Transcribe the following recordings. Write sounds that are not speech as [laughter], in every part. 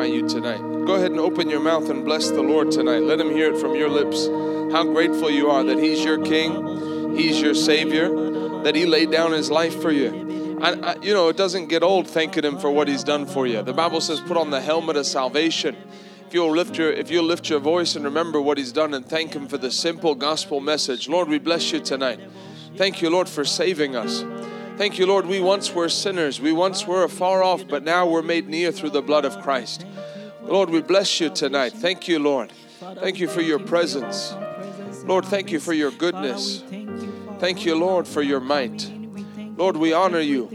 glorify you tonight. Go ahead and open your mouth and bless the Lord tonight. Let him hear it from your lips. How grateful you are that he's your king, he's your savior, that he laid down his life for you. I, I, you know, it doesn't get old thanking him for what he's done for you. The Bible says, put on the helmet of salvation. If you'll lift your if you'll lift your voice and remember what he's done and thank him for the simple gospel message. Lord, we bless you tonight. Thank you, Lord, for saving us. Thank you, Lord. We once were sinners. We once were afar off, but now we're made near through the blood of Christ. Lord, we bless you tonight. Thank you, Lord. Thank you for your presence. Lord, thank you for your goodness. Thank you, Lord, for your might. Lord, we honor you.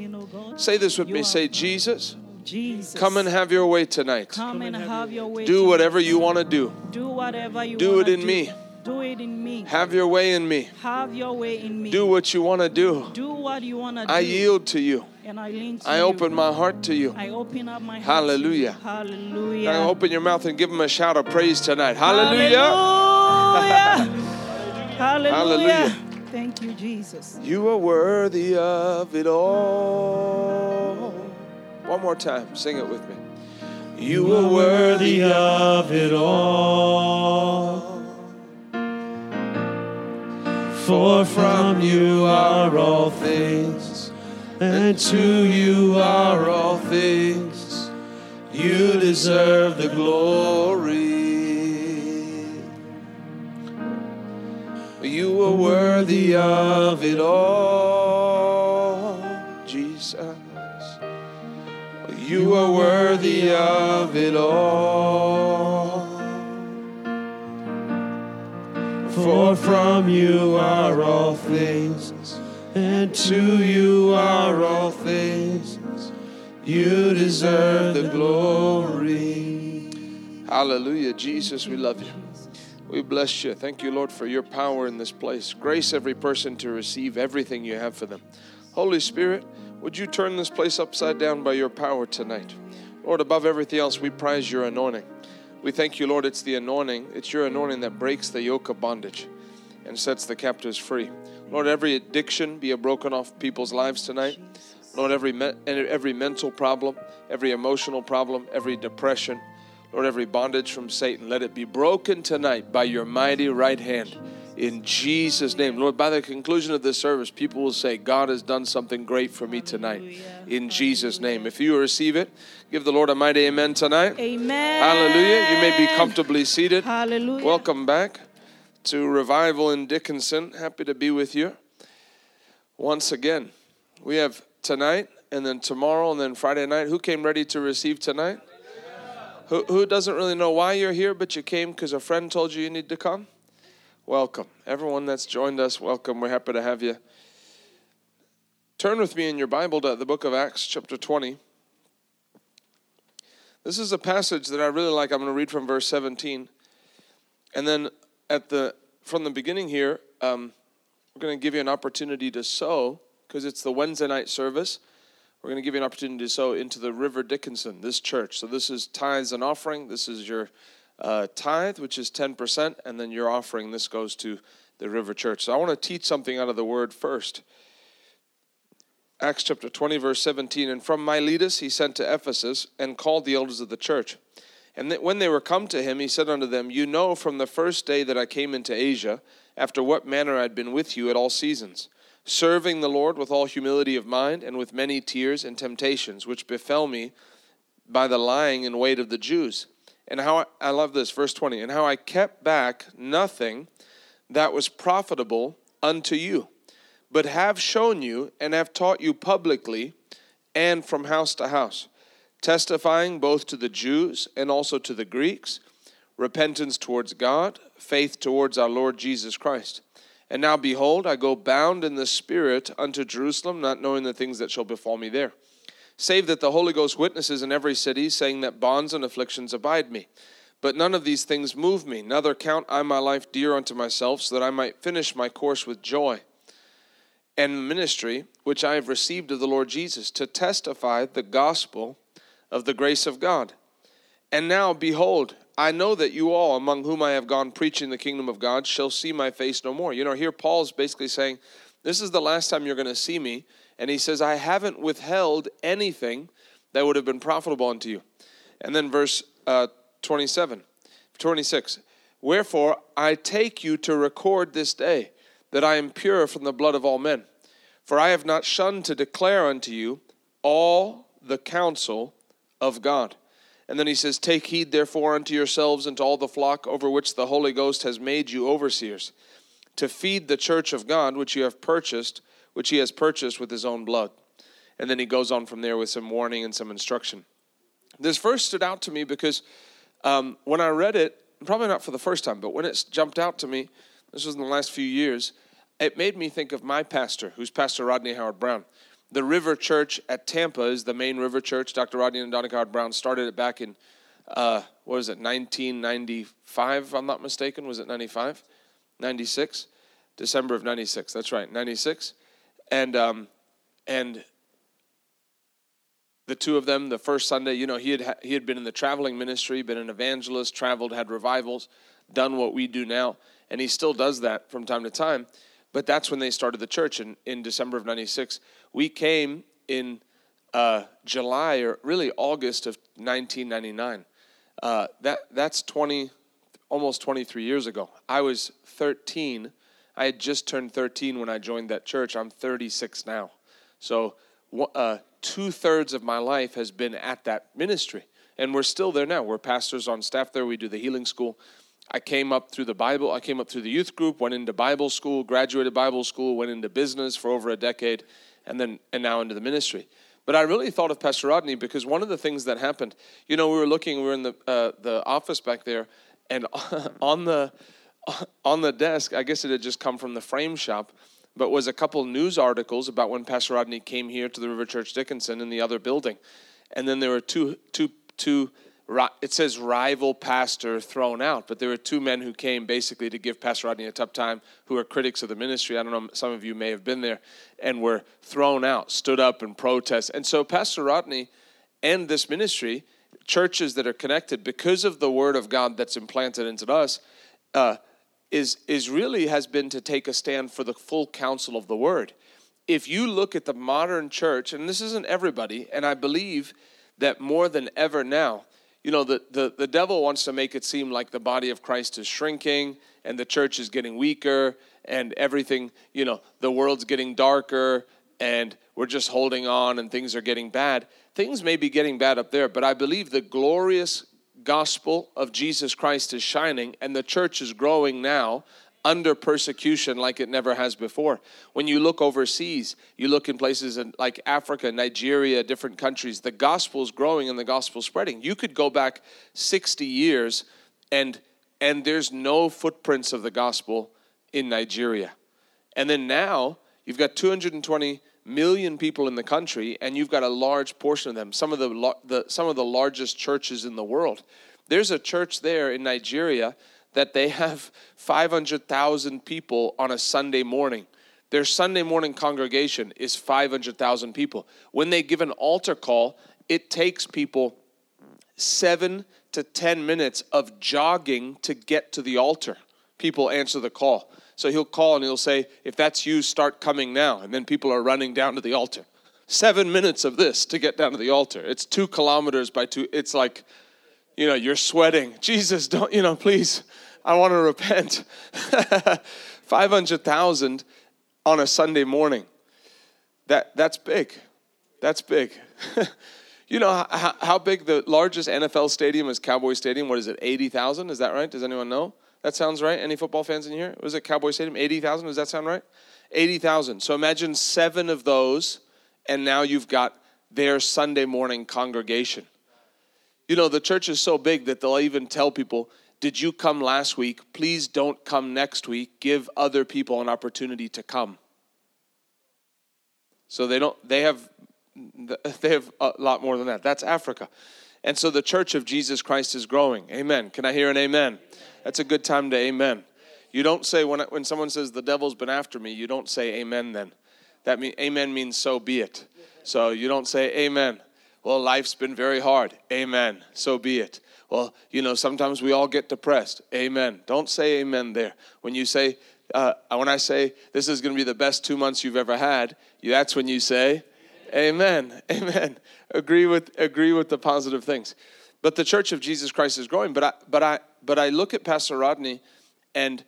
Say this with me. Say, Jesus, Jesus. come and have your way tonight. Come and have your way. Do whatever you want to do. Do whatever you Do it in do. me. Do it in me. Have your way in me. Have your way in me. Do what you want to do. Do what you want to do. I yield to you. And I lean to I you. open my heart to you. I open up my heart. Hallelujah. Hallelujah. Now open your mouth and give him a shout of praise tonight. Hallelujah. Hallelujah. Hallelujah. Hallelujah. Thank you, Jesus. You are worthy of it all. One more time. Sing it with me. You are worthy of it all. For from you are all things, and to you are all things. You deserve the glory. You are worthy of it all, Jesus. You are worthy of it all. For from you are all things, and to you are all things. You deserve the glory. Hallelujah. Jesus, we love you. We bless you. Thank you, Lord, for your power in this place. Grace every person to receive everything you have for them. Holy Spirit, would you turn this place upside down by your power tonight? Lord, above everything else, we prize your anointing. We thank you, Lord, it's the anointing, it's your anointing that breaks the yoke of bondage and sets the captives free. Lord, every addiction be a broken off people's lives tonight. Lord, every me- every mental problem, every emotional problem, every depression, Lord, every bondage from Satan, let it be broken tonight by your mighty right hand. In Jesus' name. Lord, by the conclusion of this service, people will say, God has done something great for me tonight. In Jesus' name. If you receive it, give the Lord a mighty amen tonight. Amen. Hallelujah. You may be comfortably seated. Hallelujah. Welcome back to Revival in Dickinson. Happy to be with you once again. We have tonight and then tomorrow and then Friday night. Who came ready to receive tonight? Who, who doesn't really know why you're here, but you came because a friend told you you need to come? Welcome. Everyone that's joined us, welcome. We're happy to have you. Turn with me in your Bible to the book of Acts, chapter 20. This is a passage that I really like. I'm going to read from verse 17. And then at the from the beginning here, um, we're going to give you an opportunity to sow because it's the Wednesday night service. We're going to give you an opportunity to sow into the River Dickinson, this church. So this is tithes and offering. This is your uh, tithe, which is 10%, and then your offering. This goes to the River Church. So I want to teach something out of the Word first. Acts chapter 20, verse 17. And from Miletus he sent to Ephesus and called the elders of the church. And when they were come to him, he said unto them, You know from the first day that I came into Asia, after what manner I had been with you at all seasons, serving the Lord with all humility of mind and with many tears and temptations, which befell me by the lying in wait of the Jews. And how I, love this, verse 20, and how I kept back nothing that was profitable unto you, but have shown you and have taught you publicly and from house to house testifying both to the Jews and also to the Greeks, repentance towards God, faith towards our Lord Jesus Christ. And now, behold, I go bound in the Spirit unto Jerusalem, not knowing the things that shall befall me there. Save that the Holy Ghost witnesses in every city, saying that bonds and afflictions abide me. But none of these things move me, neither count I my life dear unto myself, so that I might finish my course with joy and ministry which I have received of the Lord Jesus, to testify the gospel of the grace of God. And now, behold, I know that you all, among whom I have gone preaching the kingdom of God, shall see my face no more. You know, here Paul's basically saying, This is the last time you're going to see me. And he says, I haven't withheld anything that would have been profitable unto you. And then verse uh, 27, 26. Wherefore I take you to record this day that I am pure from the blood of all men. For I have not shunned to declare unto you all the counsel of God. And then he says, Take heed therefore unto yourselves and to all the flock over which the Holy Ghost has made you overseers, to feed the church of God which you have purchased, which he has purchased with his own blood. And then he goes on from there with some warning and some instruction. This verse stood out to me because um, when I read it, probably not for the first time, but when it jumped out to me, this was in the last few years, it made me think of my pastor, who's Pastor Rodney Howard-Browne. The River Church at Tampa is the main River Church. Dr. Rodney and Adonica Howard Brown started it back in, uh, what is it, 1995, if I'm not mistaken. Was it 95? 96? December of 96. That's right, 96. And, um, and the two of them, the first Sunday, you know, he had, he had been in the traveling ministry, been an evangelist, traveled, had revivals, done what we do now. And he still does that from time to time. But that's when they started the church in, in December of 96. We came in uh, July or really August of 1999. Uh, that, that's 20, almost 23 years ago. I was 13. I had just turned 13 when I joined that church. I'm 36 now. So uh, two thirds of my life has been at that ministry. And we're still there now. We're pastors on staff there. We do the healing school. I came up through the Bible. I came up through the youth group, went into Bible school, graduated Bible school, went into business for over a decade, and then and now into the ministry. But I really thought of Pastor Rodney because one of the things that happened, you know, we were looking, we were in the uh, the office back there, and [laughs] on the on the desk, I guess it had just come from the frame shop, but was a couple news articles about when Pastor Rodney came here to the River Church Dickinson in the other building, and then there were two two two it says rival pastor thrown out, but there were two men who came basically to give Pastor Rodney a tough time who are critics of the ministry. I don't know, some of you may have been there, and were thrown out, stood up and protest. And so Pastor Rodney and this ministry, churches that are connected because of the word of God that's implanted into us, uh, is, is really has been to take a stand for the full counsel of the word. If you look at the modern church, and this isn't everybody, and I believe that more than ever now, you know, the, the, the devil wants to make it seem like the body of Christ is shrinking and the church is getting weaker and everything, you know, the world's getting darker and we're just holding on and things are getting bad. Things may be getting bad up there, but I believe the glorious gospel of Jesus Christ is shining and the church is growing now under persecution like it never has before. When you look overseas, you look in places like Africa, Nigeria, different countries, the gospel is growing and the gospel spreading. You could go back 60 years and and there's no footprints of the gospel in Nigeria. And then now you've got 220 million people in the country and you've got a large portion of them, some of the, the some of the largest churches in the world. There's a church there in Nigeria that they have 500,000 people on a Sunday morning. Their Sunday morning congregation is 500,000 people. When they give an altar call, it takes people seven to 10 minutes of jogging to get to the altar. People answer the call. So he'll call and he'll say, If that's you, start coming now. And then people are running down to the altar. Seven minutes of this to get down to the altar. It's two kilometers by two. It's like, you know, you're sweating. Jesus, don't, you know, please I want to repent. [laughs] 500,000 on a Sunday morning. That, that's big. That's big. [laughs] you know how, how big the largest NFL stadium is Cowboy Stadium? What is it, 80,000? Is that right? Does anyone know? That sounds right. Any football fans in here? Was it Cowboy Stadium? 80,000? Does that sound right? 80,000. So imagine seven of those, and now you've got their Sunday morning congregation. You know, the church is so big that they'll even tell people, did you come last week? Please don't come next week. Give other people an opportunity to come. So they don't they have [laughs] they have a lot more than that. That's Africa. And so the church of Jesus Christ is growing. Amen. Can I hear an amen? That's a good time to amen. You don't say when when someone says the devil's been after me, you don't say amen then. That mean amen means so be it. So you don't say amen. Well, life's been very hard. Amen. So be it. Well, you know, sometimes we all get depressed. Amen. Don't say amen there. When you say, uh, when I say this is going to be the best two months you've ever had, that's when you say, amen. [laughs] Amen. Agree with agree with the positive things. but the Church of Jesus Christ is growing. But I, but I, but I look at Pastor Rodney, and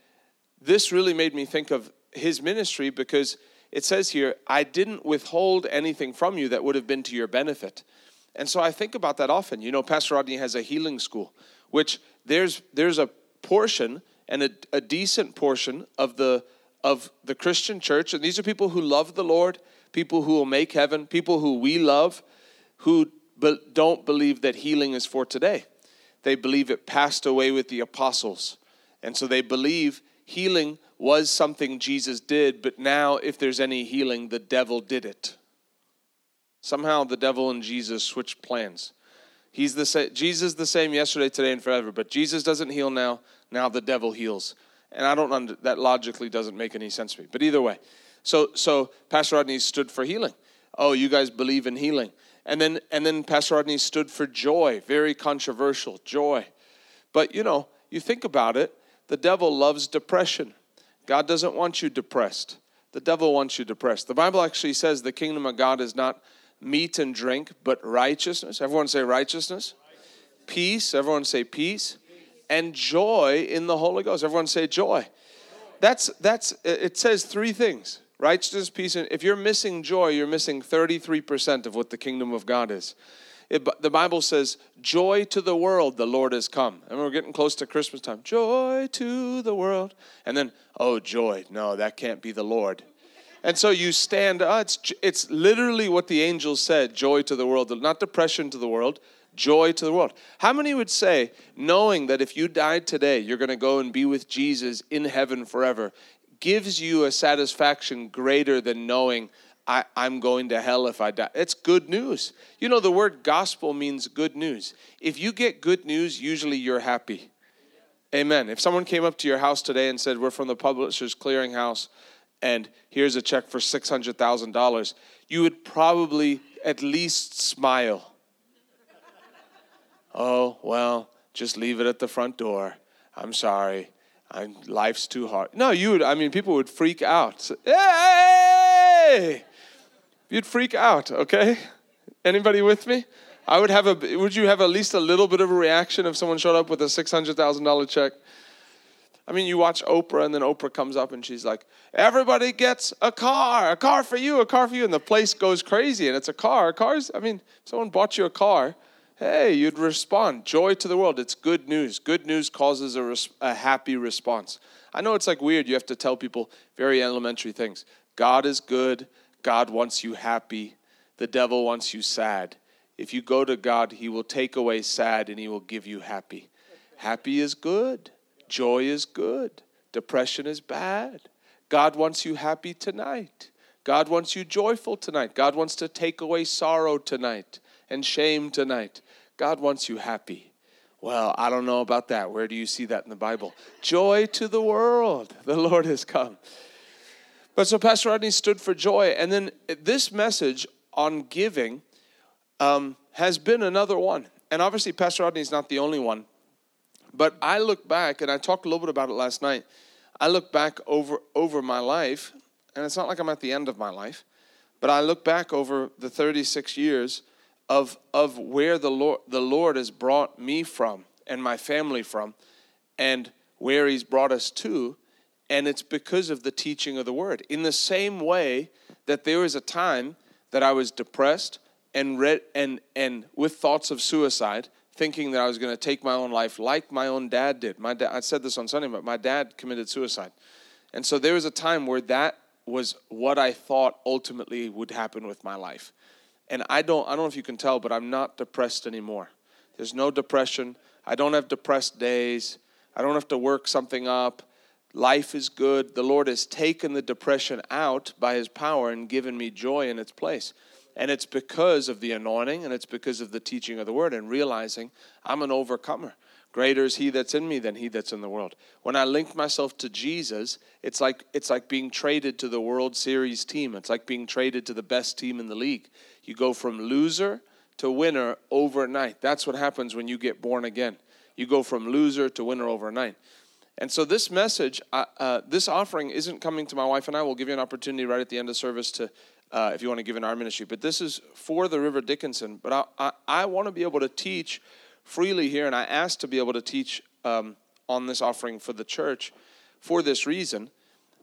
this really made me think of his ministry because it says here, I didn't withhold anything from you that would have been to your benefit. And so I think about that often. You know, Pastor Rodney has a healing school, which there's there's a portion and a, a decent portion of the of the Christian church, and these are people who love the Lord, people who will make heaven, people who we love, who don't believe that healing is for today. They believe it passed away with the apostles. And so they believe healing was something Jesus did, but now if there's any healing, the devil did it. Somehow the devil and Jesus switched plans. He's the same, Jesus the same yesterday, today, and forever. But Jesus doesn't heal now. Now the devil heals, and I don't under, that logically doesn't make any sense to me. But either way, so so Pastor Rodney stood for healing. Oh, you guys believe in healing, and then and then Pastor Rodney stood for joy. Very controversial, joy. But you know, you think about it. The devil loves depression. God doesn't want you depressed. The devil wants you depressed. The Bible actually says the kingdom of God is not meat and drink, but righteousness. Everyone say righteousness. Peace. Everyone say peace. And joy in the Holy Ghost. Everyone say joy. That's that's it says three things. Righteousness, peace, and if you're missing joy, you're missing 33% of what the kingdom of God is. It, the Bible says, Joy to the world, the Lord has come. And we're getting close to Christmas time. Joy to the world. And then, oh, joy. No, that can't be the Lord. And so you stand, oh, it's, it's literally what the angels said joy to the world, not depression to the world, joy to the world. How many would say, knowing that if you died today, you're going to go and be with Jesus in heaven forever, gives you a satisfaction greater than knowing I, am going to hell if I die? It's good news. You know, the word gospel means good news. If you get good news, usually you're happy. Amen. If someone came up to your house today and said, We're from the Publishers Clearinghouse, and here's a check for $600,000, you would probably at least smile. oh, well, just leave it at the front door. I'm sorry. I'm, life's too hard. No, you would, I mean, people would freak out. Hey! You'd freak out, okay? Anybody with me? I would have a, would you have at least a little bit of a reaction if someone showed up with a $600,000 check? I mean, you watch Oprah, and then Oprah comes up and she's like, Everybody gets a car, a car for you, a car for you. And the place goes crazy, and it's a car. Cars, I mean, someone bought you a car. Hey, you'd respond. Joy to the world. It's good news. Good news causes a, res- a happy response. I know it's like weird. You have to tell people very elementary things. God is good. God wants you happy. The devil wants you sad. If you go to God, He will take away sad and He will give you happy. Happy is good. Joy is good, depression is bad. God wants you happy tonight. God wants you joyful tonight. God wants to take away sorrow tonight and shame tonight. God wants you happy. Well, I don't know about that. Where do you see that in the Bible? Joy to the world. The Lord has come. But so Pastor Rodney stood for joy. And then this message on giving um, has been another one. And obviously, Pastor Rodney is not the only one. But I look back, and I talked a little bit about it last night. I look back over over my life, and it's not like I'm at the end of my life, but I look back over the 36 years of of where the Lord the Lord has brought me from and my family from, and where He's brought us to, and it's because of the teaching of the Word. In the same way that there was a time that I was depressed and read and and with thoughts of suicide thinking that I was going to take my own life like my own dad did. My dad, I said this on Sunday, but my dad committed suicide. And so there was a time where that was what I thought ultimately would happen with my life. And I don't I don't know if you can tell, but I'm not depressed anymore. There's no depression. I don't have depressed days. I don't have to work something up. Life is good. The Lord has taken the depression out by his power and given me joy in its place. And it's because of the anointing and it's because of the teaching of the word and realizing I'm an overcomer. Greater is he that's in me than he that's in the world. When I link myself to Jesus, it's like it's like being traded to the World Series team. It's like being traded to the best team in the league. You go from loser to winner overnight. That's what happens when you get born again. You go from loser to winner overnight. And so this message, uh, uh, this offering isn't coming to my wife and I. We'll give you an opportunity right at the end of service to uh, if you want to give in our ministry. But this is for the River Dickinson. But I, I, I want to be able to teach freely here, and I asked to be able to teach um, on this offering for the church for this reason,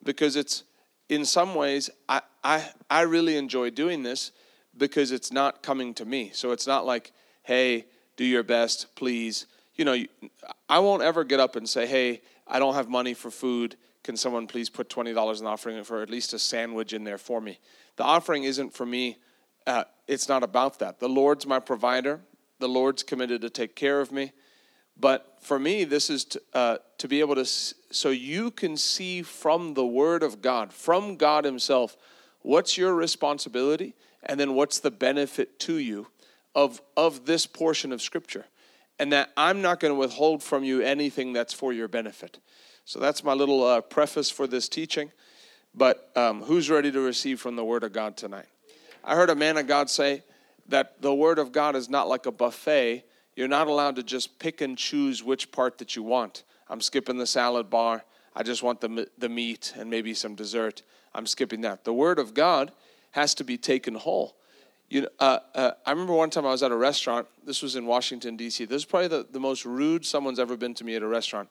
because it's in some ways I, I I really enjoy doing this because it's not coming to me. So it's not like, hey, do your best, please. You know, I won't ever get up and say, hey, I don't have money for food. Can someone please put $20 in the offering for at least a sandwich in there for me? The offering isn't for me. Uh, it's not about that. The Lord's my provider. The Lord's committed to take care of me. But for me, this is to, uh, to be able to, so you can see from the Word of God, from God Himself, what's your responsibility and then what's the benefit to you of, of this portion of Scripture. And that I'm not going to withhold from you anything that's for your benefit. So that's my little uh, preface for this teaching. But um, who's ready to receive from the Word of God tonight? I heard a man of God say that the Word of God is not like a buffet. You're not allowed to just pick and choose which part that you want. I'm skipping the salad bar. I just want the, the meat and maybe some dessert. I'm skipping that. The Word of God has to be taken whole. You know, uh, uh, I remember one time I was at a restaurant. This was in Washington, D.C. This is probably the, the most rude someone's ever been to me at a restaurant.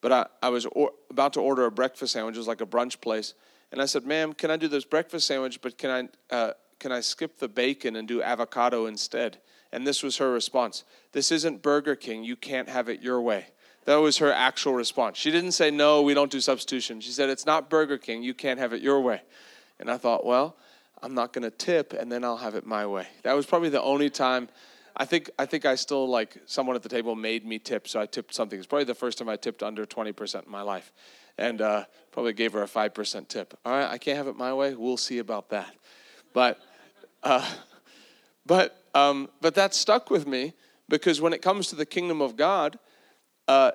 But I, I was or, about to order a breakfast sandwich. It was like a brunch place. And I said, ma'am, can I do this breakfast sandwich, but can I, uh, can I skip the bacon and do avocado instead? And this was her response This isn't Burger King. You can't have it your way. That was her actual response. She didn't say, No, we don't do substitution. She said, It's not Burger King. You can't have it your way. And I thought, Well, I'm not going to tip and then I'll have it my way. That was probably the only time. I think I think I still like someone at the table made me tip, so I tipped something. It's probably the first time I tipped under 20% in my life, and uh, probably gave her a five percent tip. All right, I can't have it my way. We'll see about that. But, uh, but, um, but that stuck with me because when it comes to the kingdom of God, uh,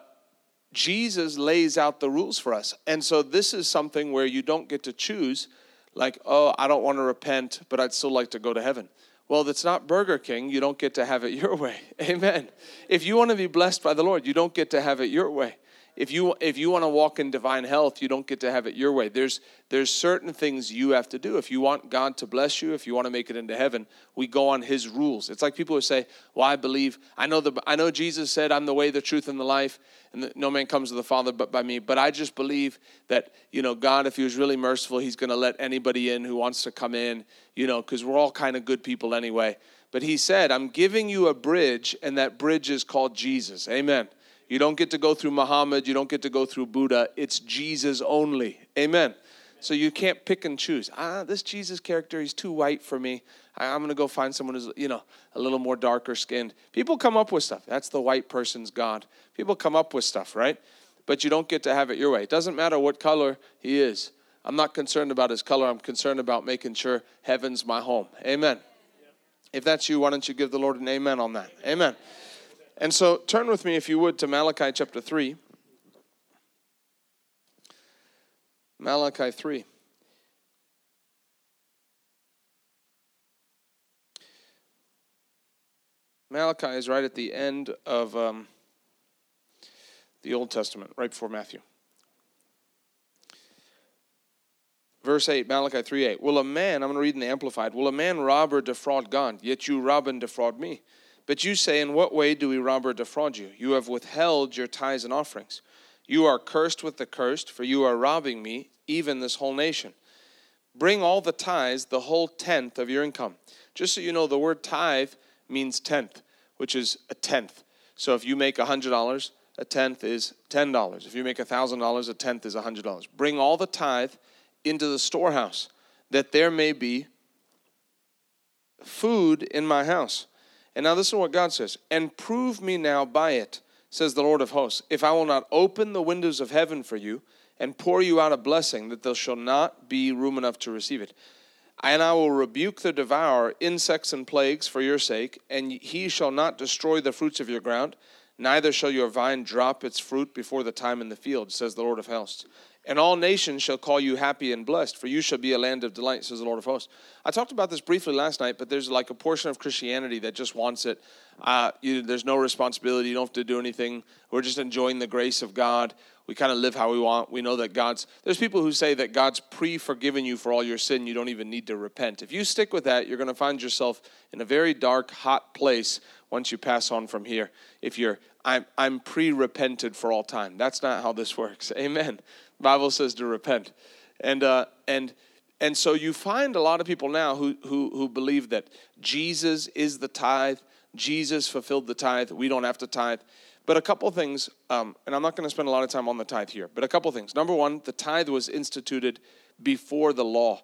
Jesus lays out the rules for us, and so this is something where you don't get to choose like, oh, I don't want to repent, but I'd still like to go to heaven. Well, that's not Burger King. You don't get to have it your [laughs] way. Amen. If you want to be blessed by the Lord, you don't get to have it your way if you if you want to walk in divine health you don't get to have it your way. There's there's certain things you have to do. If you want god to bless you if you want to make it into heaven we go on his rules. It's like people who say well i believe i know the i know jesus said i'm the way the truth and the life and no man comes to the father but by me but i just believe that you know god if he was really merciful he's going to let anybody in who wants to come in you know because we're all kind of good people anyway. But he said i'm giving you a bridge and that bridge is called jesus. Amen you don't get to go through Muhammad. You don't get to go through Buddha. It's Jesus only. Amen. So you can't pick and choose. Ah, this Jesus character, he's too white for me. I'm going to go find someone who's, you know, a little more darker skinned. People come up with stuff. That's the white person's God. People come up with stuff, right? But you don't get to have it your way. It doesn't matter what color he is. I'm not concerned about his color. I'm concerned about making sure heaven's my home. Amen. If that's you, why don't you give the Lord an amen on that? Amen. And so turn with me, if you would, to Malachi chapter 3. Malachi 3. Malachi is right at the end of um, the Old Testament, right before Matthew. Verse 8, Malachi 3 8. Will a man, I'm going to read in the Amplified, will a man rob or defraud God? Yet you rob and defraud me. But you say, In what way do we rob or defraud you? You have withheld your tithes and offerings. You are cursed with the cursed, for you are robbing me, even this whole nation. Bring all the tithes, the whole tenth of your income. Just so you know, the word tithe means tenth, which is a tenth. So if you make $100, a tenth is $10. If you make $1,000, a tenth is $100. Bring all the tithe into the storehouse, that there may be food in my house. And now listen to what God says. And prove me now by it, says the Lord of hosts, if I will not open the windows of heaven for you and pour you out a blessing, that there shall not be room enough to receive it. And I will rebuke the devourer, insects and plagues for your sake, and he shall not destroy the fruits of your ground, neither shall your vine drop its fruit before the time in the field, says the Lord of hosts. And all nations shall call you happy and blessed, for you shall be a land of delight, says the Lord of hosts. I talked about this briefly last night, but there's like a portion of Christianity that just wants it. Uh, you, there's no responsibility. You don't have to do anything. We're just enjoying the grace of God. We kind of live how we want. We know that God's. There's people who say that God's pre forgiven you for all your sin. You don't even need to repent. If you stick with that, you're going to find yourself in a very dark, hot place once you pass on from here. If you're, I'm, I'm pre-repented for all time. That's not how this [laughs] works. Amen. Bible says to repent, and uh, and and so you find a lot of people now who who who believe that Jesus is the tithe. Jesus fulfilled the tithe. We don't have to tithe. But a couple things, um, and I'm not going to spend a lot of time on the tithe here, but a couple things. Number one, the tithe was instituted before the law.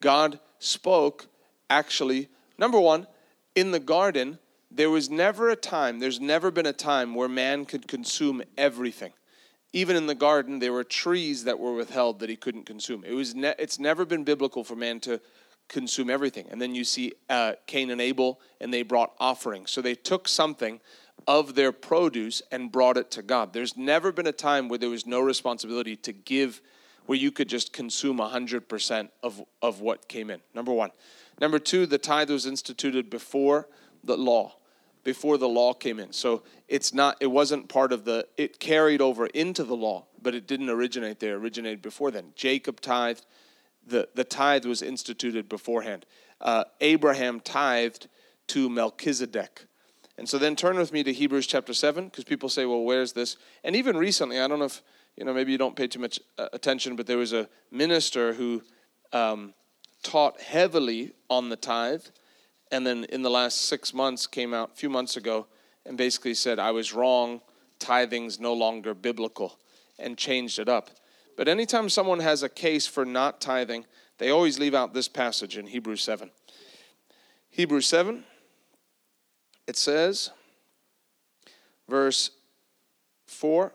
God spoke, actually, number one, in the garden, there was never a time, there's never been a time where man could consume everything. Even in the garden, there were trees that were withheld that he couldn't consume. It was ne- it's never been biblical for man to consume everything. And then you see uh, Cain and Abel, and they brought offerings. So they took something of their produce and brought it to God. There's never been a time where there was no responsibility to give, where you could just consume 100% of, of what came in. Number one. Number two, the tithe was instituted before the law, before the law came in. So it's not, it wasn't part of the, it carried over into the law, but it didn't originate there, it originated before then. Jacob tithed, the, the tithe was instituted beforehand. Uh, Abraham tithed to Melchizedek. And so then turn with me to Hebrews chapter 7, because people say, well, where's this? And even recently, I don't know if, you know, maybe you don't pay too much uh, attention, but there was a minister who um, taught heavily on the tithe, and then in the last six months came out a few months ago and basically said, I was wrong, tithing's no longer biblical, and changed it up. But anytime someone has a case for not tithing, they always leave out this passage in Hebrews 7. Hebrews 7 it says, verse 4.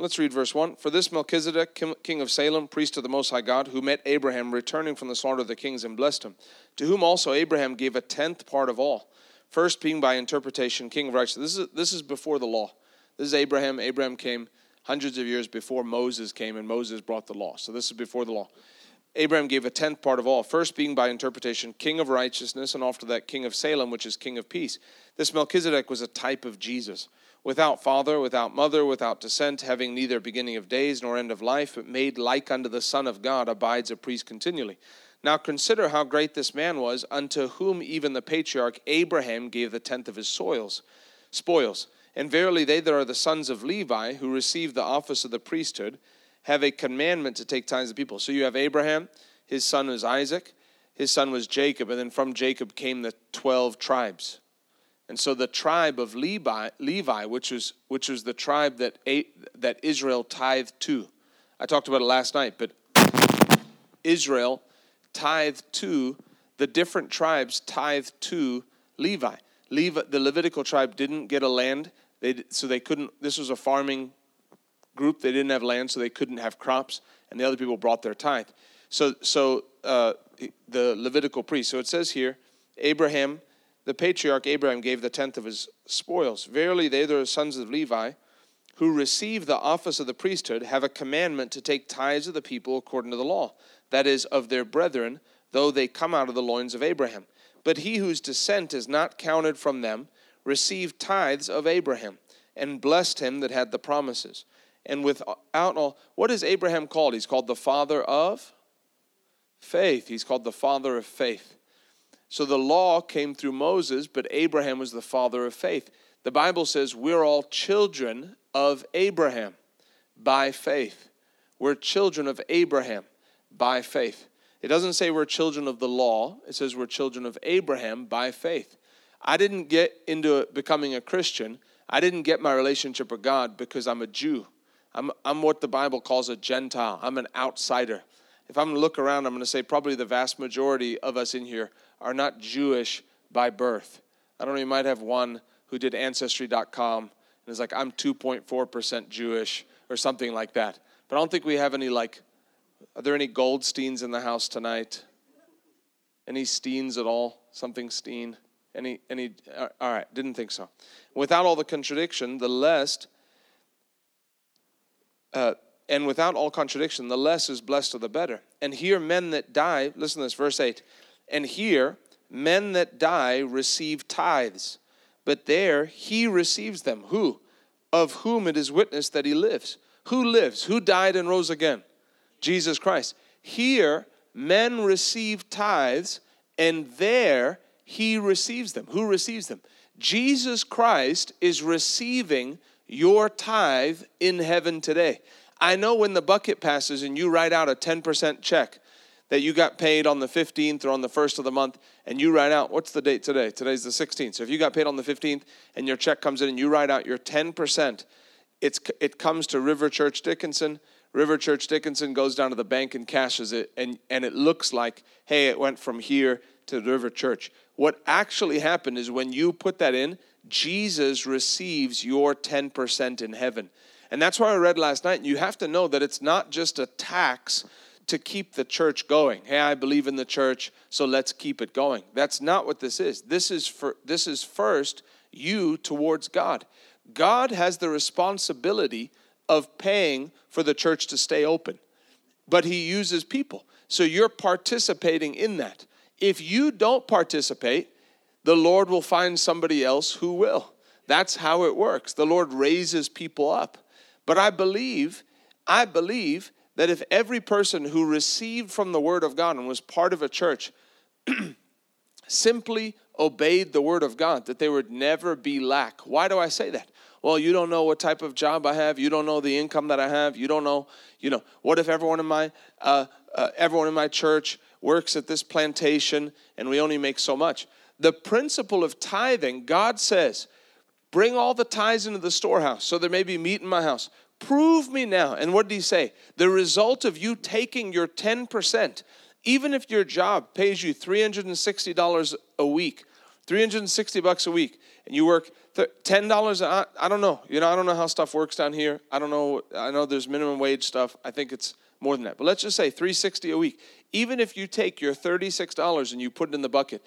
Let's read verse 1. For this Melchizedek, king of Salem, priest of the Most High God, who met Abraham returning from the slaughter of the kings and blessed him, to whom also Abraham gave a tenth part of all, first being by interpretation king of righteousness. This is, this is before the law. This is Abraham. Abraham came hundreds of years before Moses came, and Moses brought the law. So this is before the law. Abraham gave a tenth part of all, first being by interpretation king of righteousness, and after that king of Salem, which is king of peace. This Melchizedek was a type of Jesus, without father, without mother, without descent, having neither beginning of days nor end of life, but made like unto the Son of God, abides a priest continually. Now consider how great this man was, unto whom even the patriarch Abraham gave the tenth of his soils, spoils. And verily they that are the sons of Levi, who receive the office of the priesthood, have a commandment to take tithes of people. So you have Abraham, his son was Isaac, his son was Jacob, and then from Jacob came the 12 tribes. And so the tribe of Levi, Levi which was which was the tribe that that Israel tithed to. I talked about it last night, but Israel tithed to the different tribes tithed to Levi. Levi the Levitical tribe didn't get a land, they, so they couldn't. This was a farming group. They didn't have land, so they couldn't have crops, and the other people brought their tithe. So, so uh, the Levitical priest. So it says here, Abraham, the patriarch Abraham, gave the tenth of his spoils. Verily, they that are sons of Levi, who receive the office of the priesthood, have a commandment to take tithes of the people according to the law, that is, of their brethren, though they come out of the loins of Abraham. But he whose descent is not counted from them received tithes of Abraham, and blessed him that had the promises and without all, what is Abraham called? He's called the father of faith. He's called the father of faith. So the law came through Moses, but Abraham was the father of faith. The Bible says we're all children of Abraham by faith. We're children of Abraham by faith. It doesn't say we're children of the law, it says we're children of Abraham by faith. I didn't get into becoming a Christian. I didn't get my relationship with God because I'm a Jew. I'm, I'm what the Bible calls a Gentile. I'm an outsider. If I'm to look around, I'm going to say probably the vast majority of us in here are not Jewish by birth. I don't know, you might have one who did Ancestry.com and is like, I'm 2.4% Jewish or something like that. But I don't think we have any, like, are there any Goldsteins in the house tonight? Any Steens at all? Something Steen? Any, any, uh, all right, didn't think so. Without all the contradiction, the less, uh, and without all contradiction, the less is blessed of the better. And here, men that die, listen to this, verse 8. And here, men that die receive tithes, but there he receives them. Who? Of whom it is witnessed that he lives. Who lives? Who died and rose again? Jesus Christ. Here, men receive tithes, and there he receives them. Who receives them? Jesus Christ is receiving your tithe in heaven today. I know when the bucket passes and you write out a 10% check that you got paid on the 15th or on the 1st of the month, and you write out, what's the date today? Today's the 16th. So if you got paid on the 15th and your check comes in and you write out your 10%, it's, it comes to River Church Dickinson. River Church Dickinson goes down to the bank and cashes it, and, and it looks like, hey, it went from here to the River Church. What actually happened is when you put that in, Jesus receives your 10% in heaven. And that's why I read last night. You have to know that it's not just a tax to keep the church going. Hey, I believe in the church, so let's keep it going. That's not what this is. This is for this is first you towards God. God has the responsibility of paying for the church to stay open. But he uses people. So you're participating in that. If you don't participate, the Lord will find somebody else who will. That's how it works. The Lord raises people up. But I believe, I believe that if every person who received from the Word of God and was part of a church [clears throat] simply obeyed the Word of God, that there would never be lack. Why do I say that? Well, you don't know what type of job I have. You don't know the income that I have. You don't know, you know, what if everyone in my, uh, uh, everyone in my church works at this plantation and we only make so much? The principle of tithing, God says, bring all the tithes into the storehouse so there may be meat in my house. Prove me now. And what did he say? The result of you taking your 10%, even if your job pays you $360 a week, 360 bucks a week, and you work $10, I, I don't know. You know, I don't know how stuff works down here. I don't know. I know there's minimum wage stuff. I think it's more than that. But let's just say 360 a week. Even if you take your $36 and you put it in the bucket,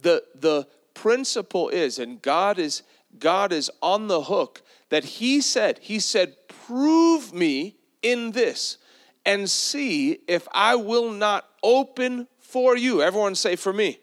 the the principle is, and God is God is on the hook that He said, He said, prove me in this and see if I will not open for you. Everyone say for me.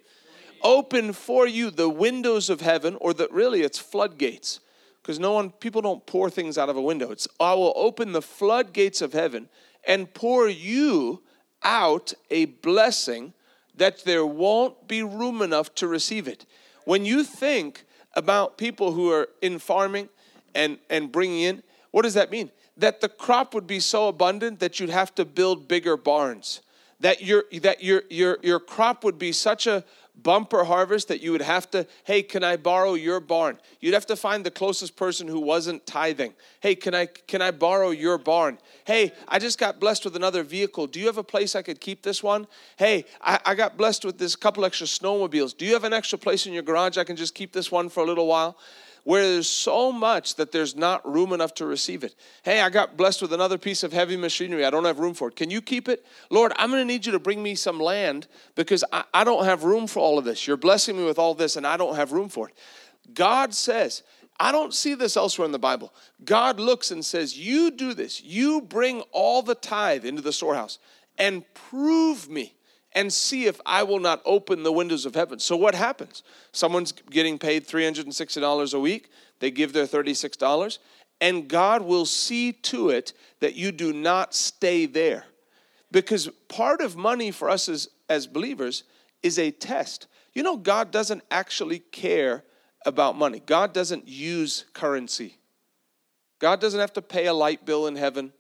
Open for you the windows of heaven, or that really it's floodgates. Because no one, people don't pour things out of a window. It's I will open the floodgates of heaven and pour you out a blessing that there won't be room enough to receive it. When you think about people who are in farming and, and bringing in, what does that mean? That the crop would be so abundant that you'd have to build bigger barns. That your that your your your crop would be such a bumper harvest that you would have to, hey, can I borrow your barn? You'd have to find the closest person who wasn't tithing. Hey, can I can I borrow your barn? Hey, I just got blessed with another vehicle. Do you have a place I could keep this one? Hey, I, I got blessed with this couple extra snowmobiles. Do you have an extra place in your garage I can just keep this one for a little while? Where there's so much that there's not room enough to receive it. Hey, I got blessed with another piece of heavy machinery. I don't have room for it. Can you keep it? Lord, I'm going to need you to bring me some land because I, I don't have room for all of this. You're blessing me with all this and I don't have room for it. God says, I don't see this elsewhere in the Bible. God looks and says, You do this. You bring all the tithe into the storehouse and prove me and see if I will not open the windows of heaven. So, what happens? Someone's getting paid $360 a week, they give their $36, and God will see to it that you do not stay there. Because part of money for us as, as believers is a test. You know, God doesn't actually care about money, God doesn't use currency. God doesn't have to pay a light bill in heaven,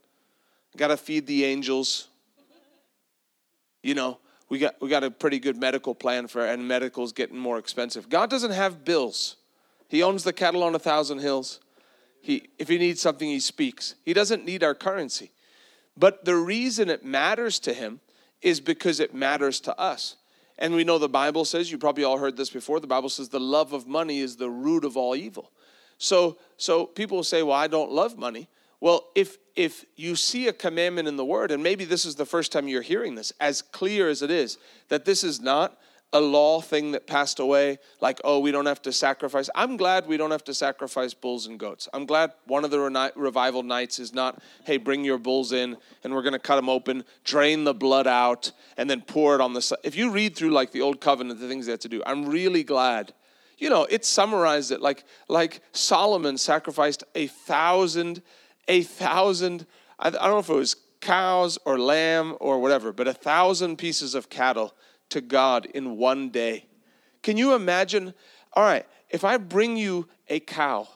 got to feed the angels. You know, we got we got a pretty good medical plan for and medical's getting more expensive. God doesn't have bills. He owns the cattle on a thousand hills. He if he needs something he speaks. He doesn't need our currency. But the reason it matters to him is because it matters to us. And we know the Bible says, you probably all heard this before, the Bible says the love of money is the root of all evil. So so people say, "Well, I don't love money." Well, if if you see a commandment in the word, and maybe this is the first time you're hearing this, as clear as it is, that this is not a law thing that passed away, like, oh, we don't have to sacrifice. I'm glad we don't have to sacrifice bulls and goats. I'm glad one of the revival nights is not, hey, bring your bulls in and we're going to cut them open, drain the blood out, and then pour it on the. If you read through like the old covenant, the things they had to do, I'm really glad. You know, it summarized it like like Solomon sacrificed a thousand a thousand, I don't know if it was cows or lamb or whatever, but a thousand pieces of cattle to God in one day. Can you imagine? All right, if I bring you a cow,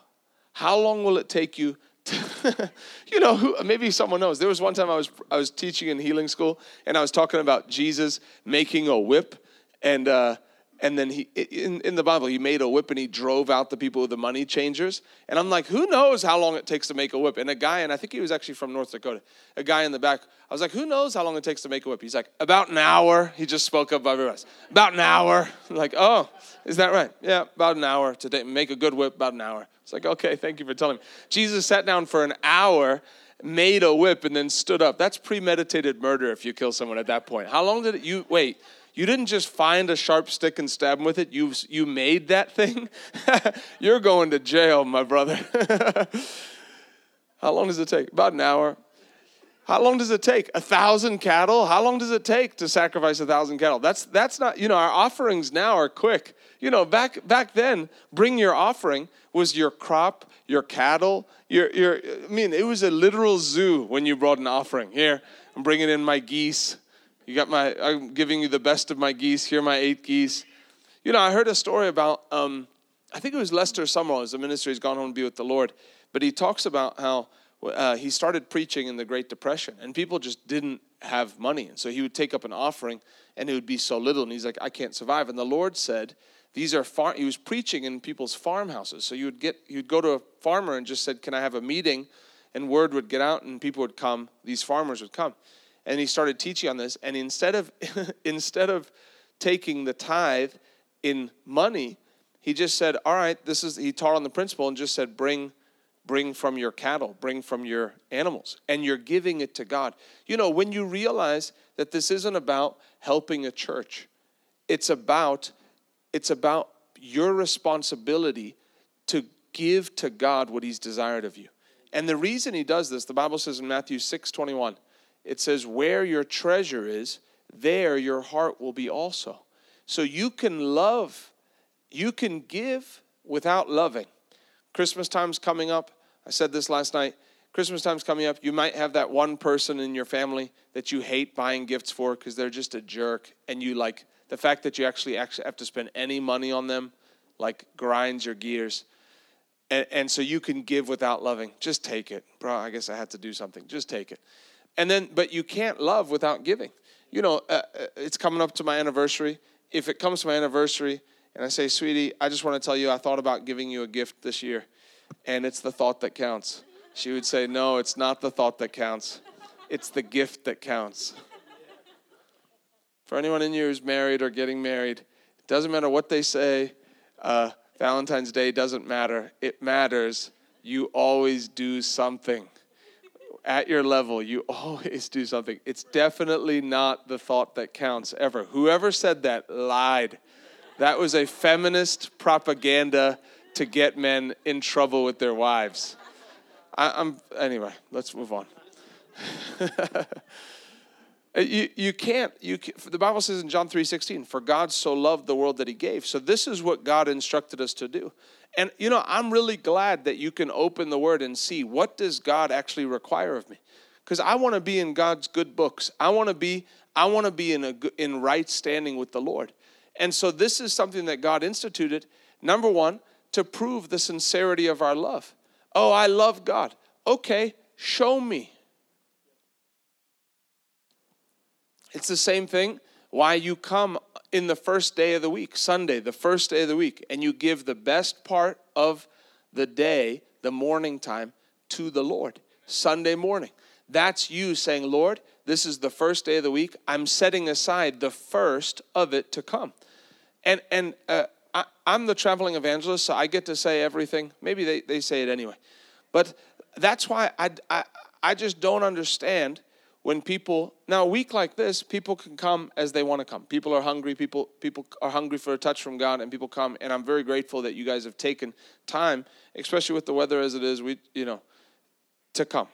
how long will it take you to, [laughs] you know, maybe someone knows. There was one time I was I was teaching in healing school, and I was talking about Jesus making a whip, and uh, and then he in, in the bible he made a whip and he drove out the people with the money changers. And i'm like who knows how long it takes to make a whip? And a guy and i think he was actually from north dakota a guy in the back i was like who knows how long it takes to make a whip? He's like about an hour. He just spoke up everybody else. About an hour. I'm like oh is that right? Yeah about an hour to make a good whip about an hour. It's like okay thank you for telling me. Jesus sat down for an hour made a whip and then stood up. That's premeditated murder if you kill someone at that point. How long did it you wait you didn't just find a sharp stick and stab him with it. You you made that thing. [laughs] You're going to jail, my brother. [laughs] How long does it take? About an hour. How long does it take? A thousand cattle? How long does it take to sacrifice a thousand cattle? That's that's not, you know, our offerings now are quick. You know, back back then, bring your offering was your crop, your cattle, your your I mean, it was a literal zoo when you brought an offering. Here, I'm bringing in my geese. You got my, I'm giving you the best of my geese. Here are my eight geese. You know, I heard a story about, um, I think it was Lester Sumrall, as the ministry has gone home to be with the Lord, but he talks about how uh, he started preaching in the Great Depression, and people just didn't have money. And so he would take up an offering, and it would be so little, and he's like, I can't survive. And the Lord said, these are far he was preaching in people's farmhouses so you would get you'd go to a farmer and just said can i have a meeting and word would get out and people would come these farmers would come and he started teaching on this. And instead of [laughs] instead of taking the tithe in money he just said all right this is he taught on the principle and just said bring bring from your cattle bring from your animals and you're giving it to god. You know when you realize that this isn't about helping a church it's about it's about your responsibility to give to god what he's desired of you. And the reason he does this the bible says in matthew 6 21 it says, Where your treasure is, there your heart will be also. So you can love, you can give without loving. Christmas time's coming up. I said this last night. Christmas time's coming up. You might have that one person in your family that you hate buying gifts for because they're just a jerk, and you like the fact that you actually actually have to spend any money on them, like grinds your gears. And, and so you can give without loving. Just take it, bro. I guess I had to do something. Just take it. And then, but you can't love without giving. You know, uh, uh, it's coming up to my anniversary. If it comes to my anniversary and I say, sweetie, I just want to tell you I thought about giving you a gift this year, and it's the thought that counts. She would say, no, it's not the thought that counts, it's the gift that counts. For anyone in you who's married or getting married, it doesn't matter what they say. Uh, Valentine's Day doesn't matter. It matters. You always do something at your level, you [laughs] always do something. It's definitely not the thought that counts ever. Whoever said that lied. That was a feminist propaganda to get men in trouble with their wives. I, am anyway. Let's move on. [laughs] you, you can't. You the Bible says in John three sixteen, "For God so loved the world that He gave." So this is what God instructed us to do. And you know, I'm really glad that you can open the word and see what does God actually require of me? Cuz I want to be in God's good books. I want to be I want to be in a in right standing with the Lord. And so this is something that God instituted number 1 to prove the sincerity of our love. Oh, I love God. Okay, show me. It's the same thing why you come in the first day of the week, Sunday, the first day of the week, and you give the best part of the day, the morning time, to the Lord. Sunday morning. That's you saying, Lord, this is the first day of the week. I'm setting aside the first of it to come. And, and uh, I, am the traveling evangelist, so I get to say everything. Maybe they, they say it anyway. But that's why I, I, I just don't understand when people now a week like this people can come as they want to come. People are hungry people people are hungry for a touch from god and people come and i'm very grateful that you guys have taken time especially with the weather as it is we you know to come.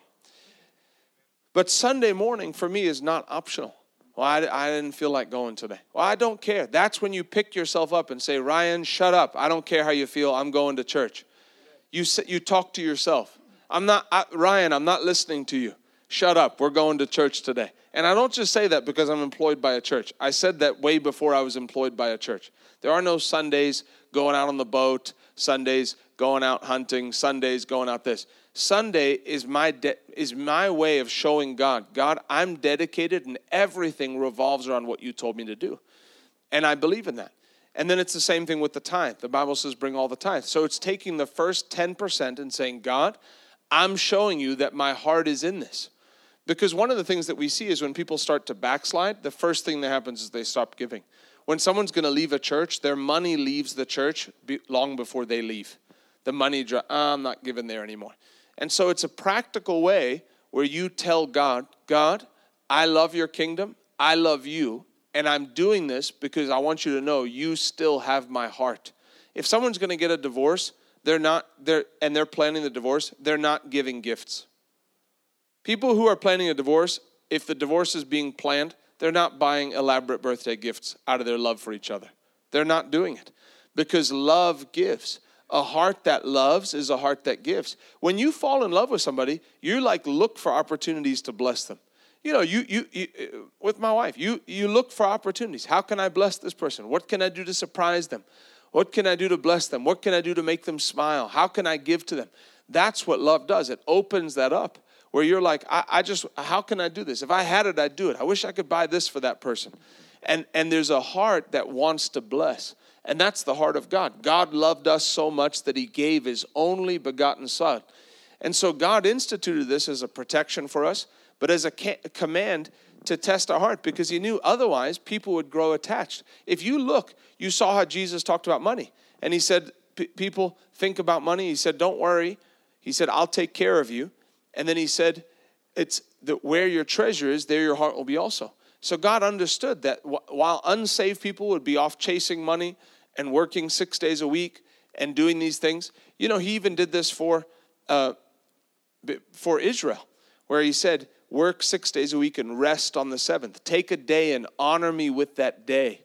But sunday morning for me is not optional. Well I, I didn't feel like going today. Well i don't care. That's when you pick yourself up and say ryan shut up. I don't care how you feel. I'm going to church. You you talk to yourself. I'm not I, ryan i'm not listening to you shut up, we're going to church today. And I don't just say that because I'm employed by a church. I said that way before I was employed by a church. There are no Sundays going out on the boat, Sundays going out hunting, Sundays going out this. Sunday is my de- is my way of showing God, God, I'm dedicated and everything revolves around what you told me to do. And I believe in that. And then it's the same thing with the tithe. The Bible says bring all the tithe. So it's taking the first 10% and saying, God, I'm showing you that my heart is in this. Because one of the things that we see is when people start to backslide, the first thing that happens is they stop giving. When someone's going to leave a church, their money leaves the church long before they leave. The money, "Ah, I'm not giving there anymore. And so it's a practical way where you tell God, God, I love your kingdom, I love you, and I'm doing this because I want you to know you still have my heart. If someone's going to get a divorce, they're not they're and they're planning the divorce, they're not giving gifts. People who are planning a divorce, if the divorce is being planned, they're not buying elaborate birthday gifts out of their love for each other. They're not doing it because love gives. A heart that loves is a heart that gives. When you fall in love with somebody, you like look for opportunities to bless them. You know, you, you, you with my wife, you you look for opportunities. How can I bless this person? What can I do to surprise them? What can I do to bless them? What can I do to make them smile? How can I give to them? That's what love does. It opens that up where you're like, I, I just, how can I do this? If I had it, I'd do it. I wish I could buy this for that person. And, and there's a heart that wants to bless. And that's the heart of God. God loved us so much that he gave his only begotten Son. And so God instituted this as a protection for us, but as a ca- command to test our heart because he knew otherwise people would grow attached. If you look, you saw how Jesus talked about money. And he said, People think about money. He said, Don't worry. He said, I'll take care of you. And then he said, It's that where your treasure is, there your heart will be also. So God understood that while unsaved people would be off chasing money and working six days a week and doing these things, you know, he even did this for uh, for Israel, where he said, Work six days a week and rest on the seventh. Take a day and honor me with that day.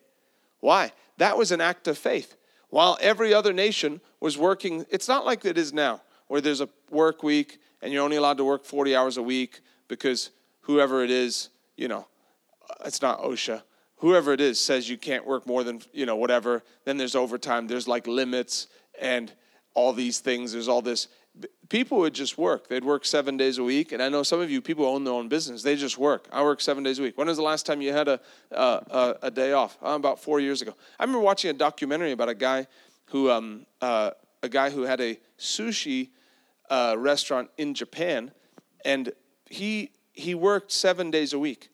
Why? That was an act of faith. While every other nation was working, it's not like it is now, where there's a work week and you're only allowed to work 40 hours a week because whoever it is, you know, it's not OSHA. Whoever it is says you can't work more than, you know, whatever. Then there's overtime, there's like limits and all these things. There's all this. People would just work. They'd work seven days a week. And I know some of you people own their own business. They just work. I work seven days a week. When was the last time you had a, a, a day off? Uh, about four years ago. I remember watching a documentary about a guy who, um, uh, a guy who had a sushi uh, restaurant in Japan, and he he worked seven days a week,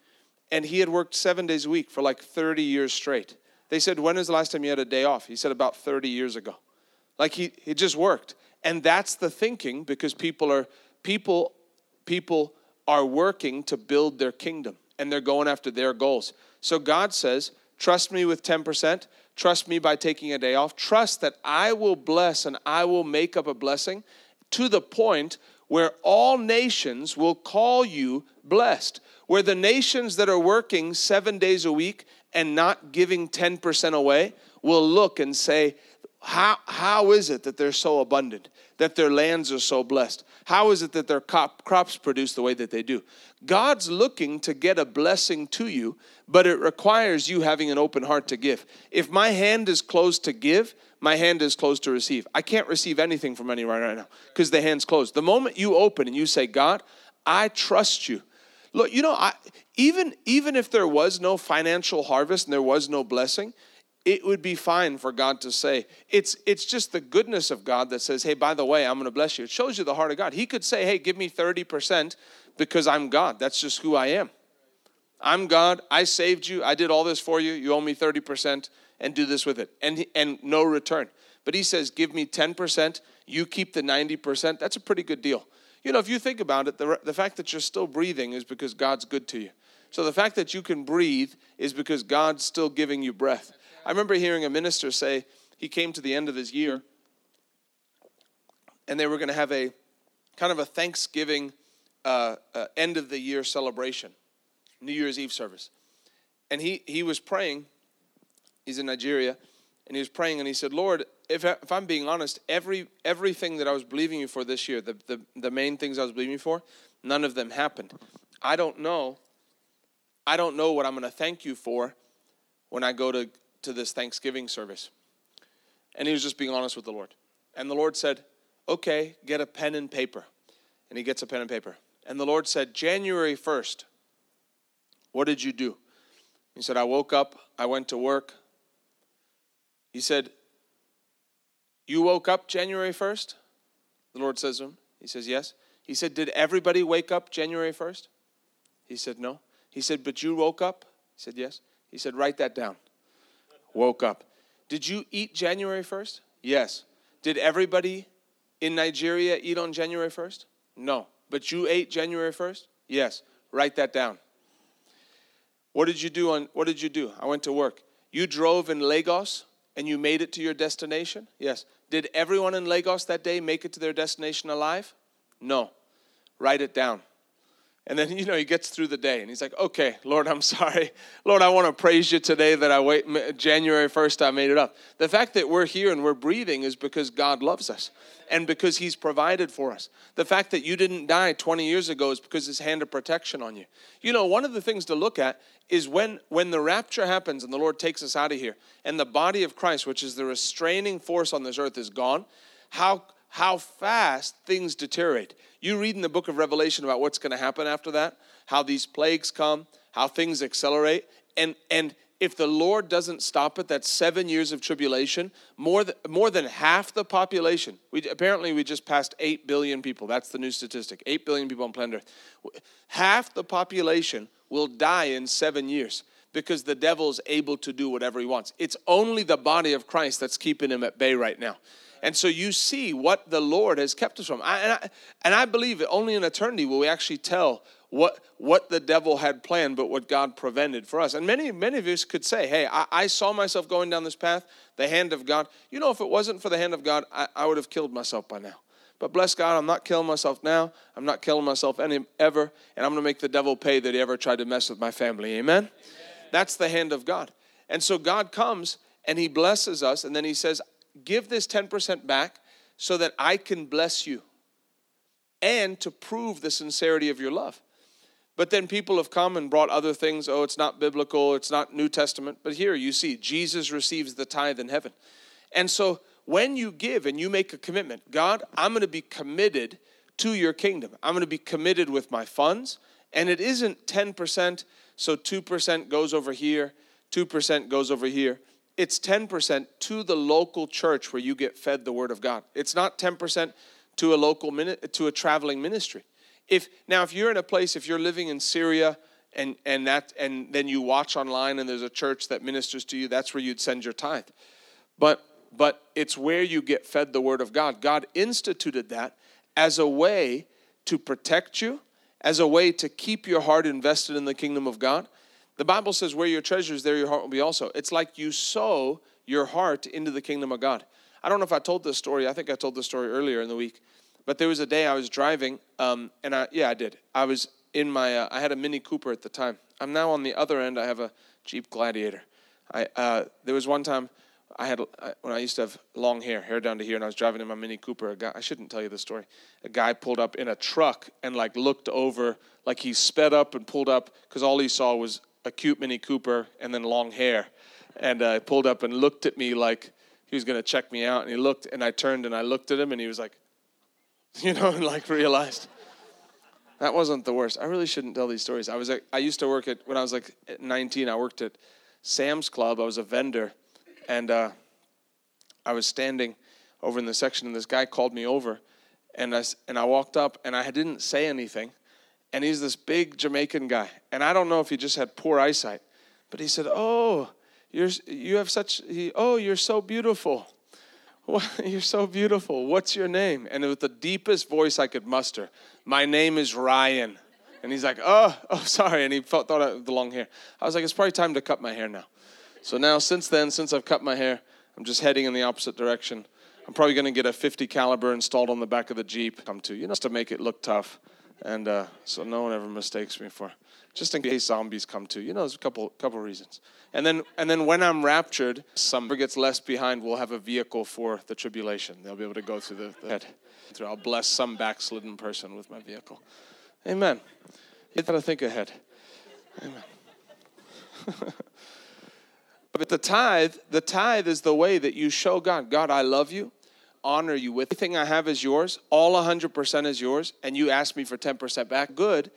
and he had worked seven days a week for like 30 years straight. They said, "When was the last time you had a day off?" He said, "About 30 years ago." Like he he just worked, and that's the thinking because people are people people are working to build their kingdom, and they're going after their goals. So God says, "Trust me with 10%." Trust me by taking a day off. Trust that I will bless and I will make up a blessing to the point where all nations will call you blessed. Where the nations that are working seven days a week and not giving 10% away will look and say, how, how is it that they're so abundant, that their lands are so blessed? How is it that their crop, crops produce the way that they do? God's looking to get a blessing to you, but it requires you having an open heart to give. If my hand is closed to give, my hand is closed to receive. I can't receive anything from anyone right now because the hand's closed. The moment you open and you say, God, I trust you. Look, you know, I, even even if there was no financial harvest and there was no blessing, it would be fine for God to say, it's it's just the goodness of God that says, hey, by the way, I'm going to bless you. It shows you the heart of God. He could say, hey, give me 30% because I'm God. That's just who I am. I'm God. I saved you. I did all this for you. You owe me 30% and do this with it. And and no return. But he says, give me 10%, you keep the 90%. That's a pretty good deal. You know, if you think about it, the, the fact that you're still breathing is because God's good to you. So the fact that you can breathe is because God's still giving you breath. I remember hearing a minister say he came to the end of his year and they were going to have a kind of a Thanksgiving uh, uh, end of the year celebration, New Year's Eve service. And he, he was praying, he's in Nigeria, and he was praying and he said, Lord, if, I, if I'm being honest, every, everything that I was believing you for this year, the, the, the main things I was believing you for, none of them happened. I don't know. I don't know what I'm going to thank you for when I go to, to this Thanksgiving service. And he was just being honest with the Lord. And the Lord said, Okay, get a pen and paper. And he gets a pen and paper. And the Lord said, January 1st, what did you do? He said, I woke up, I went to work. He said, You woke up January 1st? The Lord says to him, He says, Yes. He said, Did everybody wake up January 1st? He said, No. He said, But you woke up? He said, Yes. He said, Write that down. Woke up. Did you eat January 1st? Yes. Did everybody in Nigeria eat on January 1st? No. But you ate January 1st? Yes. Write that down. What did you do on what did you do? I went to work. You drove in Lagos and you made it to your destination? Yes. Did everyone in Lagos that day make it to their destination alive? No. Write it down. And then, [laughs] you know, he gets through the day and he's like, okay, Lord, I'm [laughs] sorry. Lord, I want to praise you today that I wait, January 1st, I made it up. The fact that we're here and we're breathing is because God loves us and because he's provided for us. The fact that you didn't die 20 years ago is because his hand of protection on you. You know, one of the things to look at is when, when the rapture happens and the Lord takes us out of here and the body of Christ, which is the restraining force on this earth, is gone, how how fast things deteriorate. You read in the book of Revelation about what's going to happen after that, how these plagues come, how things accelerate, and and if the Lord doesn't stop it, that's seven years of tribulation. More than, more than half the population. We, apparently, we just passed 8 billion people. That's the new statistic 8 billion people on planet Earth. Half the population will die in seven years because the devil's able to do whatever he wants. It's only the body of Christ that's keeping him at bay right now. And so you see what the Lord has kept us from. I, and, I, and I believe that only in eternity will we actually tell what, what the devil had planned, but what God prevented for us. And many, many of us could say, hey, I, I saw myself going down this path, the hand of God. You know, if it wasn't for the hand of God, I, I would have killed myself by now. But bless God, I'm not killing myself now. I'm not killing myself any ever, and I'm going to make the devil pay that he ever tried to mess with my family. Amen? Amen? That's the hand of God. And so God comes and he blesses us, and then he says, give this 10% back so that I can bless you and to prove the sincerity of your love. But then people have come and brought other things. Oh, it's not biblical, it's not New Testament. But here you see, Jesus receives the tithe in heaven. And so when you give and you make a commitment, God, I'm going to be committed to your kingdom. I'm going to be committed with my funds. And it isn't 10%, so 2% goes over here, 2% goes over here it's 10% to the local church where you get fed the word of God. It's not 10% to a local to a traveling ministry. If now if you're in a place if you're living in Syria and and that and then you watch online and there's a church that ministers to you, that's where you'd send your tithe. But but it's where you get fed the word of God. God instituted that as a way to protect you, as a way to keep your heart invested in the kingdom of God the Bible says, where your treasure is, there your heart will be also. It's like you sow your heart into the kingdom of God. I don't know if I told this story. I think I told this story earlier in the week. But there was a day I was driving, um, and I, yeah, I did. I was in my, uh, I had a Mini Cooper at the time. I'm now on the other end, I have a Jeep Gladiator. I, uh, there was one time I had, when I used to have long hair, hair down to here, and I was driving in my Mini Cooper. A guy, I shouldn't tell you the story. A guy pulled up in a truck and like looked over, like he sped up and pulled up because all he saw was a cute Mini Cooper and then long hair. And uh, pulled up and looked at me like he was going to check me out. And he looked, and I turned and I looked at him, and he was like, [laughs] you know, and like realized that wasn't the worst. I really shouldn't tell these stories. I was at, I used to work at when I was like 19. I worked at Sam's Club. I was a vendor, and uh, I was standing over in the section, and this guy called me over, and I and I walked up, and I didn't say anything, and he's this big Jamaican guy. And I don't know if he just had poor eyesight, but he said, "Oh, you're you have such he, oh, you're so beautiful. [laughs] You're so beautiful. What's your name?" And with the deepest voice I could muster, "My name is Ryan." And he's like, "Oh, [laughs] oh, sorry." And he thought of the long hair. I was like, "It's probably time to cut my hair now." So now, since then, since I've cut my hair, I'm just heading in the opposite direction. I'm probably going to get a 50 caliber installed on the back of the Jeep. Come to you know, just to make it look tough and uh, so no one ever mistakes me for just in case zombies come too. You know, there's a couple couple reasons. And then and then when I'm raptured, some gets left behind. We'll have a vehicle for the tribulation. They'll be able to go through the, the head. I'll bless some backslidden person with my vehicle. Amen. You got to think ahead. Amen. [laughs] but the tithe, the tithe is the way that you show God, God, I love you. Honor you with everything I have is yours, all 100% is yours, and you ask me for 10% back, good,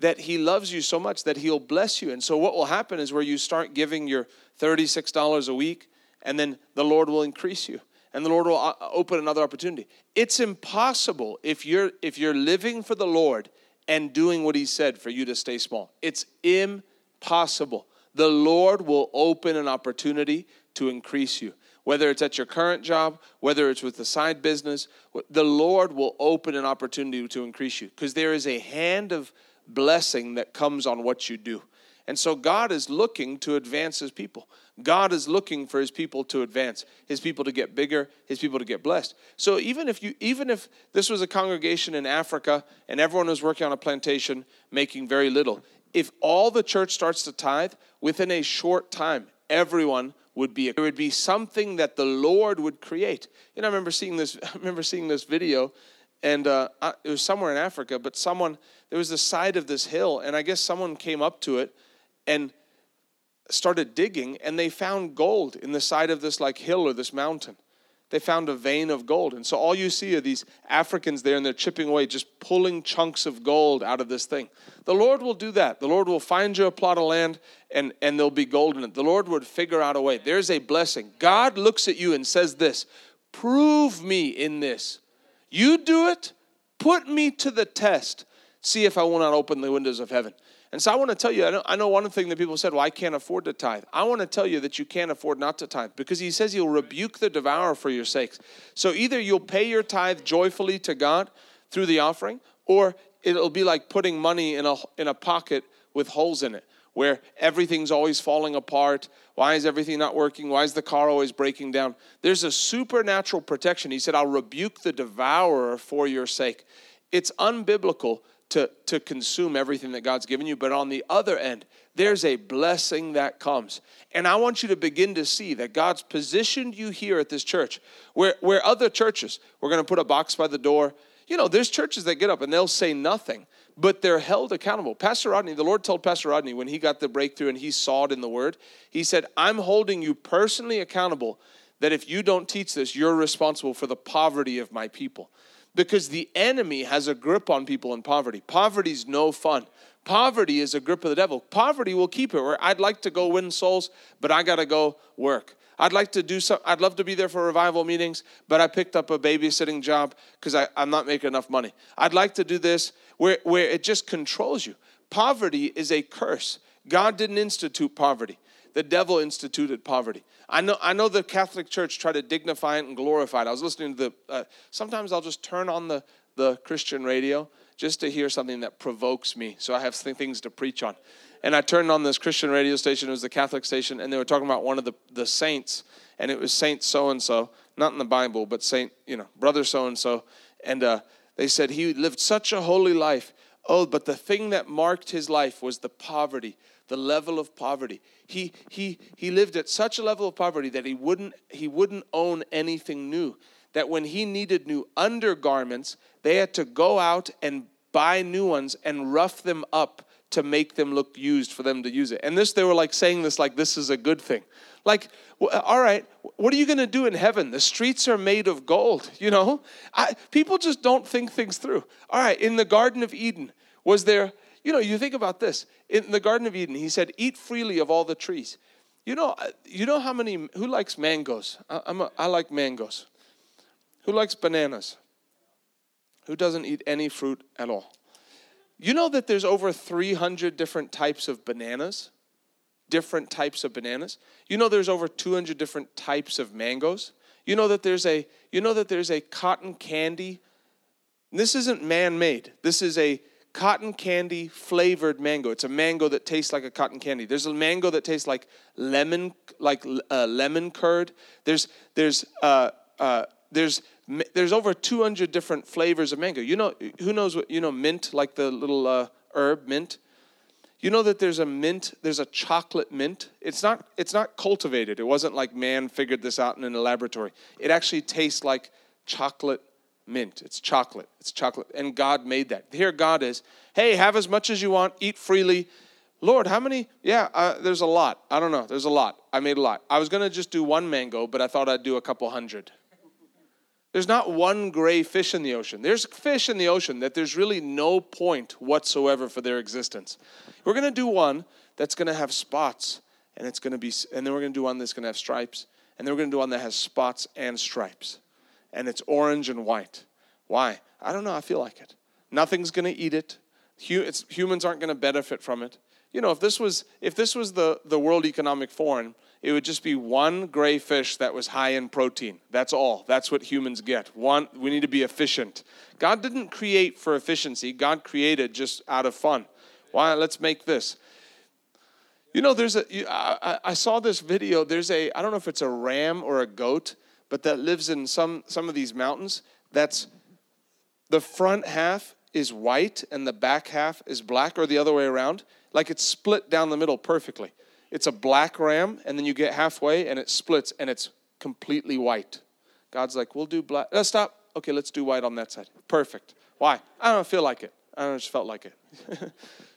that he loves you so much that he'll bless you. And so what will happen is where you start giving your $36 a week, and then the Lord will increase you. And the Lord will uh, open another opportunity. It's impossible if you're if you're living for the Lord and doing what he said for you to stay small. It's impossible. The Lord will open an opportunity to increase you whether it's at your current job, whether it's with the side business, the Lord will open an opportunity to increase you because there is a hand of blessing that comes on what you do. And so God is looking to advance his people. God is looking for his people to advance, his people to get bigger, his people to get blessed. So even if you even if this was a congregation in Africa and everyone was working on a plantation making very little, if all the church starts to tithe within a short time, everyone would be it would be something that the Lord would create. You know, I remember seeing this. [laughs] I remember seeing this video, and uh, it was somewhere in Africa. But someone there was the side of this hill, and I guess someone came up to it and started digging, and they found gold in the side of this like hill or this mountain they found a vein of gold. And so all you see are these Africans there and they're chipping away, just pulling chunks of gold out of this thing. The Lord will do that. The Lord will find you a plot of land and, and there'll be gold in it. The Lord would figure out a way. There's a blessing. God looks at you and says this Prove me in this. You do it, put me to the test. See if I will not open the windows of heaven. And so I want to tell you, I know, I know one thing that people said, well, I can't afford to tithe. I want to tell you that you can't afford not to tithe because he says he'll rebuke the devourer for your sakes. So either you'll pay your tithe joyfully to God through the offering, or it'll be like putting money in a, in a pocket with holes in it where everything's always falling apart. Why is everything not working? Why is the car always breaking down? There's a supernatural protection. He said, I'll rebuke the devourer for your sake. It's unbiblical to, to consume everything that God's given you. But on the other end, there's a blessing that comes. And I want you to begin to see that God's positioned you here at this church, where, where other churches, we're going to put a box by the door. You know, there's churches that get up and they'll say nothing, but they're held accountable. Pastor Rodney, the Lord told Pastor Rodney when he got the breakthrough and he saw it in the Word, he said, I'm holding you personally accountable that if you don't teach this, you're responsible for the poverty of my people because the enemy has a grip on people in poverty. Poverty's no fun. Poverty is a grip of the devil. Poverty will keep it where I'd like to go win souls, but I got to go work. I'd like to do some, I'd love to be there for revival meetings, but I picked up a babysitting job because I'm not making enough money. I'd like to do this where, where it just controls you. Poverty is a curse. God didn't institute poverty the devil instituted poverty. I know, I know the Catholic Church tried to dignify it and glorify it. I was listening to the, uh, sometimes I'll just turn on the, the Christian radio just to hear something that provokes me so I have things to preach on. And I turned on this Christian radio station, it was the Catholic station, and they were talking about one of the, the saints, and it was Saint so and so, not in the Bible, but Saint, you know, brother so and so. And uh, they said he lived such a holy life. Oh, but the thing that marked his life was the poverty, the level of poverty. He, he, he lived at such a level of poverty that he wouldn't, he wouldn't own anything new. That when he needed new undergarments, they had to go out and buy new ones and rough them up to make them look used for them to use it. And this, they were like saying this like this is a good thing. Like, all right, what are you going to do in heaven? The streets are made of gold, you know? I, people just don't think things through. All right, in the Garden of Eden, was there you know, you think about this. In the Garden of Eden, he said, Eat freely of all the trees. You know, uh, you know how many, who likes mangoes? I, I'm a, I like mangoes. Who likes bananas? Who doesn't eat any fruit at all? You know that there's over 300 different types of bananas? Different types of bananas. You know there's over 200 different types of mangoes. You know that there's a you know that there's a cotton candy. This isn't man-made. This is a cotton candy flavored mango. It's a mango that tastes like a cotton candy. There's a mango that tastes like lemon, like uh, lemon curd. There's there's uh, uh, there's there's over 200 different flavors of mango. You know who knows what you know mint like the little uh, herb mint. You know that there's a mint. There's a chocolate mint. It's not it's not cultivated. It wasn't like man figured this out in a laboratory. It actually tastes like chocolate mint. It's chocolate. It's chocolate. And God made that. Here, God is, hey, have as much as you want, eat freely. Lord, how many? Yeah, uh, there's a lot. I don't know. There's a lot. I made a lot. I was going to just do one mango, but I thought I'd do a couple hundred. There's not one gray fish in the ocean. There's fish in the ocean that there's really no point whatsoever for their existence. We're going to do one that's going to have spots, and it's going to be, and then we're going to do one that's going to have stripes, and then we're going to do one that has spots and stripes, and it's orange and white. Why? I don't know. I feel like it. Nothing's going to eat it. Hu- humans aren't going to benefit from it. You know, if this was if this was the the World Economic Forum, it would just be one gray fish that was high in protein. That's all. That's what humans get. One, we need to be efficient. God didn't create for efficiency. God created just out of fun. Why? Let's make this. You know, there's a. I, I saw this video. There's a. I don't know if it's a ram or a goat, but that lives in some some of these mountains. That's the front half is white and the back half is black, or the other way around. Like it's split down the middle perfectly. It's a black ram, and then you get halfway and it splits and it's completely white. God's like, we'll do black. Uh, stop. Okay, let's do white on that side. Perfect. Why? I don't feel like it. I just felt like it. [laughs]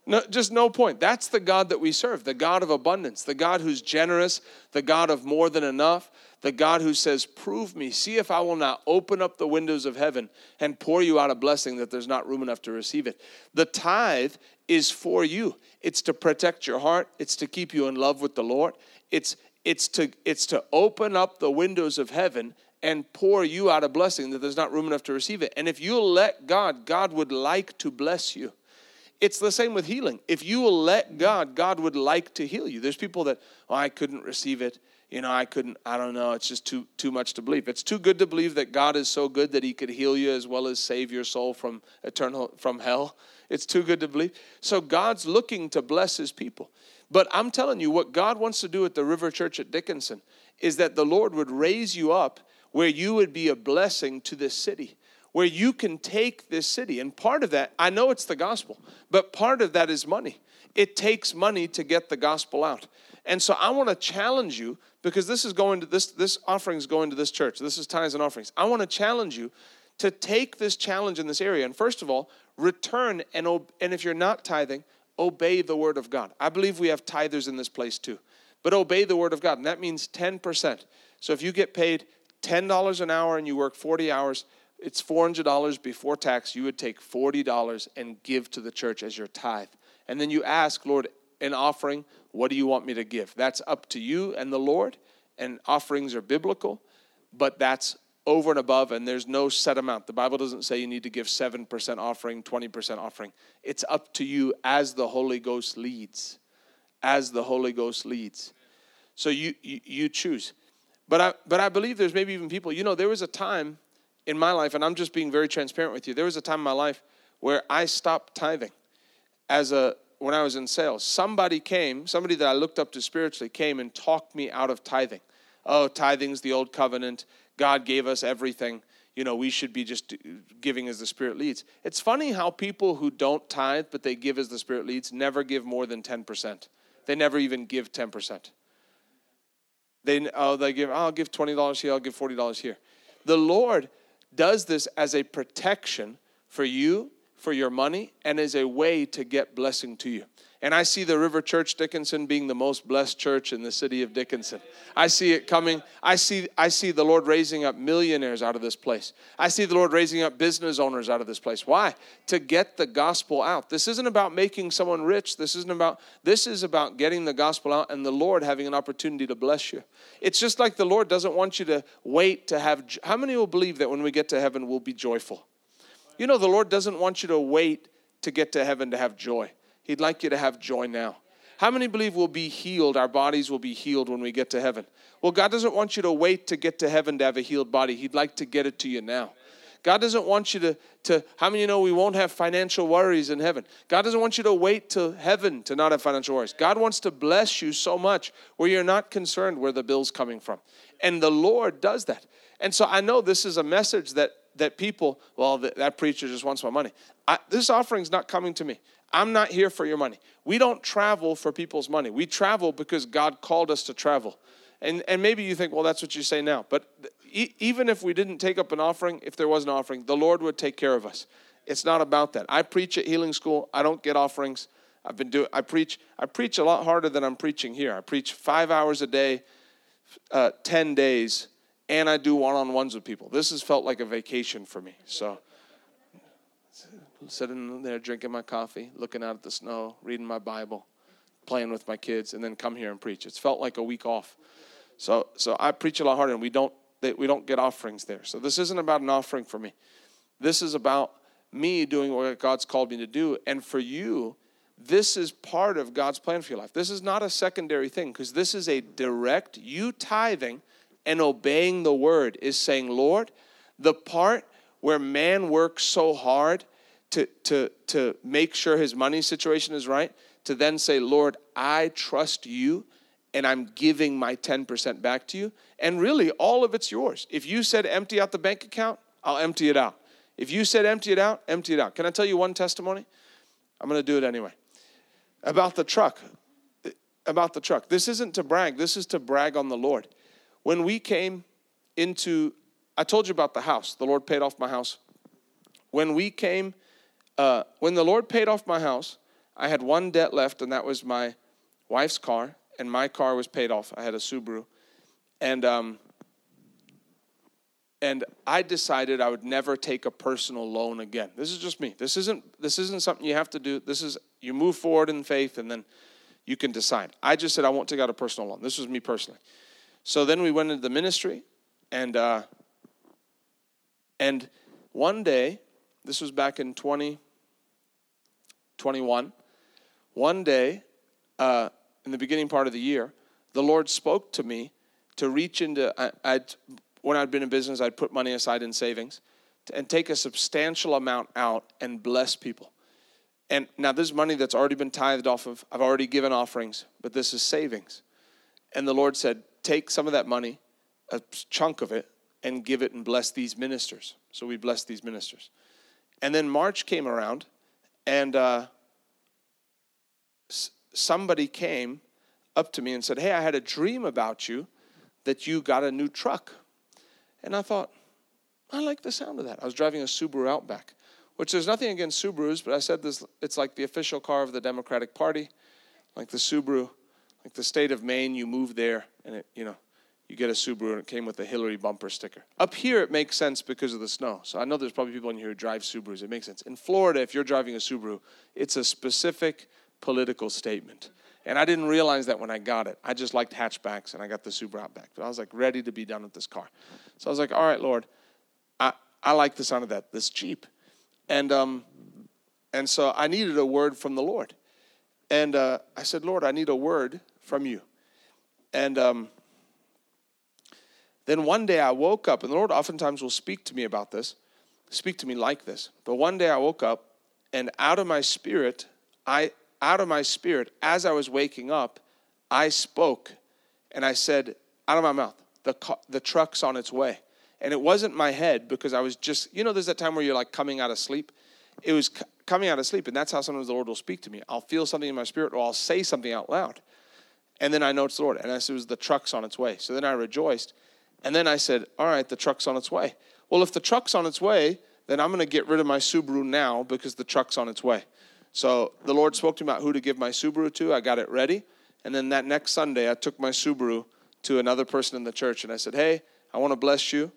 no, just no point. That's the God that we serve, the God of abundance, the God who's generous, the God of more than enough, the God who says, Prove me, see if I will not open up the windows of heaven and pour you out a blessing that there's not room enough to receive it. The tithe is for you. It's to protect your heart, it's to keep you in love with the Lord. It's it's to it's to open up the windows of heaven and pour you out a blessing that there's not room enough to receive it. And if you'll let God, God would like to bless you. It's the same with healing. If you will let God, God would like to heal you. There's people that, oh, I couldn't receive it. You know, I couldn't, I don't know, it's just too too much to believe. It's too good to believe that God is so good that he could heal you as well as save your soul from eternal from hell. It's too good to believe. So God's looking to bless his people. But I'm telling you, what God wants to do at the River Church at Dickinson is that the Lord would raise you up where you would be a blessing to this city, where you can take this city. And part of that, I know it's the gospel, but part of that is money. It takes money to get the gospel out. And so I want to challenge you because this is going to this this offering is going to this church. This is tithes and offerings. I want to challenge you to take this challenge in this area. And first of all, return and, and if you're not tithing, obey the word of God. I believe we have tithers in this place too. But obey the word of God, and that means 10%. So if you get paid $10 an hour and you work 40 hours, it's $400 before tax. You would take $40 and give to the church as your tithe. And then you ask, Lord, an offering, what do you want me to give? That's up to you and the Lord. And offerings are biblical, but that's over and above, and there's no set amount. The Bible doesn't say you need to give 7% offering, 20% offering. It's up to you as the Holy Ghost leads. As the Holy Ghost leads. So you, you, you choose. But I, but I believe there's maybe even people, you know, there was a time in my life, and I'm just being very transparent with you, there was a time in my life where I stopped tithing as a when I was in sales. Somebody came, somebody that I looked up to spiritually came and talked me out of tithing. Oh, tithing's the old covenant God gave us everything. You know, we should be just giving as the Spirit leads. It's funny how people who don't tithe, but they give as the Spirit leads, never give more than 10%. They never even give 10%. They, oh, they give, oh, I'll give $20 here, I'll give $40 here. The Lord does this as a protection for you, for your money, and as a way to get blessing to you. And I see the River Church Dickinson being the most blessed church in the city of Dickinson. I see it coming. I see, I see the Lord raising up millionaires out of this place. I see the Lord raising up business owners out of this place. Why? To get the gospel out. This isn't about making someone rich. This isn't about, this is about getting the gospel out and the Lord having an opportunity to bless you. It's just like the Lord doesn't want you to wait to have, how many will believe that when we get to heaven, we'll be joyful? You know, the Lord doesn't want you to wait to get to heaven to have joy. He'd like you to have joy now. How many believe we'll be healed? Our bodies will be healed when we get to heaven. Well, God doesn't want you to wait to get to heaven to have a healed body. He'd like to get it to you now. God doesn't want you to, to how many know we won't have financial worries in heaven? God doesn't want you to wait to heaven to not have financial worries. God wants to bless you so much where you're not concerned where the bill's coming from. And the Lord does that. And so I know this is a message that that people, well, that, that preacher just wants my money. I, this offering's not coming to me. I'm not here for your money. We don't travel for people's money. We travel because God called us to travel. And, and maybe you think, well, that's what you say now. But e- even if we didn't take up an offering, if there was an offering, the Lord would take care of us. It's not about that. I preach at Healing School. I don't get offerings. I've been doing. I preach. I preach a lot harder than I'm preaching here. I preach five hours a day, uh, ten days, and I do one on ones with people. This has felt like a vacation for me. So, sitting there drinking my coffee, looking out at the snow, reading my Bible, playing with my kids, and then come here and preach. It's felt like a week off. So, so I preach a lot harder, and we don't they, we don't get offerings there. So this isn't about an offering for me. This is about me doing what God's called me to do, and for you, this is part of God's plan for your life. This is not a secondary thing because this is a direct you tithing and obeying the word is saying, Lord, the part where man works so hard to, to, to make sure his money situation is right, to then say, Lord, I trust you and I'm giving my 10% back to you. And really, all of it's yours. If you said empty out the bank account, I'll empty it out. If you said empty it out, empty it out. Can I tell you one testimony? I'm going to do it anyway. About the truck. About the truck. This isn't to brag, this is to brag on the Lord. When we came into, I told you about the house. The Lord paid off my house. When we came, uh, when the Lord paid off my house, I had one debt left, and that was my wife's car and my car was paid off. I had a Subaru, and um, and I decided I would never take a personal loan again. This is just me. This isn't this isn't something you have to do. This is you move forward in faith, and then you can decide. I just said I won't take out a personal loan. This was me personally. So then we went into the ministry, and uh, and one day, this was back in 2021. One day, uh, in the beginning part of the year, the Lord spoke to me to reach into, I, I'd, when I'd been in business, I'd put money aside in savings and take a substantial amount out and bless people. And now this is money that's already been tithed off of. I've already given offerings, but this is savings. And the Lord said, take some of that money, a chunk of it, and give it and bless these ministers. So we blessed these ministers. And then March came around, and uh, somebody came up to me and said, Hey, I had a dream about you that you got a new truck. And I thought, I like the sound of that. I was driving a Subaru Outback, which there's nothing against Subarus, but I said this it's like the official car of the Democratic Party, like the Subaru, like the state of Maine, you move there and it, you know, you get a Subaru and it came with a Hillary bumper sticker. Up here, it makes sense because of the snow. So I know there's probably people in here who drive Subarus. It makes sense. In Florida, if you're driving a Subaru, it's a specific political statement. And I didn't realize that when I got it. I just liked hatchbacks and I got the Subaru Outback. But I was like ready to be done with this car. So I was like, all right, Lord, I, I like the sound of that, this Jeep. And, um, and so I needed a word from the Lord. And uh, I said, Lord, I need a word from you. And um, then one day I woke up, and the Lord oftentimes will speak to me about this, speak to me like this. But one day I woke up, and out of my spirit, I out of my spirit, as I was waking up, I spoke and I said, out of my mouth, the, the truck's on its way. And it wasn't my head because I was just, you know, there's that time where you're like coming out of sleep. It was c- coming out of sleep, and that's how sometimes the Lord will speak to me. I'll feel something in my spirit, or I'll say something out loud. And then I know it's the Lord. And I said, it was the truck's on its way. So then I rejoiced. And then I said, all right, the truck's on its way. Well, if the truck's on its way, then I'm going to get rid of my Subaru now because the truck's on its way. So the Lord spoke to me about who to give my Subaru to. I got it ready. And then that next Sunday, I took my Subaru to another person in the church and I said, Hey, I want to bless you.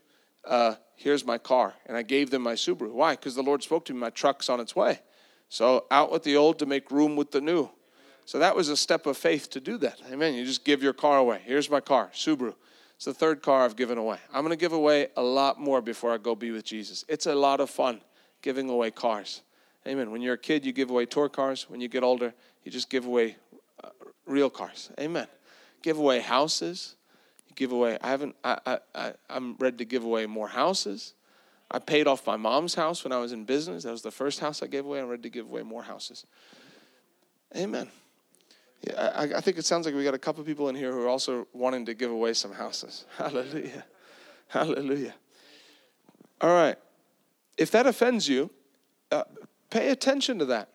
Uh, here's my car. And I gave them my Subaru. Why? Because the Lord spoke to me, my truck's on its way. So out with the old to make room with the new. So that was a step of faith to do that. Amen. You just give your car away. Here's my car, Subaru. It's the third car I've given away. I'm going to give away a lot more before I go be with Jesus. It's a lot of fun giving away cars. Amen. When you're a kid, you give away toy cars. When you get older, you just give away uh, real cars. Amen. Give away houses. You give away. I haven't. I, I, I I'm ready to give away more houses. I paid off my mom's house when I was in business. That was the first house I gave away. I'm ready to give away more houses. Amen. Yeah, I, I think it sounds like we got a couple people in here who are also wanting to give away some houses. [laughs] Hallelujah. Hallelujah. All right. If that offends you, uh, Pay attention to that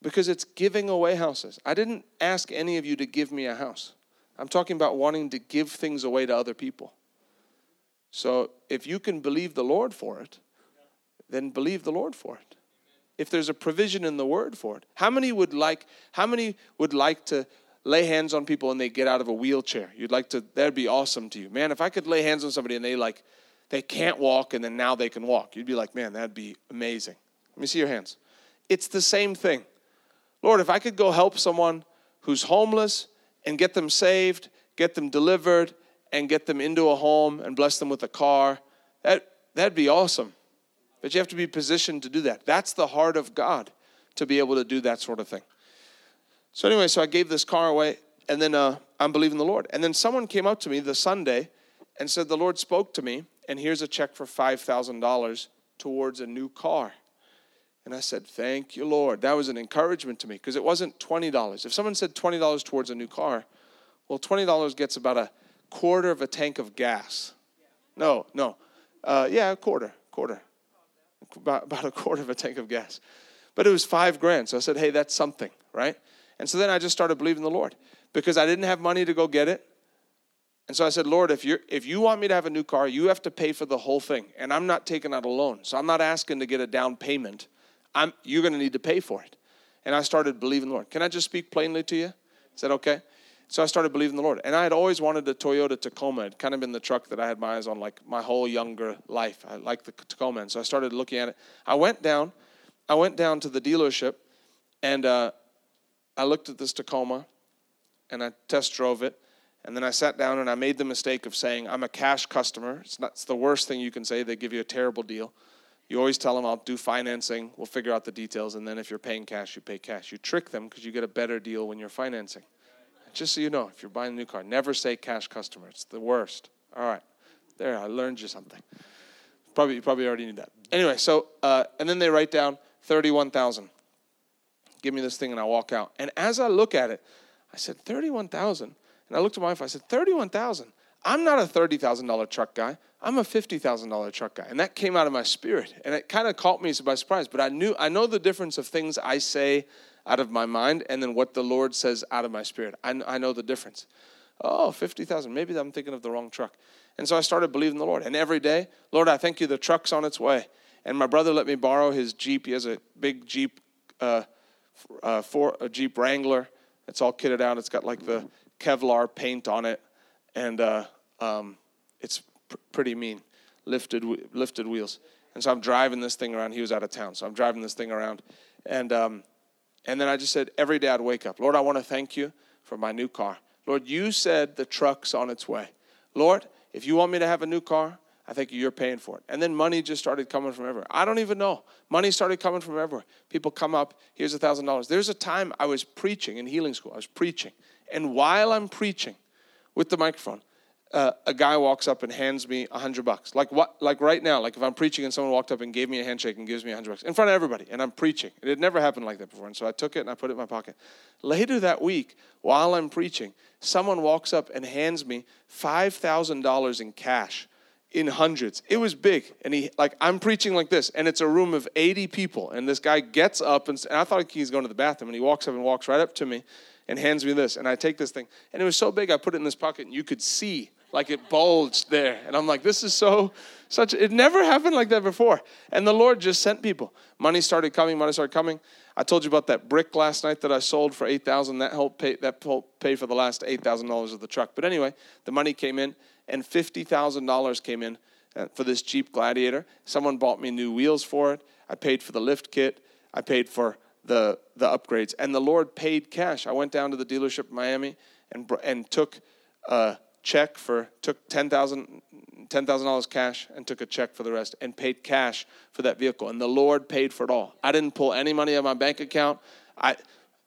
because it's giving away houses. I didn't ask any of you to give me a house. I'm talking about wanting to give things away to other people. So if you can believe the Lord for it, then believe the Lord for it. If there's a provision in the word for it. How many would like how many would like to lay hands on people and they get out of a wheelchair. You'd like to, that'd be awesome to you. Man, if I could lay hands on somebody and they like, they can't walk and then now they can walk, you'd be like, man, that'd be amazing. Let me see your hands. It's the same thing. Lord, if I could go help someone who's homeless and get them saved, get them delivered, and get them into a home and bless them with a car, that, that'd be awesome. But you have to be positioned to do that. That's the heart of God to be able to do that sort of thing. So, anyway, so I gave this car away, and then uh, I'm believing the Lord. And then someone came up to me the Sunday and said, The Lord spoke to me, and here's a check for $5,000 towards a new car. And I said, Thank you, Lord. That was an encouragement to me because it wasn't $20. If someone said $20 towards a new car, well, $20 gets about a quarter of a tank of gas. No, no. Uh, yeah, a quarter, quarter. About, a quarter of a tank of gas. But it was five grand. So I said, Hey, that's something, right? And so then I just started believing the Lord because I didn't have money to go get it. And so I said, Lord, if you if you want me to have a new car, you have to pay for the whole thing. And I'm not taking out a loan. So I'm not asking to get a down payment. I'm you're gonna need to pay for it. And I started believing the Lord. Can I just speak plainly to you? Is that okay? So I started believing the Lord. And I had always wanted a Toyota Tacoma. It kind of been the truck that I had my eyes on like my whole younger life. I liked the Tacoma. And so I started looking at it. I went down, I went down to the dealership and uh, I looked at this Tacoma and I test drove it. And then I sat down and I made the mistake of saying, I'm a cash customer. It's, not, it's the worst thing you can say. They give you a terrible deal. You always tell them, I'll do financing. We'll figure out the details. And then if you're paying cash, you pay cash. You trick them because you get a better deal when you're financing. Just so you know, if you're buying a new car, never say cash customer. It's the worst. All right. There, I learned you something. Probably, you probably already knew that. Anyway, so, uh, and then they write down 31,000 give me this thing and I walk out. And as I look at it, I said, 31,000. And I looked at my wife, I said, 31,000. I'm not a $30,000 truck guy. I'm a $50,000 truck guy. And that came out of my spirit. And it kind of caught me by surprise. But I knew, I know the difference of things I say out of my mind and then what the Lord says out of my spirit. I, I know the difference. Oh, 50,000. Maybe I'm thinking of the wrong truck. And so I started believing the Lord. And every day, Lord, I thank you, the truck's on its way. And my brother let me borrow his Jeep. He has a big Jeep. Uh, uh, for a Jeep Wrangler. It's all kitted out. It's got like the Kevlar paint on it, and uh, um, it's pr- pretty mean. Lifted lifted wheels. And so I'm driving this thing around. He was out of town, so I'm driving this thing around, and um, and then I just said every day I'd wake up, Lord, I want to thank you for my new car. Lord, you said the truck's on its way. Lord, if you want me to have a new car, I think you're paying for it. And then money just started coming from everywhere. I don't even know. Money started coming from everywhere. People come up, here's a thousand dollars. There's a time I was preaching in healing school. I was preaching. And while I'm preaching with the microphone, uh, a guy walks up and hands me a hundred bucks. Like what? Like right now. Like if I'm preaching and someone walked up and gave me a handshake and gives me a hundred bucks in front of everybody, and I'm preaching. It had never happened like that before, and so I took it and I put it in my pocket. Later that week, while I'm preaching, someone walks up and hands me five thousand dollars in cash in hundreds. It was big. And he, like, I'm preaching like this, and it's a room of 80 people. And this guy gets up, and, and I thought he's going to the bathroom, and he walks up and walks right up to me and hands me this. And I take this thing, and it was so big, I put it in this pocket, and you could see, like, it bulged there. And I'm like, this is so, such, it never happened like that before. And the Lord just sent people. Money started coming, money started coming. I told you about that brick last night that I sold for 8000 That helped pay, that helped pay for the last $8,000 of the truck. But anyway, the money came in and $50,000 came in uh, for this Jeep Gladiator. Someone bought me new wheels for it. I paid for the lift kit. I paid for the, the upgrades. And the Lord paid cash. I went down to the dealership in Miami and, and took a check for, took $10,000 $10,000 cash and took a check for the rest and paid cash for that vehicle. And the Lord paid for it all. I didn't pull any money out of my bank account. I,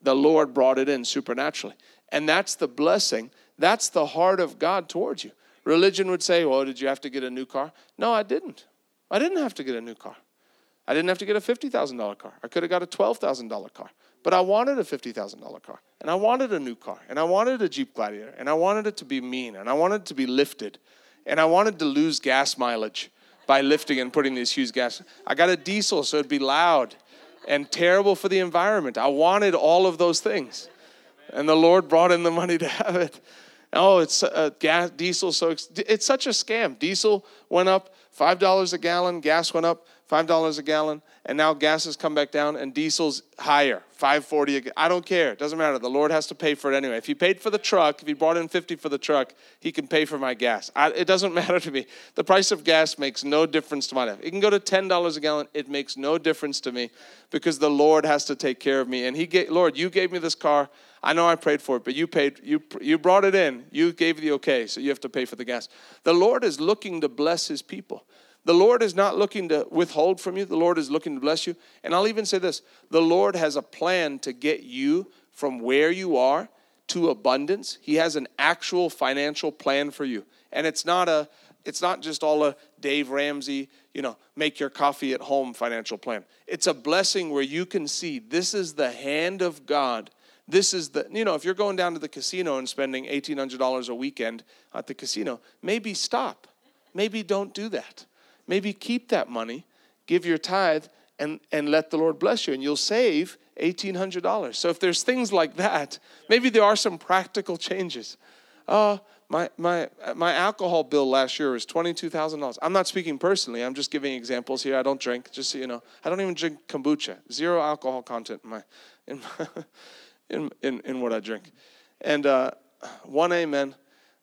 the Lord brought it in supernaturally. And that's the blessing. That's the heart of God towards you. Religion would say, well, did you have to get a new car? No, I didn't. I didn't have to get a new car. I didn't have to get a $50,000 car. I could have got a $12,000 car. But I wanted a $50,000 car. And I wanted a new car. And I wanted a Jeep Gladiator. And I wanted it to be mean. And I wanted it to be lifted. And I wanted to lose gas mileage by lifting and putting these huge gas. I got a diesel so it'd be loud and terrible for the environment. I wanted all of those things. And the Lord brought in the money to have it. Oh, it's uh, gas, diesel. So it's, it's such a scam. Diesel went up five dollars a gallon. Gas went up five dollars a gallon, and now gas has come back down and diesel's higher, five forty. a ga- I don't care. It doesn't matter. The Lord has to pay for it anyway. If He paid for the truck, if He brought in fifty for the truck, He can pay for my gas. I, it doesn't [laughs] matter to me. The price of gas makes no difference to my life. It can go to ten dollars a gallon. It makes no difference to me because the Lord has to take care of me. And He gave, Lord, you gave me this car. I know I prayed for it, but you paid. You you brought it in. You gave the okay, so you have to pay for the gas. The Lord is looking to bless His people. The Lord is not looking to withhold from you. The Lord is looking to bless you. And I'll even say this the Lord has a plan to get you from where you are to abundance. He has an actual financial plan for you. And it's not a it's not just all a Dave Ramsey, you know, make your coffee at home financial plan. It's a blessing where you can see this is the hand of God. This is the, you know, if you're going down to the casino and spending $1,800 a weekend at the casino, maybe stop. Maybe don't do that maybe keep that money, give your tithe, and, and let the Lord bless you, and you'll save $1,800. So if there's things like that, maybe there are some practical changes. Uh, my, my, my alcohol bill last year was $22,000. I'm not speaking personally, I'm just giving examples here. I don't drink, just so you know. I don't even drink kombucha, zero alcohol content in, my, in, my, [laughs] in, in, in what I drink. And uh, one amen,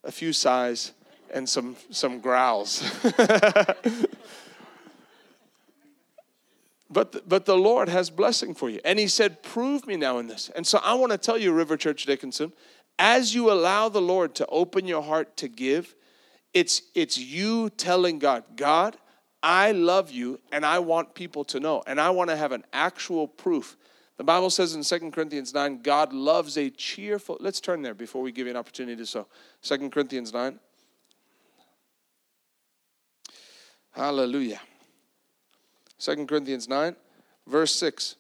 a few sighs, and some some growls. [laughs] but the, but the Lord has blessing for you, and He said, "Prove me now in this." And so I want to tell you, River Church Dickinson, as you allow the Lord to open your heart to give, it's it's you telling God, God, I love you, and I want people to know, and I want to have an actual proof. The Bible says in 2 Corinthians 9, God loves a cheerful. Let's turn there before we give you an opportunity to sow. 2 Corinthians 9. Hallelujah. 2 Corinthians 9, verse 6.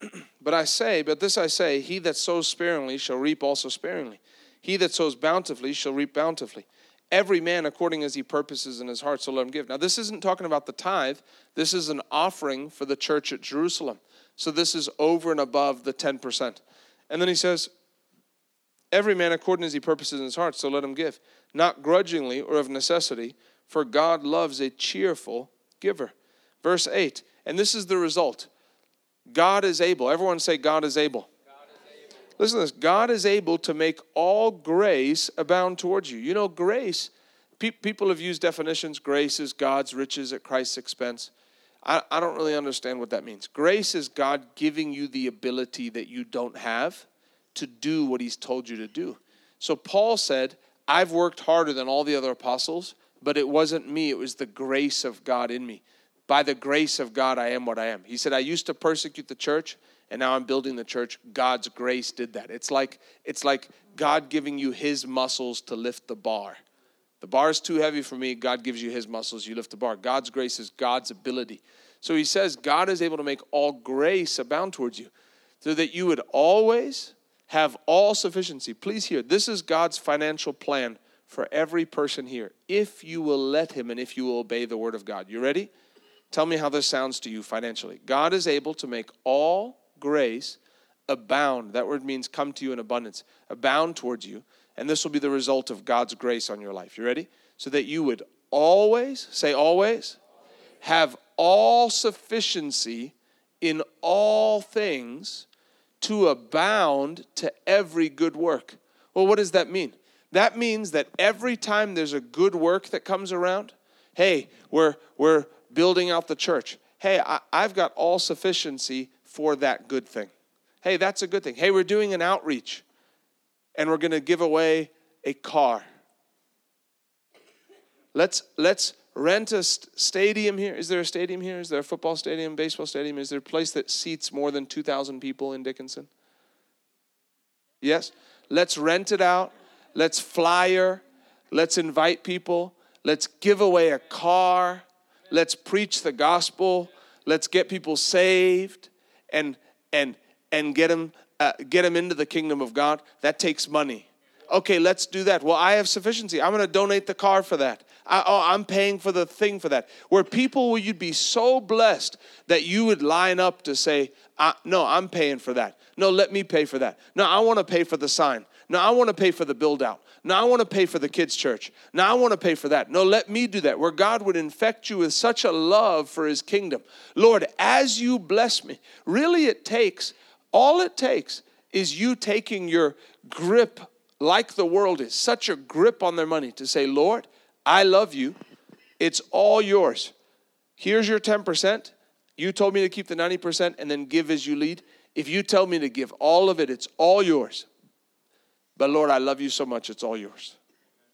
[clears throat] but I say, but this I say, he that sows sparingly shall reap also sparingly. He that sows bountifully shall reap bountifully. Every man according as he purposes in his heart, so let him give. Now, this isn't talking about the tithe. This is an offering for the church at Jerusalem. So this is over and above the 10%. And then he says, Every man according as he purposes in his heart, so let him give. Not grudgingly or of necessity, for God loves a cheerful giver. Verse 8, and this is the result God is able. Everyone say, God is able. Listen to this God is able to make all grace abound towards you. You know, grace, pe- people have used definitions grace is God's riches at Christ's expense. I, I don't really understand what that means. Grace is God giving you the ability that you don't have to do what He's told you to do. So Paul said, I've worked harder than all the other apostles, but it wasn't me, it was the grace of God in me. By the grace of God, I am what I am. He said, I used to persecute the church, and now I'm building the church. God's grace did that. It's like, it's like God giving you his muscles to lift the bar. The bar is too heavy for me. God gives you his muscles, you lift the bar. God's grace is God's ability. So he says, God is able to make all grace abound towards you, so that you would always have all sufficiency. Please hear, this is God's financial plan for every person here, if you will let him and if you will obey the word of God. You ready? Tell me how this sounds to you financially. God is able to make all grace abound. That word means come to you in abundance, abound towards you. And this will be the result of God's grace on your life. You ready? So that you would always, say always, have all sufficiency in all things to abound to every good work. Well, what does that mean? That means that every time there's a good work that comes around, hey, we're, we're building out the church. Hey, I, I've got all sufficiency for that good thing. Hey, that's a good thing. Hey, we're doing an outreach and we're going to give away a car. Let's, let's rent a st- stadium here. Is there a stadium here? Is there a football stadium, baseball stadium? Is there a place that seats more than 2,000 people in Dickinson? Yes? Let's rent it out. Let's flyer. Let's invite people. Let's give away a car. Let's preach the gospel. Let's get people saved and and and get them uh, get them into the kingdom of God. That takes money. Okay, let's do that. Well, I have sufficiency. I'm going to donate the car for that. I, oh, I'm paying for the thing for that. Where people, will you'd be so blessed that you would line up to say, uh, "No, I'm paying for that. No, let me pay for that. No, I want to pay for the sign. No, I want to pay for the build out. No, I want to pay for the kids' church. No, I want to pay for that. No, let me do that. Where God would infect you with such a love for his kingdom. Lord, as you bless me, really it takes, all it takes is you taking your grip like the world is, such a grip on their money to say, Lord, I love you. It's all yours. Here's your 10%. You told me to keep the 90% and then give as you lead. If you tell me to give all of it, it's all yours. But Lord, I love you so much, it's all yours.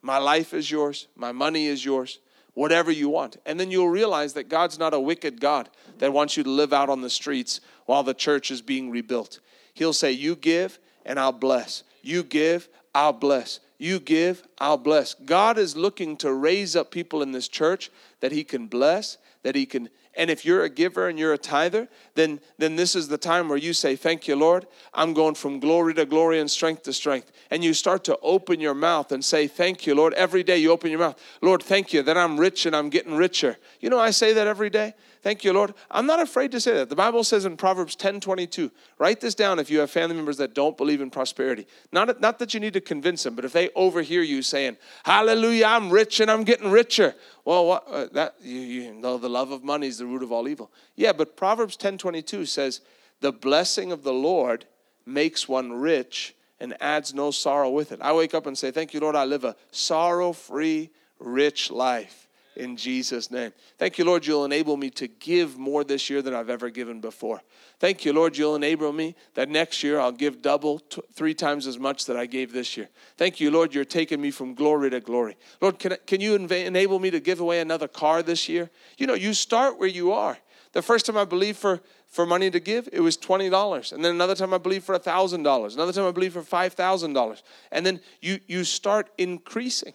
My life is yours, my money is yours, whatever you want. And then you'll realize that God's not a wicked God that wants you to live out on the streets while the church is being rebuilt. He'll say, You give, and I'll bless. You give, I'll bless. You give, I'll bless. God is looking to raise up people in this church that He can bless, that He can and if you're a giver and you're a tither, then, then this is the time where you say, Thank you, Lord. I'm going from glory to glory and strength to strength. And you start to open your mouth and say, Thank you, Lord. Every day you open your mouth. Lord, thank you that I'm rich and I'm getting richer. You know, I say that every day. Thank you, Lord. I'm not afraid to say that. The Bible says in Proverbs 10 22, write this down if you have family members that don't believe in prosperity. Not, not that you need to convince them, but if they overhear you saying, Hallelujah, I'm rich and I'm getting richer. Well, what, uh, that you, you know the love of money is the root of all evil. Yeah, but Proverbs 10 22 says, The blessing of the Lord makes one rich and adds no sorrow with it. I wake up and say, Thank you, Lord, I live a sorrow free, rich life in Jesus' name. Thank you, Lord, you'll enable me to give more this year than I've ever given before. Thank you, Lord, you'll enable me that next year I'll give double, t- three times as much that I gave this year. Thank you, Lord, you're taking me from glory to glory. Lord, can, can you enable me to give away another car this year? You know, you start where you are. The first time I believed for, for money to give, it was $20. And then another time I believed for $1,000. Another time I believed for $5,000. And then you, you start increasing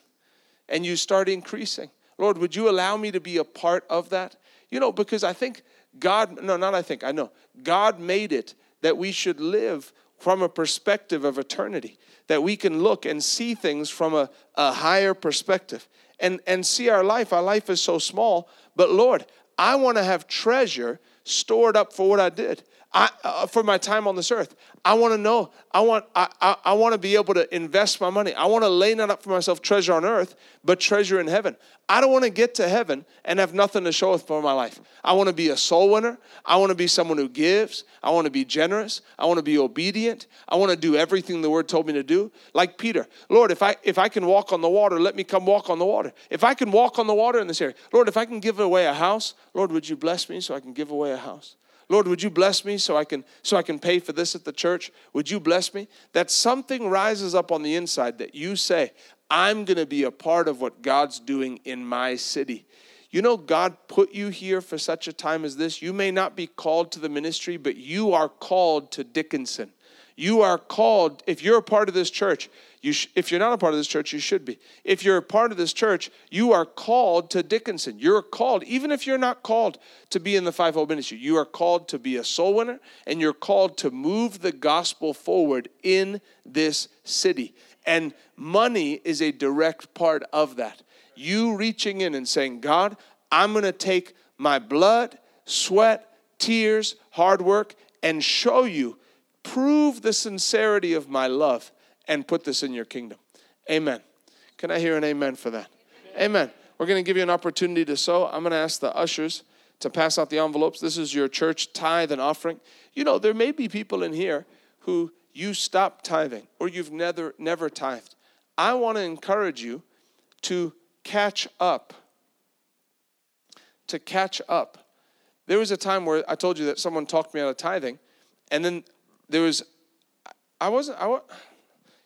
and you start increasing. Lord, would you allow me to be a part of that? You know, because I think God, no, not I think, I know. God made it that we should live from a perspective of eternity, that we can look and see things from a, a higher perspective and, and see our life. Our life is so small, but Lord, I want to have treasure stored up for what I did. I, uh, for my time on this earth. I want to know. I want. I, I, I want to be able to invest my money. I want to lay not up for myself treasure on earth, but treasure in heaven. I don't want to get to heaven and have nothing to show for my life. I want to be a soul winner. I want to be someone who gives. I want to be generous. I want to be obedient. I want to do everything the Word told me to do. Like Peter, Lord, if I if I can walk on the water, let me come walk on the water. If I can walk on the water in this area, Lord, if I can give away a house, Lord, would you bless me so I can give away a house? Lord, would you bless me so I can so I can pay for this at the church? Would you bless me? That something rises up on the inside that you say, I'm going to be a part of what God's doing in my city. You know, God put you here for such a time as this. You may not be called to the ministry, but you are called to Dickinson. You are called, if you're a part of this church, you sh- if you're not a part of this church, you should be. If you're a part of this church, you are called to Dickinson. You're called, even if you're not called to be in the fivefold ministry, you are called to be a soul winner and you're called to move the gospel forward in this city. And money is a direct part of that. You reaching in and saying, God, I'm going to take my blood, sweat, tears, hard work, and show you, prove the sincerity of my love and put this in your kingdom. Amen. Can I hear an amen for that? Amen. amen. We're going to give you an opportunity to sow. I'm going to ask the ushers to pass out the envelopes. This is your church tithe and offering. You know, there may be people in here who you stopped tithing or you've never never tithed. I want to encourage you to catch up. To catch up. There was a time where I told you that someone talked me out of tithing, and then there was, I wasn't, I,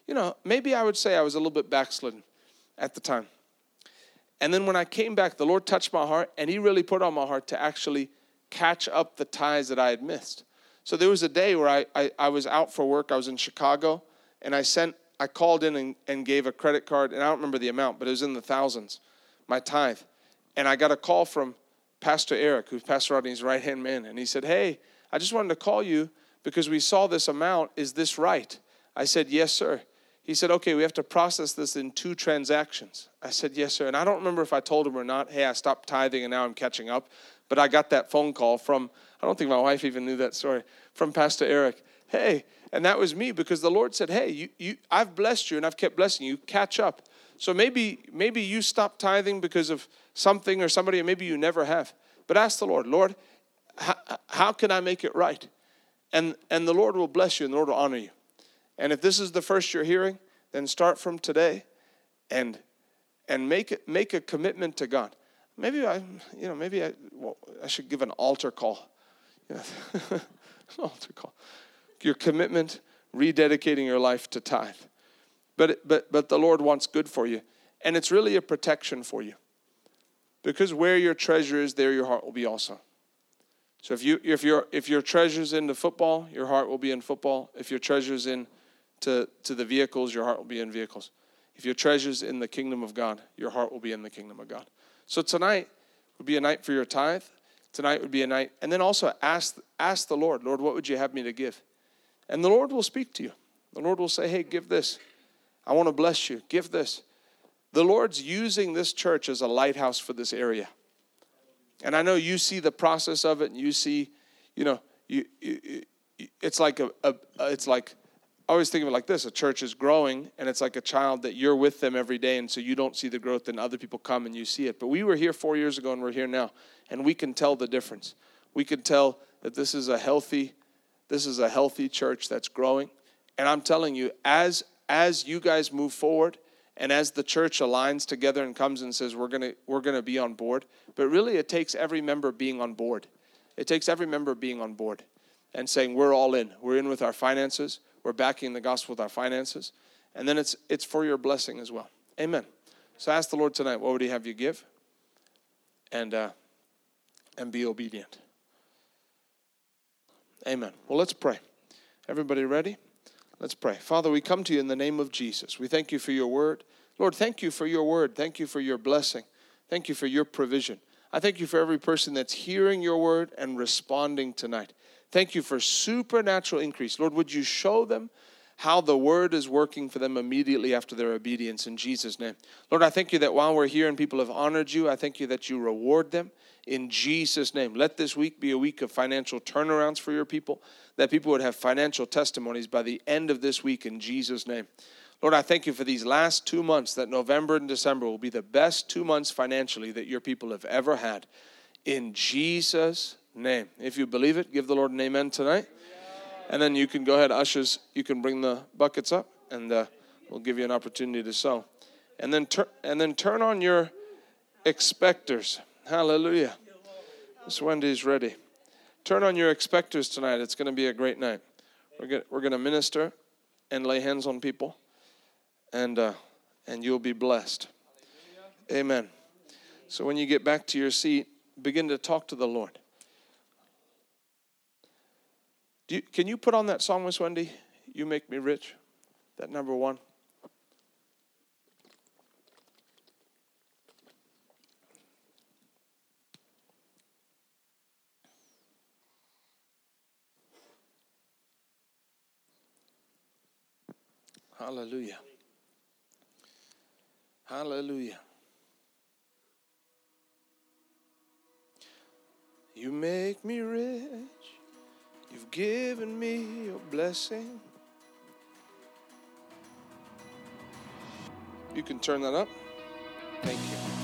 you know, maybe I would say I was a little bit backslidden at the time. And then when I came back, the Lord touched my heart, and He really put on my heart to actually catch up the tithes that I had missed. So there was a day where I, I, I was out for work. I was in Chicago, and I sent, I called in and, and gave a credit card, and I don't remember the amount, but it was in the thousands, my tithe. And I got a call from Pastor Eric, who's Pastor Rodney's right hand man, and he said, Hey, I just wanted to call you because we saw this amount. Is this right? I said, Yes, sir. He said, Okay, we have to process this in two transactions. I said, Yes, sir. And I don't remember if I told him or not, Hey, I stopped tithing and now I'm catching up. But I got that phone call from, I don't think my wife even knew that story, from Pastor Eric hey, and that was me because the Lord said, hey, you, you, I've blessed you and I've kept blessing you. Catch up. So maybe maybe you stopped tithing because of something or somebody, or maybe you never have. But ask the Lord, Lord, how, how can I make it right? And and the Lord will bless you and the Lord will honor you. And if this is the first you're hearing, then start from today and and make make a commitment to God. Maybe I, you know, maybe I, well, I should give an altar call. Yeah. [laughs] altar call. Your commitment, rededicating your life to tithe. But, but, but the Lord wants good for you. And it's really a protection for you. Because where your treasure is, there your heart will be also. So if you if your if your treasure's in the football, your heart will be in football. If your treasure's in to, to the vehicles, your heart will be in vehicles. If your treasure's in the kingdom of God, your heart will be in the kingdom of God. So tonight would be a night for your tithe. Tonight would be a night. And then also ask ask the Lord, Lord, what would you have me to give? And the Lord will speak to you. The Lord will say, Hey, give this. I want to bless you. Give this. The Lord's using this church as a lighthouse for this area. And I know you see the process of it, and you see, you know, you, you, it's like a, a, it's like I always think of it like this: a church is growing, and it's like a child that you're with them every day, and so you don't see the growth, and other people come and you see it. But we were here four years ago, and we're here now, and we can tell the difference. We can tell that this is a healthy, this is a healthy church that's growing, and I'm telling you, as as you guys move forward and as the church aligns together and comes and says we're to we're to be on board but really it takes every member being on board it takes every member being on board and saying we're all in we're in with our finances we're backing the gospel with our finances and then it's it's for your blessing as well amen so ask the lord tonight what would he have you give and uh and be obedient amen well let's pray everybody ready Let's pray. Father, we come to you in the name of Jesus. We thank you for your word. Lord, thank you for your word. Thank you for your blessing. Thank you for your provision. I thank you for every person that's hearing your word and responding tonight. Thank you for supernatural increase. Lord, would you show them how the word is working for them immediately after their obedience in Jesus' name. Lord, I thank you that while we're here and people have honored you, I thank you that you reward them in Jesus' name. Let this week be a week of financial turnarounds for your people, that people would have financial testimonies by the end of this week in Jesus' name. Lord, I thank you for these last two months, that November and December will be the best two months financially that your people have ever had. In Jesus' name. If you believe it, give the Lord an amen tonight. And then you can go ahead, ushers, you can bring the buckets up, and uh, we'll give you an opportunity to sow. And then, tur- and then turn on your expectors. Hallelujah. Miss Wendy's ready. Turn on your expectors tonight. It's going to be a great night. We're going we're to minister and lay hands on people, and, uh, and you'll be blessed. Amen. So when you get back to your seat, begin to talk to the Lord. You, can you put on that song, Miss Wendy? You make me rich. That number one. Hallelujah. Hallelujah. You make me rich. You've given me your blessing. You can turn that up. Thank you.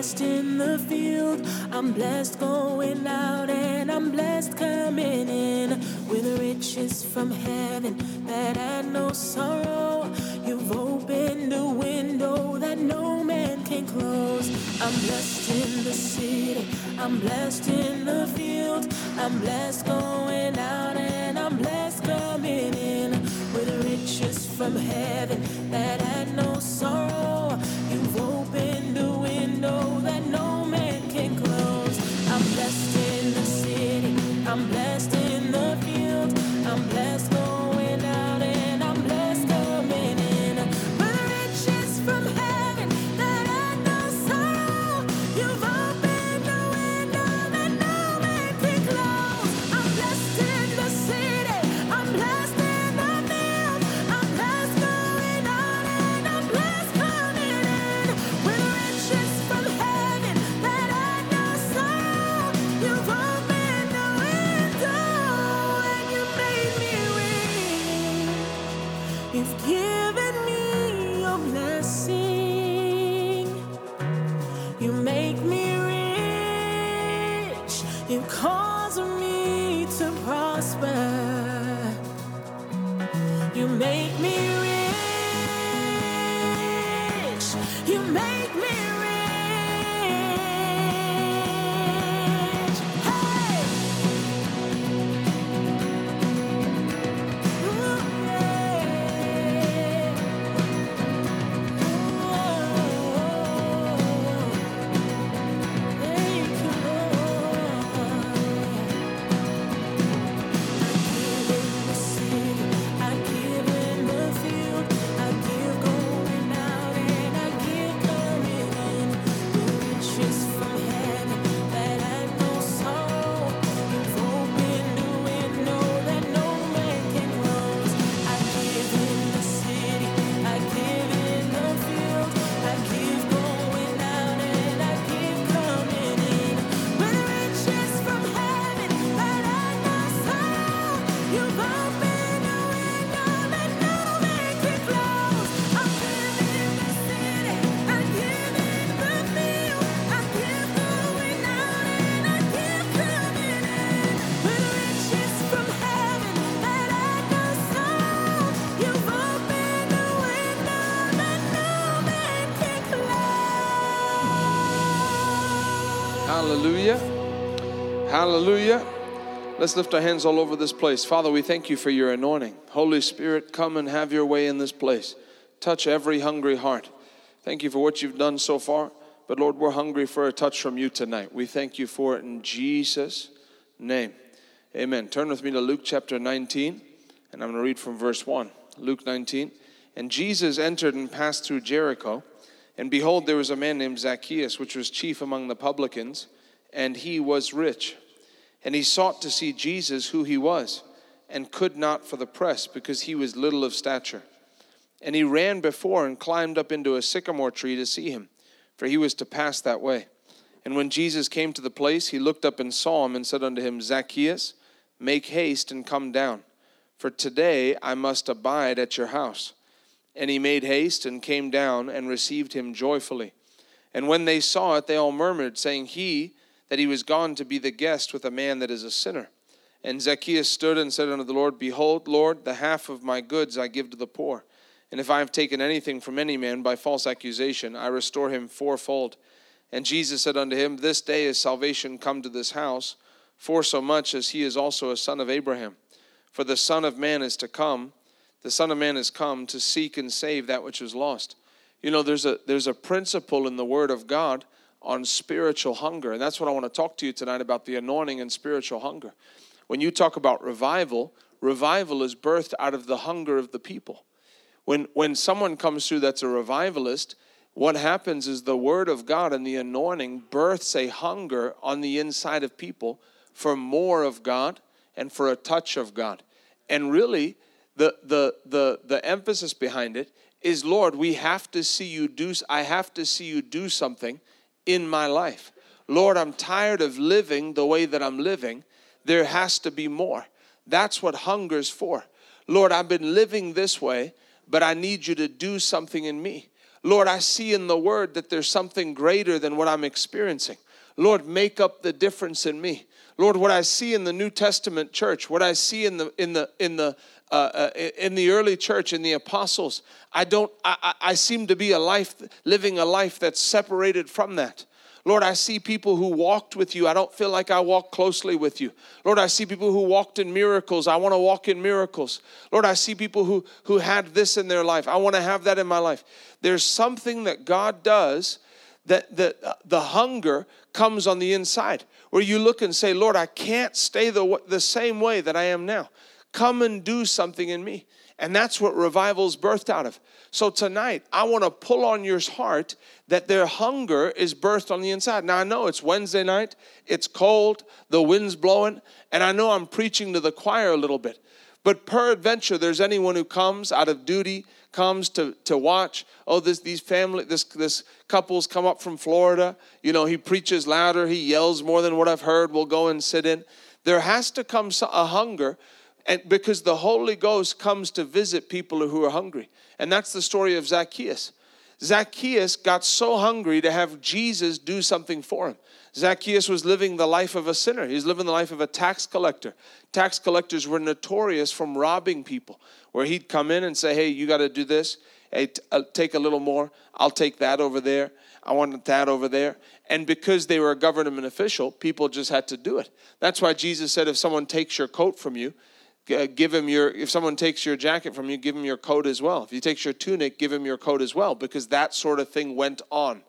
Blessed in the field. I'm blessed going out and I'm blessed coming in with riches from heaven that had no sorrow. You've opened a window that no man can close. I'm blessed in the city. I'm blessed in the field. I'm blessed Hallelujah. Let's lift our hands all over this place. Father, we thank you for your anointing. Holy Spirit, come and have your way in this place. Touch every hungry heart. Thank you for what you've done so far. But Lord, we're hungry for a touch from you tonight. We thank you for it in Jesus' name. Amen. Turn with me to Luke chapter 19, and I'm going to read from verse 1. Luke 19. And Jesus entered and passed through Jericho. And behold, there was a man named Zacchaeus, which was chief among the publicans, and he was rich. And he sought to see Jesus, who he was, and could not for the press, because he was little of stature. And he ran before and climbed up into a sycamore tree to see him, for he was to pass that way. And when Jesus came to the place, he looked up and saw him, and said unto him, Zacchaeus, make haste and come down, for today I must abide at your house. And he made haste and came down and received him joyfully. And when they saw it, they all murmured, saying, He that he was gone to be the guest with a man that is a sinner. And Zacchaeus stood and said unto the Lord, Behold, Lord, the half of my goods I give to the poor. And if I have taken anything from any man by false accusation, I restore him fourfold. And Jesus said unto him, This day is salvation come to this house, for so much as he is also a son of Abraham. For the Son of Man is to come, the Son of Man is come to seek and save that which is lost. You know, there's a there's a principle in the Word of God on spiritual hunger, and that's what I want to talk to you tonight about the anointing and spiritual hunger. When you talk about revival, revival is birthed out of the hunger of the people. When when someone comes through that's a revivalist, what happens is the word of God and the anointing births a hunger on the inside of people for more of God and for a touch of God. And really, the the the the emphasis behind it is, Lord, we have to see you do. I have to see you do something in my life. Lord, I'm tired of living the way that I'm living. There has to be more. That's what hunger's for. Lord, I've been living this way, but I need you to do something in me. Lord, I see in the word that there's something greater than what I'm experiencing. Lord, make up the difference in me. Lord, what I see in the New Testament church, what I see in the in the in the uh, uh, in the early church, in the apostles, I don't. I, I seem to be a life living a life that's separated from that. Lord, I see people who walked with you. I don't feel like I walk closely with you. Lord, I see people who walked in miracles. I want to walk in miracles. Lord, I see people who, who had this in their life. I want to have that in my life. There's something that God does that the, the hunger comes on the inside where you look and say, Lord, I can't stay the, the same way that I am now. Come and do something in me. And that's what revival's birthed out of. So tonight, I want to pull on your heart that their hunger is birthed on the inside. Now, I know it's Wednesday night, it's cold, the wind's blowing, and I know I'm preaching to the choir a little bit. But peradventure, there's anyone who comes out of duty, comes to, to watch. Oh, this these family, this this couple's come up from Florida. You know, he preaches louder, he yells more than what I've heard. We'll go and sit in. There has to come a hunger and because the Holy Ghost comes to visit people who are hungry. And that's the story of Zacchaeus. Zacchaeus got so hungry to have Jesus do something for him. Zacchaeus was living the life of a sinner. He was living the life of a tax collector. Tax collectors were notorious from robbing people, where he'd come in and say, Hey, you got to do this. Hey, uh, take a little more. I'll take that over there. I want that over there. And because they were a government official, people just had to do it. That's why Jesus said, If someone takes your coat from you, Uh, give him your if someone takes your jacket from you give him your coat as well. If he takes your tunic give him your coat as well because that sort of thing went on.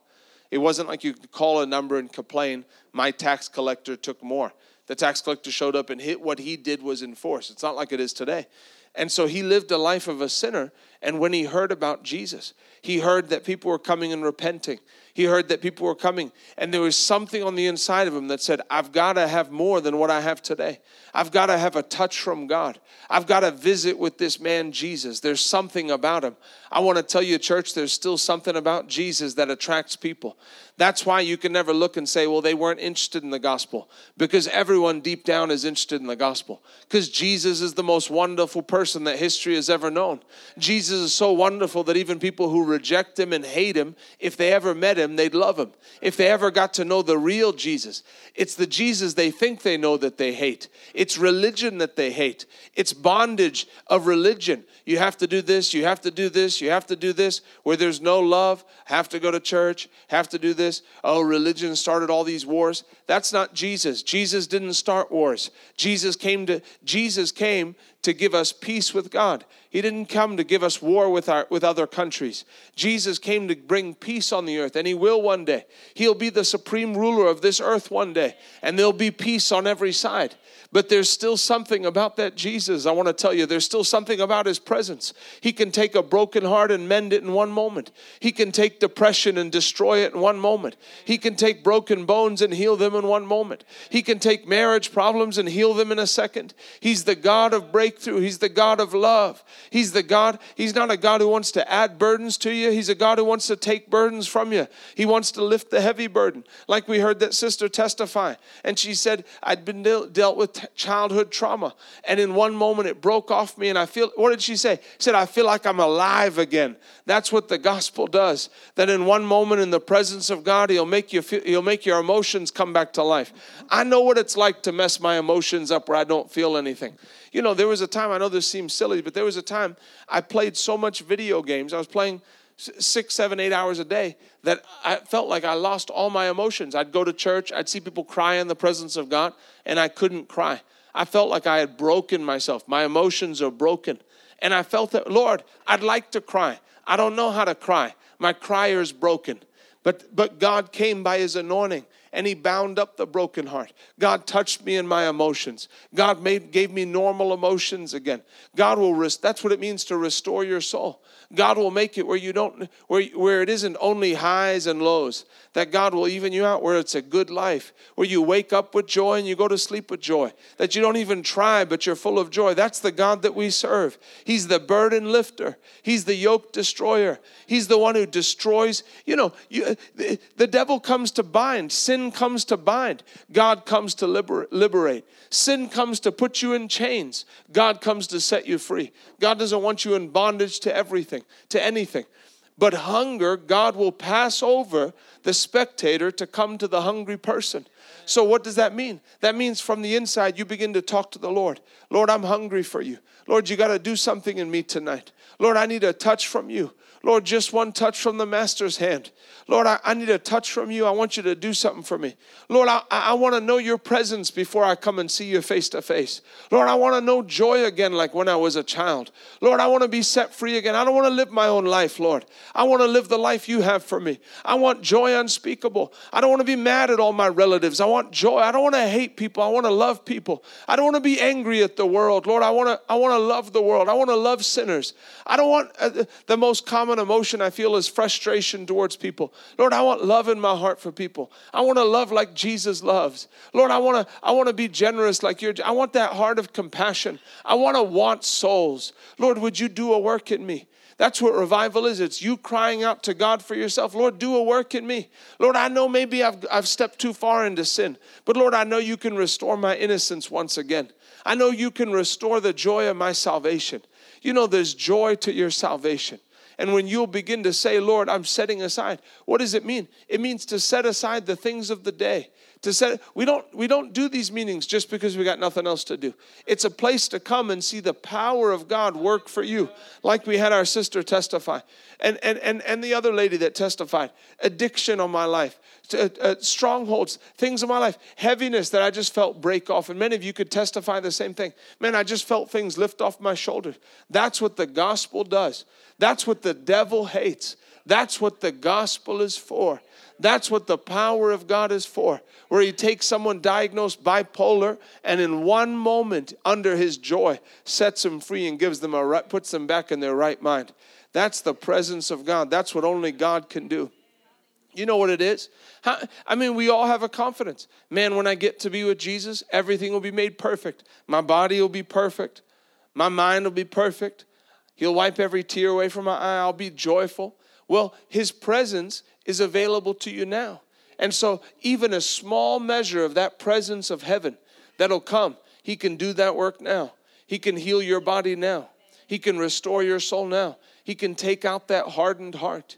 It wasn't like you could call a number and complain my tax collector took more. The tax collector showed up and hit what he did was enforced it's not like it is today. And so he lived a life of a sinner and when he heard about jesus he heard that people were coming and repenting. He heard that people were coming and there was something on the inside of him that said i've got to have more than what i have today I've got to have a touch from God. I've got to visit with this man, Jesus. There's something about him. I want to tell you, church, there's still something about Jesus that attracts people. That's why you can never look and say, well, they weren't interested in the gospel, because everyone deep down is interested in the gospel. Because Jesus is the most wonderful person that history has ever known. Jesus is so wonderful that even people who reject him and hate him, if they ever met him, they'd love him. If they ever got to know the real Jesus, it's the Jesus they think they know that they hate. Religion that they hate. It's bondage of religion. You have to do this, you have to do this, you have to do this. Where there's no love, have to go to church, have to do this. Oh, religion started all these wars. That's not Jesus. Jesus didn't start wars. Jesus came to Jesus came to give us peace with God. He didn't come to give us war with our with other countries. Jesus came to bring peace on the earth and he will one day. He'll be the supreme ruler of this earth one day and there'll be peace on every side. But there's still something about that Jesus. I want to tell you, there's still something about his presence. He can take a broken heart and mend it in one moment. He can take depression and destroy it in one moment. He can take broken bones and heal them in one moment. He can take marriage problems and heal them in a second. He's the God of breakthrough. He's the God of love. He's the God, He's not a God who wants to add burdens to you. He's a God who wants to take burdens from you. He wants to lift the heavy burden. Like we heard that sister testify. And she said, I'd been dealt with childhood trauma. And in one moment it broke off me, and I feel, what did she say? She said, I feel like I'm alive again. That's what the gospel does. That in one moment in the presence of God, He'll make you feel, He'll make your emotions come back to life. I know what it's like to mess my emotions up where I don't feel anything. You know, there was a time, I know this seems silly, but there was a time I played so much video games. I was playing six, seven, eight hours a day that I felt like I lost all my emotions. I'd go to church, I'd see people cry in the presence of God, and I couldn't cry. I felt like I had broken myself. My emotions are broken. And I felt that, Lord, I'd like to cry. I don't know how to cry. My crier is broken. But, but God came by his anointing and he bound up the broken heart. God touched me in my emotions. God made, gave me normal emotions again. God will, rest, that's what it means to restore your soul. God will make it where you don't, where, where it isn't only highs and lows. That God will even you out where it's a good life, where you wake up with joy and you go to sleep with joy. That you don't even try, but you're full of joy. That's the God that we serve. He's the burden lifter. He's the yoke destroyer. He's the one who destroys. You know, you, the, the devil comes to bind. Sin comes to bind. God comes to liberate. Sin comes to put you in chains. God comes to set you free. God doesn't want you in bondage to everything, to anything. But hunger, God will pass over the spectator to come to the hungry person. So, what does that mean? That means from the inside, you begin to talk to the Lord. Lord, I'm hungry for you. Lord, you got to do something in me tonight. Lord, I need a touch from you. Lord, just one touch from the Master's hand. Lord, I, I need a touch from you. I want you to do something for me. Lord, I, I want to know your presence before I come and see you face to face. Lord, I want to know joy again like when I was a child. Lord, I want to be set free again. I don't want to live my own life, Lord. I want to live the life you have for me. I want joy unspeakable. I don't want to be mad at all my relatives. I want joy. I don't want to hate people. I want to love people. I don't want to be angry at the world. Lord, I want to I want to love the world. I want to love sinners. I don't want uh, the most common emotion I feel is frustration towards people. Lord, I want love in my heart for people. I want to love like Jesus loves. Lord, I want to I want to be generous like you're I want that heart of compassion. I want to want souls. Lord, would you do a work in me? That's what revival is. It's you crying out to God for yourself. Lord, do a work in me. Lord, I know maybe I've, I've stepped too far into sin, but Lord, I know you can restore my innocence once again. I know you can restore the joy of my salvation. You know, there's joy to your salvation. And when you'll begin to say, Lord, I'm setting aside, what does it mean? It means to set aside the things of the day. To set we don't we don't do these meetings just because we got nothing else to do. It's a place to come and see the power of God work for you. Like we had our sister testify. And and and, and the other lady that testified. Addiction on my life. Uh, uh, strongholds, things in my life, heaviness that I just felt break off. And many of you could testify the same thing. Man, I just felt things lift off my shoulders. That's what the gospel does. That's what the devil hates. That's what the gospel is for. That's what the power of God is for. Where he takes someone diagnosed bipolar and in one moment, under his joy, sets them free and gives them a right, puts them back in their right mind. That's the presence of God. That's what only God can do. You know what it is? I mean, we all have a confidence. Man, when I get to be with Jesus, everything will be made perfect. My body will be perfect. My mind will be perfect. He'll wipe every tear away from my eye. I'll be joyful. Well, His presence is available to you now. And so, even a small measure of that presence of heaven that'll come, He can do that work now. He can heal your body now. He can restore your soul now. He can take out that hardened heart.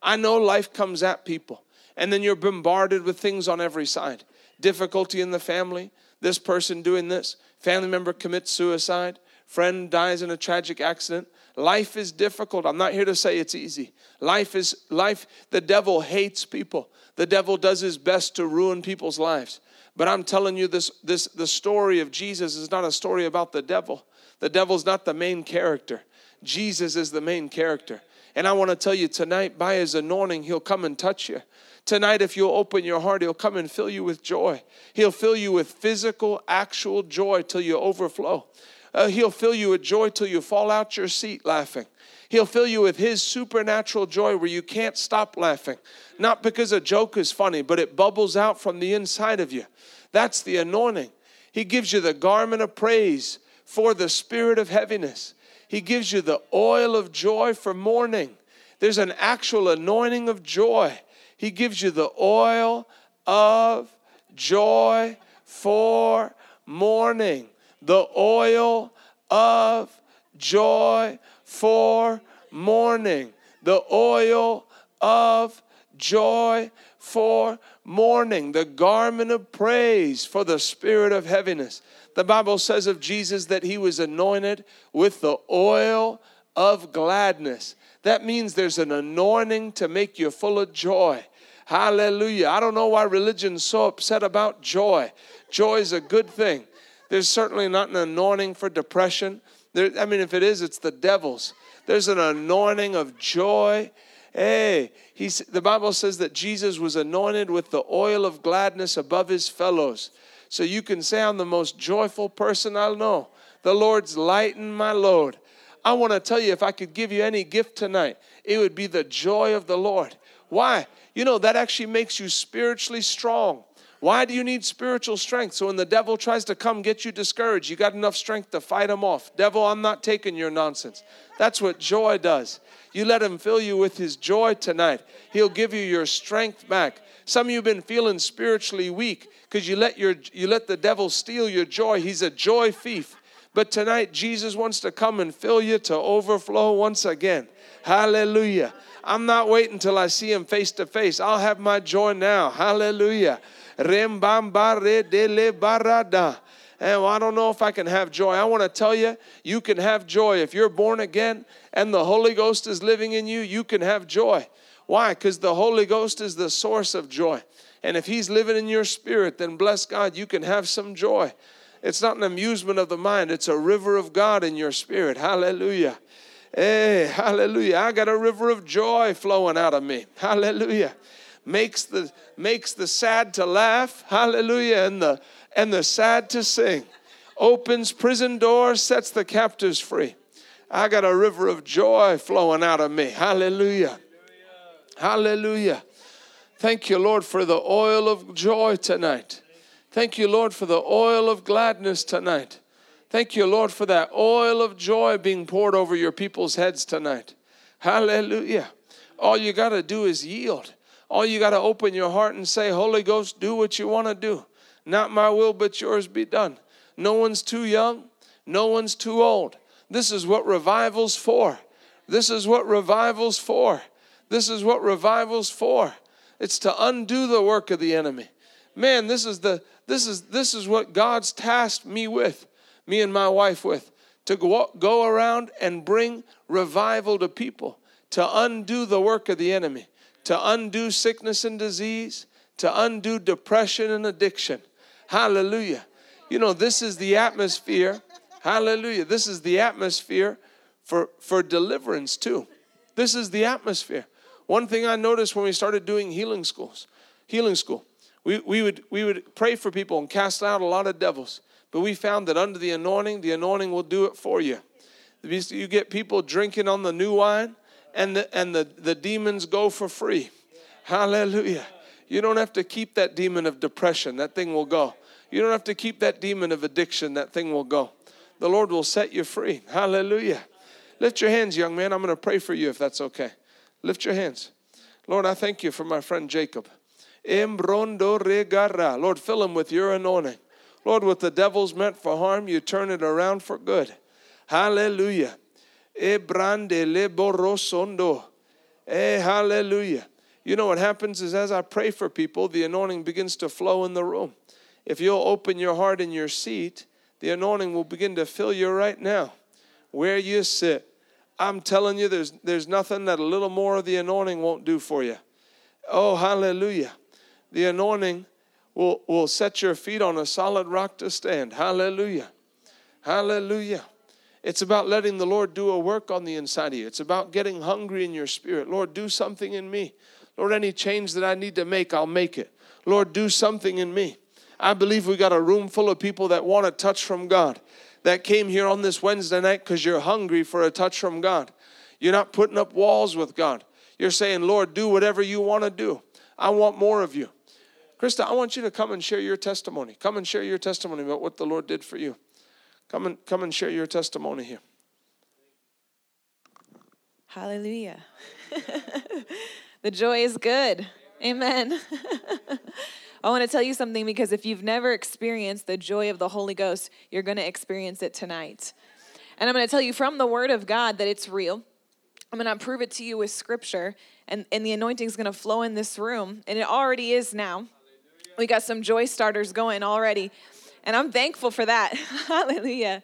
I know life comes at people, and then you're bombarded with things on every side difficulty in the family, this person doing this, family member commits suicide, friend dies in a tragic accident. Life is difficult. I'm not here to say it's easy. Life is life the devil hates people. The devil does his best to ruin people's lives. But I'm telling you this this the story of Jesus is not a story about the devil. The devil's not the main character. Jesus is the main character. And I want to tell you tonight, by his anointing, he'll come and touch you. Tonight, if you'll open your heart, he'll come and fill you with joy. He'll fill you with physical, actual joy till you overflow. Uh, he'll fill you with joy till you fall out your seat laughing. He'll fill you with his supernatural joy where you can't stop laughing. Not because a joke is funny, but it bubbles out from the inside of you. That's the anointing. He gives you the garment of praise for the spirit of heaviness. He gives you the oil of joy for mourning. There's an actual anointing of joy. He gives you the oil of joy for mourning. The oil of joy for mourning. The oil of joy for mourning. The garment of praise for the spirit of heaviness. The Bible says of Jesus that he was anointed with the oil of gladness. That means there's an anointing to make you full of joy. Hallelujah. I don't know why religion's so upset about joy. Joy is a good thing. There's certainly not an anointing for depression. There, I mean, if it is, it's the devil's. There's an anointing of joy. Hey, he's, the Bible says that Jesus was anointed with the oil of gladness above his fellows. So you can say, I'm the most joyful person I know. The Lord's lightened my load. I want to tell you, if I could give you any gift tonight, it would be the joy of the Lord. Why? You know, that actually makes you spiritually strong. Why do you need spiritual strength? So when the devil tries to come get you discouraged, you got enough strength to fight him off. Devil, I'm not taking your nonsense. That's what joy does. You let him fill you with his joy tonight. He'll give you your strength back. Some of you have been feeling spiritually weak because you let your you let the devil steal your joy. He's a joy thief. But tonight, Jesus wants to come and fill you to overflow once again. Hallelujah. I'm not waiting till I see him face to face. I'll have my joy now. Hallelujah. And I don't know if I can have joy. I want to tell you, you can have joy. If you're born again and the Holy Ghost is living in you, you can have joy. Why? Because the Holy Ghost is the source of joy. And if He's living in your spirit, then bless God, you can have some joy. It's not an amusement of the mind, it's a river of God in your spirit. Hallelujah. Hey, hallelujah. I got a river of joy flowing out of me. Hallelujah. Makes the makes the sad to laugh. Hallelujah. And the and the sad to sing. Opens prison doors, sets the captives free. I got a river of joy flowing out of me. Hallelujah. Hallelujah. Thank you, Lord, for the oil of joy tonight. Thank you, Lord, for the oil of gladness tonight. Thank you, Lord, for that oil of joy being poured over your people's heads tonight. Hallelujah. All you got to do is yield. All you got to open your heart and say, Holy Ghost, do what you want to do. Not my will, but yours be done. No one's too young, no one's too old. This is what revival's for. This is what revival's for. This is what revival's for. It's to undo the work of the enemy. Man, this is the this is this is what God's tasked me with, me and my wife with, to go, go around and bring revival to people, to undo the work of the enemy, to undo sickness and disease, to undo depression and addiction. Hallelujah. You know, this is the atmosphere. Hallelujah. This is the atmosphere for, for deliverance too. This is the atmosphere. One thing I noticed when we started doing healing schools, healing school, we, we, would, we would pray for people and cast out a lot of devils. But we found that under the anointing, the anointing will do it for you. You get people drinking on the new wine, and the, and the, the demons go for free. Hallelujah. You don't have to keep that demon of depression, that thing will go. You don't have to keep that demon of addiction, that thing will go. The Lord will set you free. Hallelujah. Lift your hands, young man. I'm going to pray for you if that's okay. Lift your hands. Lord, I thank you for my friend Jacob. Lord, fill him with your anointing. Lord, what the devil's meant for harm, you turn it around for good. Hallelujah. E bran de leborosondo. Eh, hallelujah. You know what happens is as I pray for people, the anointing begins to flow in the room. If you'll open your heart in your seat, the anointing will begin to fill you right now where you sit. I'm telling you, there's, there's nothing that a little more of the anointing won't do for you. Oh, hallelujah. The anointing will, will set your feet on a solid rock to stand. Hallelujah. Hallelujah. It's about letting the Lord do a work on the inside of you. It's about getting hungry in your spirit. Lord, do something in me. Lord, any change that I need to make, I'll make it. Lord, do something in me. I believe we got a room full of people that want a touch from God that came here on this Wednesday night because you're hungry for a touch from God. You're not putting up walls with God. You're saying, Lord, do whatever you want to do. I want more of you. Krista, I want you to come and share your testimony. Come and share your testimony about what the Lord did for you. Come and come and share your testimony here. Hallelujah. [laughs] the joy is good. Amen. [laughs] I want to tell you something because if you've never experienced the joy of the Holy Ghost, you're going to experience it tonight. And I'm going to tell you from the Word of God that it's real. I'm going to prove it to you with Scripture, and, and the anointing is going to flow in this room, and it already is now. We got some joy starters going already, and I'm thankful for that. [laughs] Hallelujah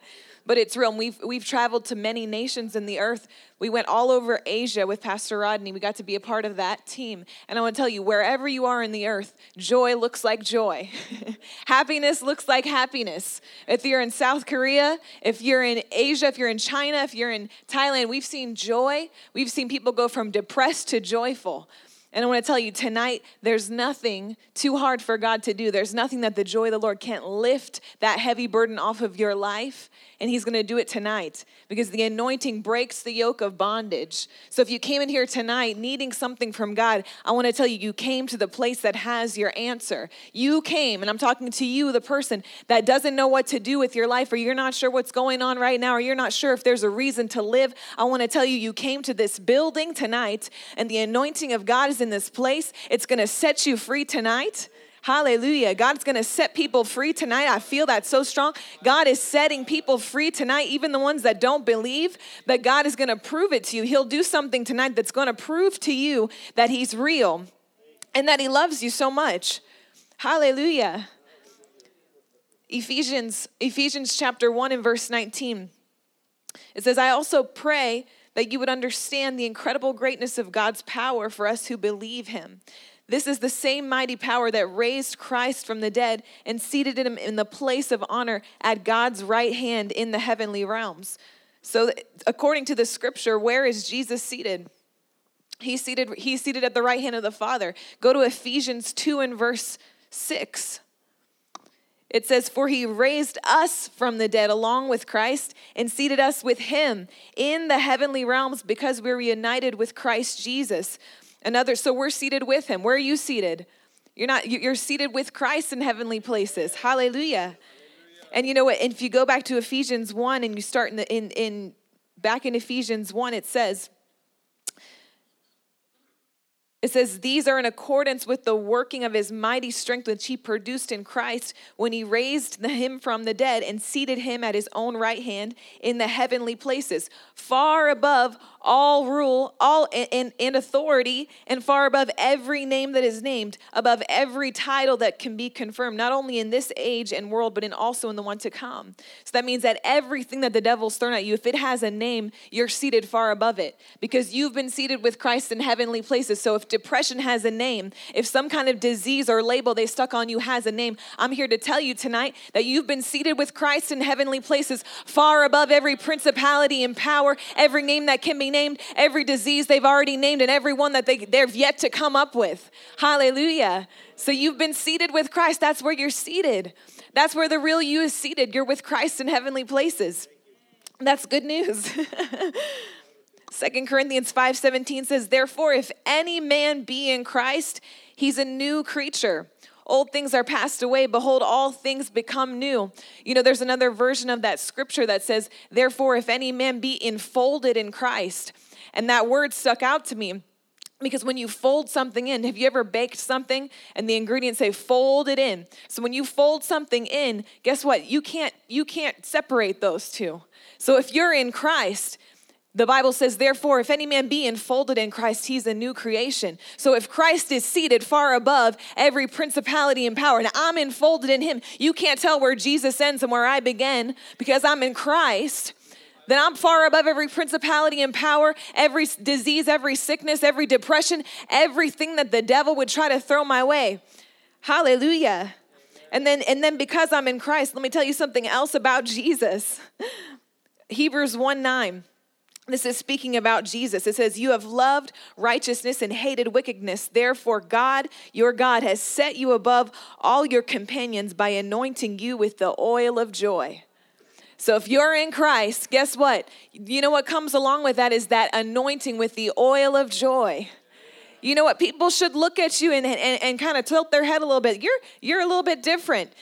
but it's real. And we've we've traveled to many nations in the earth. We went all over Asia with Pastor Rodney. We got to be a part of that team. And I want to tell you, wherever you are in the earth, joy looks like joy. [laughs] happiness looks like happiness. If you're in South Korea, if you're in Asia, if you're in China, if you're in Thailand, we've seen joy. We've seen people go from depressed to joyful. And I want to tell you tonight, there's nothing too hard for God to do. There's nothing that the joy of the Lord can't lift that heavy burden off of your life. And He's going to do it tonight because the anointing breaks the yoke of bondage. So if you came in here tonight needing something from God, I want to tell you, you came to the place that has your answer. You came, and I'm talking to you, the person that doesn't know what to do with your life, or you're not sure what's going on right now, or you're not sure if there's a reason to live. I want to tell you, you came to this building tonight, and the anointing of God is in this place. It's going to set you free tonight. Hallelujah. God's going to set people free tonight. I feel that so strong. God is setting people free tonight, even the ones that don't believe that God is going to prove it to you. He'll do something tonight that's going to prove to you that He's real and that He loves you so much. Hallelujah. Ephesians Ephesians chapter 1 and verse 19. It says, "I also pray that you would understand the incredible greatness of God's power for us who believe him." This is the same mighty power that raised Christ from the dead and seated him in the place of honor at God's right hand in the heavenly realms. So, according to the scripture, where is Jesus seated? He's seated, he's seated at the right hand of the Father. Go to Ephesians 2 and verse 6. It says, For he raised us from the dead along with Christ and seated us with him in the heavenly realms because we're united with Christ Jesus. Another, so we're seated with him. Where are you seated? You're not, you're seated with Christ in heavenly places. Hallelujah. And you know what? If you go back to Ephesians 1 and you start in the in in back in Ephesians 1, it says, it says, These are in accordance with the working of his mighty strength, which he produced in Christ when he raised him from the dead and seated him at his own right hand in the heavenly places, far above all rule, all in, in authority, and far above every name that is named, above every title that can be confirmed, not only in this age and world, but in also in the one to come. So that means that everything that the devil's thrown at you, if it has a name, you're seated far above it because you've been seated with Christ in heavenly places. So if depression has a name, if some kind of disease or label they stuck on you has a name, I'm here to tell you tonight that you've been seated with Christ in heavenly places, far above every principality and power, every name that can be named, every disease they've already named, and every one that they, they've yet to come up with. Hallelujah. So you've been seated with Christ. That's where you're seated. That's where the real you is seated. You're with Christ in heavenly places. That's good news. [laughs] Second Corinthians 5:17 says, "Therefore if any man be in Christ, he's a new creature. Old things are passed away, behold all things become new." You know, there's another version of that scripture that says, "Therefore if any man be enfolded in Christ." And that word stuck out to me because when you fold something in, have you ever baked something and the ingredients say fold it in? So when you fold something in, guess what? You can't you can't separate those two. So if you're in Christ, the Bible says, therefore, if any man be enfolded in Christ, he's a new creation. So if Christ is seated far above every principality and power, and I'm enfolded in him, you can't tell where Jesus ends and where I begin because I'm in Christ. Then I'm far above every principality and power, every disease, every sickness, every depression, everything that the devil would try to throw my way. Hallelujah. And then and then because I'm in Christ, let me tell you something else about Jesus. [laughs] Hebrews 1 9. This is speaking about Jesus. It says, You have loved righteousness and hated wickedness. Therefore, God, your God, has set you above all your companions by anointing you with the oil of joy. So, if you're in Christ, guess what? You know what comes along with that is that anointing with the oil of joy. You know what? People should look at you and, and, and kind of tilt their head a little bit. You're, you're a little bit different.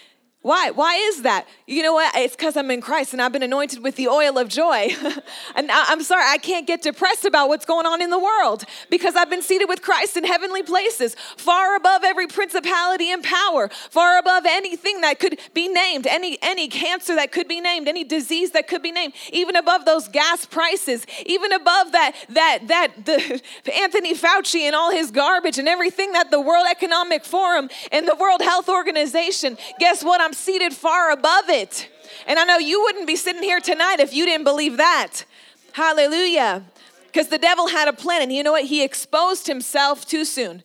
Why? Why is that? You know what? It's because I'm in Christ and I've been anointed with the oil of joy. [laughs] and I, am sorry, I can't get depressed about what's going on in the world because I've been seated with Christ in heavenly places, far above every principality and power, far above anything that could be named, any any cancer that could be named, any disease that could be named, even above those gas prices, even above that that that the [laughs] Anthony Fauci and all his garbage and everything that the World Economic Forum and the World Health Organization. Guess what? I'm seated far above it. And I know you wouldn't be sitting here tonight if you didn't believe that. Hallelujah. Because the devil had a plan, and you know what? He exposed himself too soon.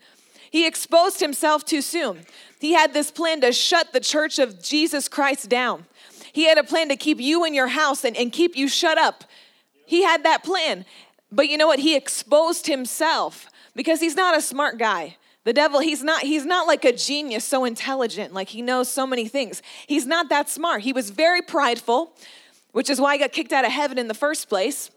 He exposed himself too soon. He had this plan to shut the church of Jesus Christ down. He had a plan to keep you in your house and, and keep you shut up. He had that plan. But you know what? He exposed himself because he's not a smart guy. The devil, he's not he's not like a genius so intelligent, like he knows so many things. He's not that smart. He was very prideful, which is why he got kicked out of heaven in the first place.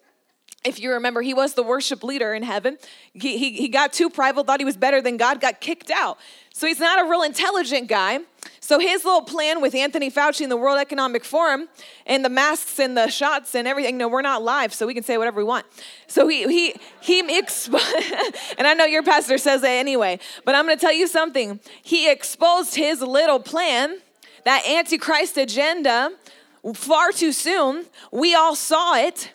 If you remember, he was the worship leader in heaven. He, he, he got too prideful, thought he was better than God, got kicked out. So he's not a real intelligent guy. So his little plan with Anthony Fauci and the World Economic Forum and the masks and the shots and everything. No, we're not live, so we can say whatever we want. So he he he [laughs] expo- [laughs] and I know your pastor says that anyway, but I'm going to tell you something. He exposed his little plan, that antichrist agenda, far too soon. We all saw it.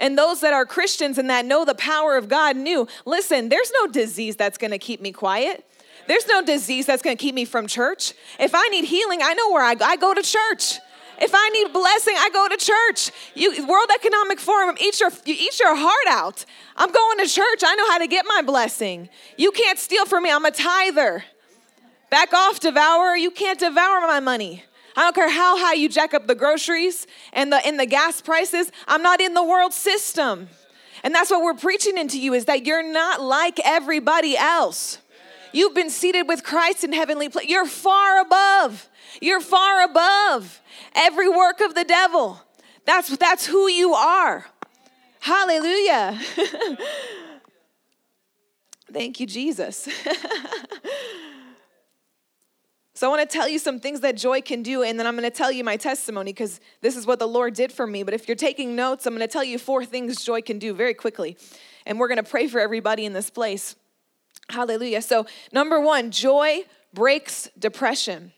And those that are Christians and that know the power of God knew listen, there's no disease that's gonna keep me quiet. There's no disease that's gonna keep me from church. If I need healing, I know where I go. I go to church. If I need blessing, I go to church. You, World Economic Forum, eat your, you eat your heart out. I'm going to church. I know how to get my blessing. You can't steal from me. I'm a tither. Back off, devourer. You can't devour my money. I don't care how high you jack up the groceries and the, and the gas prices. I'm not in the world system. And that's what we're preaching into you is that you're not like everybody else. You've been seated with Christ in heavenly place. You're far above. You're far above every work of the devil. That's, that's who you are. Hallelujah. [laughs] Thank you, Jesus. [laughs] So I want to tell you some things that joy can do, and then I'm going to tell you my testimony because this is what the Lord did for me. But if you're taking notes, I'm going to tell you four things joy can do very quickly. And we're going to pray for everybody in this place. Hallelujah. So, number one, joy breaks depression.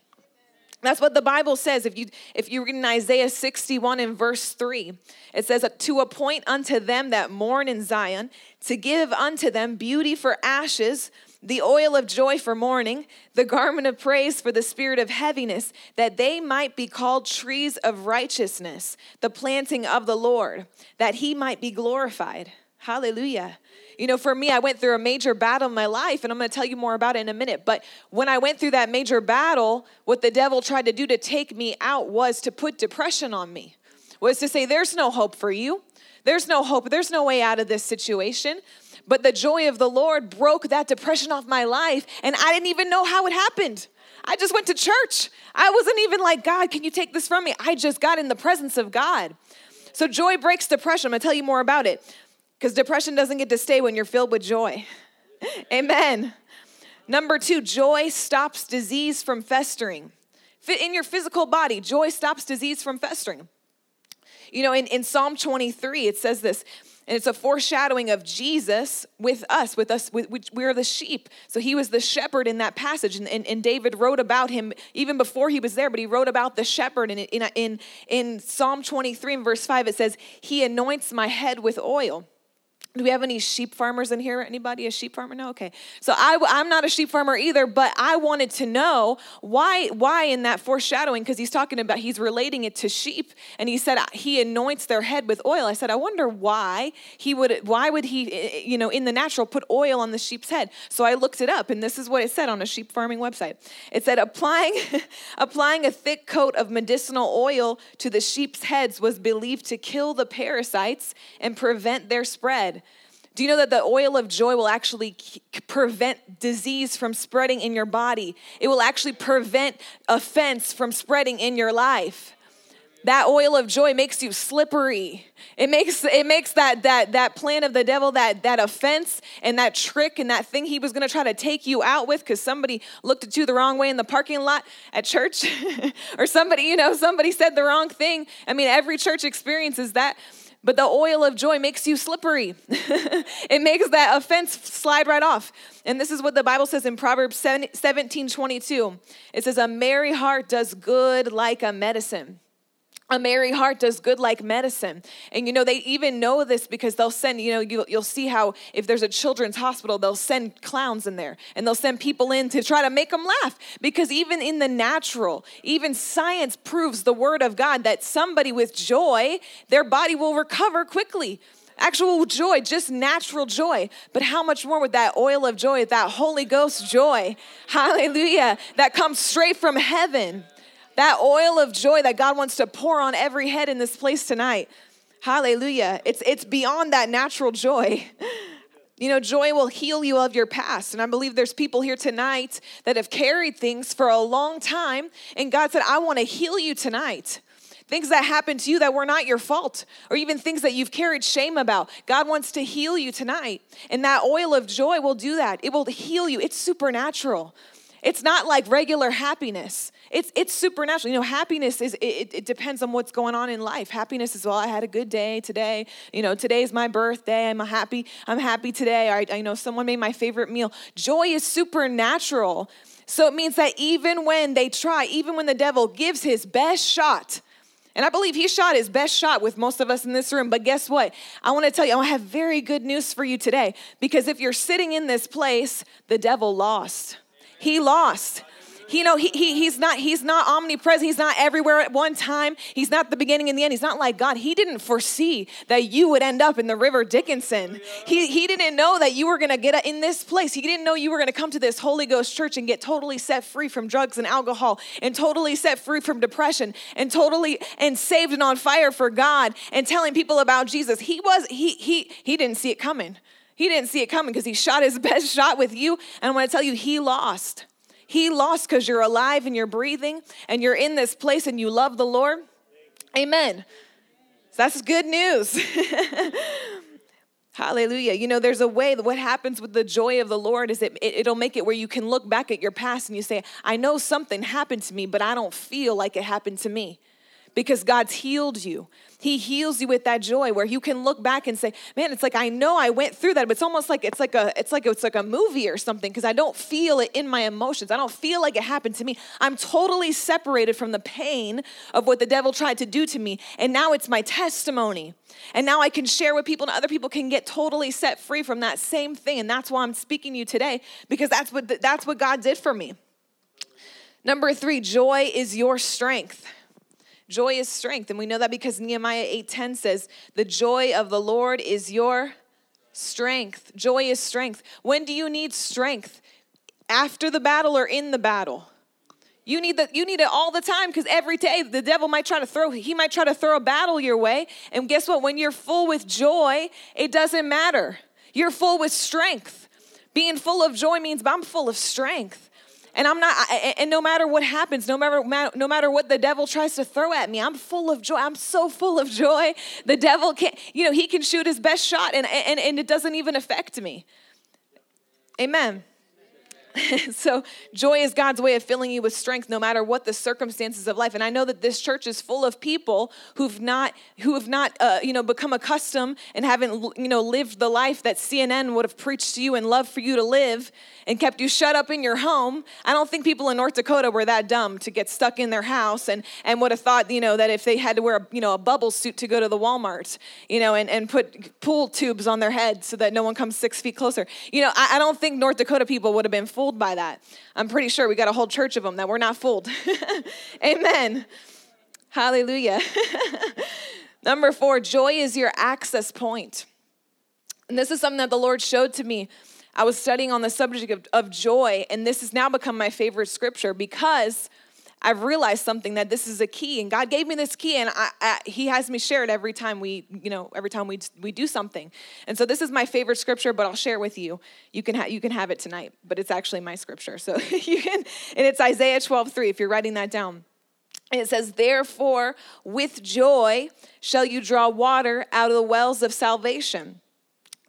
That's what the Bible says. If you if you read in Isaiah 61 in verse 3, it says to appoint unto them that mourn in Zion, to give unto them beauty for ashes, the oil of joy for mourning, the garment of praise for the spirit of heaviness, that they might be called trees of righteousness, the planting of the Lord, that he might be glorified. Hallelujah. You know, for me, I went through a major battle in my life, and I'm going to tell you more about it in a minute. But when I went through that major battle, what the devil tried to do to take me out was to put depression on me, was to say, There's no hope for you. There's no hope. There's no way out of this situation. But the joy of the Lord broke that depression off my life, and I didn't even know how it happened. I just went to church. I wasn't even like, God, can you take this from me? I just got in the presence of God. So joy breaks depression. I'm gonna tell you more about it because depression doesn't get to stay when you're filled with joy. Amen. Number two, joy stops disease from festering. In your physical body, joy stops disease from festering. You know, in, in Psalm 23, it says this and it's a foreshadowing of Jesus with us, with us, with, which we're the sheep. So he was the shepherd in that passage. And, and, and, David wrote about him even before he was there, but he wrote about the shepherd. And in, in, in Psalm 23 and verse 5, it says, He anoints my head with oil. Do we have any sheep farmers in here? Anybody a sheep farmer? No. Okay. So I, I'm not a sheep farmer either, but I wanted to know why. Why in that foreshadowing? Because he's talking about he's relating it to sheep, and he said he anoints their head with oil. I said I wonder why he would. Why would he? Eh, eh, you know, in the natural, put oil on the sheep's head. So I looked it up, and this is what it said on a sheep farming website. It said applying [laughs] applying a thick coat of medicinal oil to the sheep's heads was believed to kill the parasites and prevent their spread. Do you know that the oil of joy will actually prevent disease from spreading in your body? It will actually prevent offense from spreading in your life. That oil of joy makes you slippery. It makes it makes that that that plan of the devil, that that offense and that trick and that thing he was going to try to take you out with cuz somebody looked at you the wrong way in the parking lot at church [laughs] or somebody, you know, somebody said the wrong thing. I mean, every church experiences that but the oil of joy makes you slippery. [laughs] it makes that offense slide right off. And this is what the Bible says in Proverbs 17 22. It says, A merry heart does good like a medicine a merry heart does good like medicine and you know they even know this because they'll send you know you, will see how if there's a children's hospital they'll send clowns in there and they'll send people in to try to make them laugh because even in the natural even science proves the word of god that somebody with joy their body will recover quickly actual joy, just natural joy. But how much more with that oil of joy, that Holy Ghost joy, [laughs] hallelujah, that comes straight from heaven. That oil of joy that God wants to pour on every head in this place tonight. Hallelujah. It's, it's beyond that natural joy. You know, joy will heal you of your past. And I believe there's people here tonight that have carried things for a long time. And God said, I want to heal you tonight. Things that happened to you that were not your fault, or even things that you've carried shame about. God wants to heal you tonight. And that oil of joy will do that. It will heal you. It's supernatural. It's not like regular happiness. It's it's supernatural. You know, happiness is it, it, depends on what's going on in life. Happiness is well, I had a good day today. You know, today's my birthday. I'm happy. I'm happy today. I, I know someone made my favorite meal. Joy is supernatural. So it means that even when they try, even when the devil gives his best shot, and I believe he shot his best shot with most of us in this room. But guess what? I want to tell you, I have very good news for you today. Because if you're sitting in this place, the devil lost. He lost. You know, he, he, he's not he's not omnipresent. He's not everywhere at one time. He's not the beginning and the end. He's not like God. He didn't foresee that you would end up in the River Dickinson. He, he didn't know that you were going to get in this place. He didn't know you were going to come to this Holy Ghost church and get totally set free from drugs and alcohol and totally set free from depression and totally and saved and on fire for God and telling people about Jesus. He was he he he didn't see it coming. He didn't see it coming because he shot his [laughs] best shot with you. And I want to tell you, he lost. He lost because you're alive and you're breathing and you're in this place and you love the Lord. Amen. That's good news. [laughs] Hallelujah. You know, there's a way that what happens with the joy of the Lord is it, it, will make it where you can look back at your past and you say, I know something happened to me, but I don't feel like it happened to me because God's healed you. He heals you with that joy where you can look back and say, "Man, it's like I know I went through that, but it's almost like it's like a it's like it's like a movie or something because I don't feel it in my emotions. I don't feel like it happened to me. I'm totally separated from the pain of what the devil tried to do to me, and now it's my testimony. And now I can share with people and other people can get totally set free from that same thing, and that's why I'm speaking to you today because that's what that's what God did for me. Number 3, joy is your strength. Joy is strength, and we know that because Nehemiah 8:10 says, "The joy of the Lord is your strength." Joy is strength. When do you need strength? After the battle or in the battle? You need that you need it all the time because every day the devil might try to throw he might try to throw a battle your way. And guess what? When you're full with joy, it doesn't matter. You're full with strength. Being full of joy means I'm full of strength. And I'm not, and no matter what happens, no matter, no matter what the devil tries to throw at me, I'm full of joy. I'm so full of joy. The devil can't, you know, he can shoot his best shot and, and, and it doesn't even affect me. Amen. [laughs] so joy is God's way of filling you with strength no matter what the circumstances of life. And I know that this church is full of people who've not who have not uh, you know become accustomed and haven't you know lived the life that CNN would have preached to you and loved for you to live and kept you shut up in your home. I don't think people in North Dakota were that dumb to get stuck in their house and and would have thought you know that if they had to wear a, you know a bubble suit to go to the Walmart you know and and put pool tubes on their head so that no one comes six feet closer. You know I, I don't think North Dakota people would have been fooled by that. I'm pretty sure we got a whole church of them that we're not fooled. [laughs] Amen. Hallelujah. [laughs] Number four, joy is your access point. And this is something that the Lord showed to me. I was studying on the subject of, of joy, and this has now become my favorite scripture because I've realized something that this is a key, and God gave me this key, and I, I, He has me share it every time we, you know, every time we we do something. And so this is my favorite scripture, but I'll share it with you. You can ha- you can have it tonight, but it's actually my scripture, so [laughs] you can. And it's Isaiah 12:3. If you're writing that down. And it says, Therefore, with joy shall you draw water out of the wells of salvation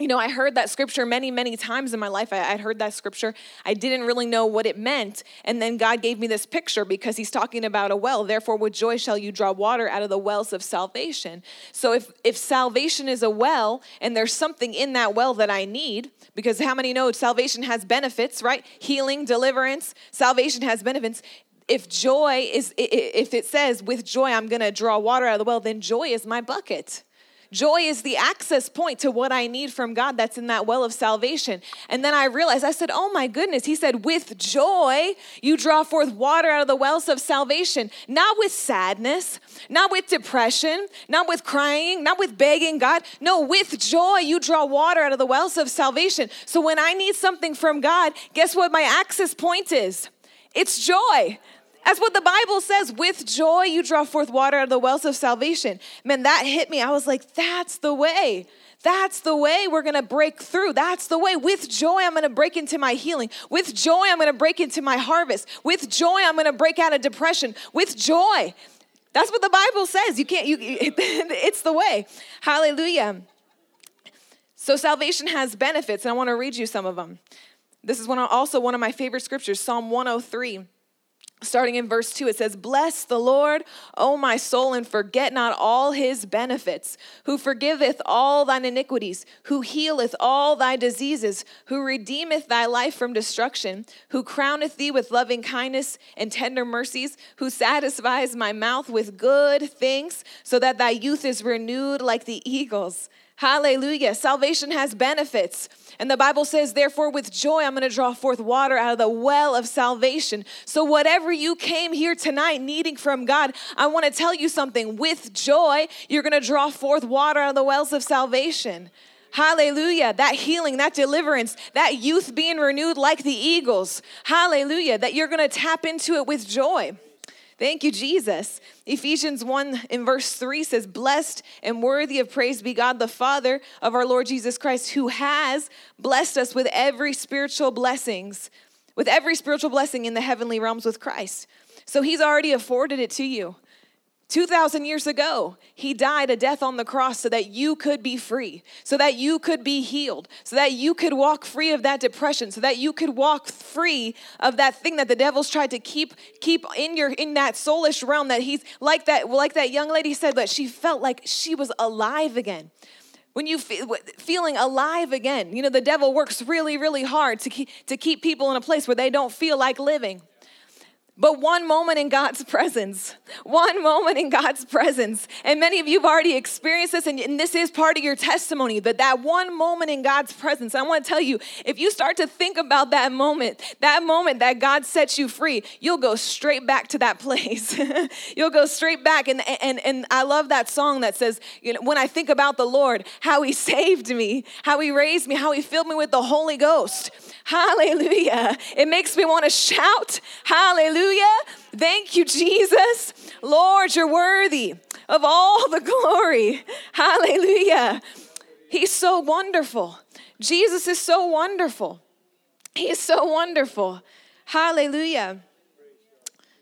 you know, I heard that scripture many, many times in my life. I, would heard that scripture. I didn't really know what it meant. And then God gave me this picture because he's talking about a well. Therefore, with joy shall you draw water out of the wells of salvation. So if, if salvation is a well and there's something in that well that I need, because how many know salvation has benefits, right? Healing, deliverance, salvation has benefits if joy is if it says with joy i'm going to draw water out of the well then joy is my bucket Joy is the access point to what I need from God that's in that well of salvation. And then I realized, I said, Oh my goodness. He said, With joy, you draw forth water out of the wells of salvation, not with sadness, not with depression, not with crying, not with begging God. No, with joy, you draw water out of the wells of salvation. So when I need something from God, guess what my access point is? It's joy. That's what the Bible says. With joy, you draw forth water out of the wells of salvation. Man, that hit me. I was like, that's the way. That's the way we're gonna break through. That's the way. With joy, I'm gonna break into my healing. With joy, I'm gonna break into my harvest. With joy, I'm gonna break out of depression. With joy. That's what the Bible says. You can't, you, [laughs] it's the way. Hallelujah. So salvation has benefits, and I wanna read you some of them. This is one also one of my favorite scriptures, Psalm 103. Starting in verse 2, it says, Bless the Lord, O my soul, and forget not all his benefits, who forgiveth all thine iniquities, who healeth all thy diseases, who redeemeth thy life from destruction, who crowneth thee with loving kindness and tender mercies, who satisfies my mouth with good things, so that thy youth is renewed like the eagles. Hallelujah. Salvation has benefits. And the Bible says, therefore, with joy, I'm going to draw forth water out of the well of salvation. So, whatever you came here tonight needing from God, I want to tell you something. With joy, you're going to draw forth water out of the wells of salvation. Hallelujah. That healing, that deliverance, that youth being renewed like the eagles. Hallelujah. That you're going to tap into it with joy. Thank you, Jesus. Ephesians 1 in verse 3 says, Blessed and worthy of praise be God the Father of our Lord Jesus Christ, who has blessed us with every spiritual blessings, with every spiritual blessing in the heavenly realms with Christ. So he's already afforded it to you. 2,000 years ago, he died a death on the cross so that you could be free, so that you could be healed, so that you could walk free of that depression, so that you could walk free of that thing that the devil's tried to keep keep in your in that soulish realm that he's like that like that young lady said that she felt like she was alive again. When you feel feeling alive again you know the devil works really really hard to keep to keep people in a place where they don't feel like living but one moment in God's presence, one moment in God's presence. And many of you have already experienced this, and, and this is part of your testimony. But that one moment in God's presence, I want to tell you, if you start to think about that moment, that moment that God sets you free, you'll go straight back to that [laughs] place. [laughs] you'll go straight back. And, and, and I love that song that says, you know, when I think about the Lord, how he [laughs] saved me, how he raised me, how he filled me with the Holy Ghost. Hallelujah. It makes me want to shout, Hallelujah. Thank you, Jesus. Lord, you're worthy of all the glory. Hallelujah. He's so wonderful. Jesus is so wonderful. He is so wonderful. Hallelujah.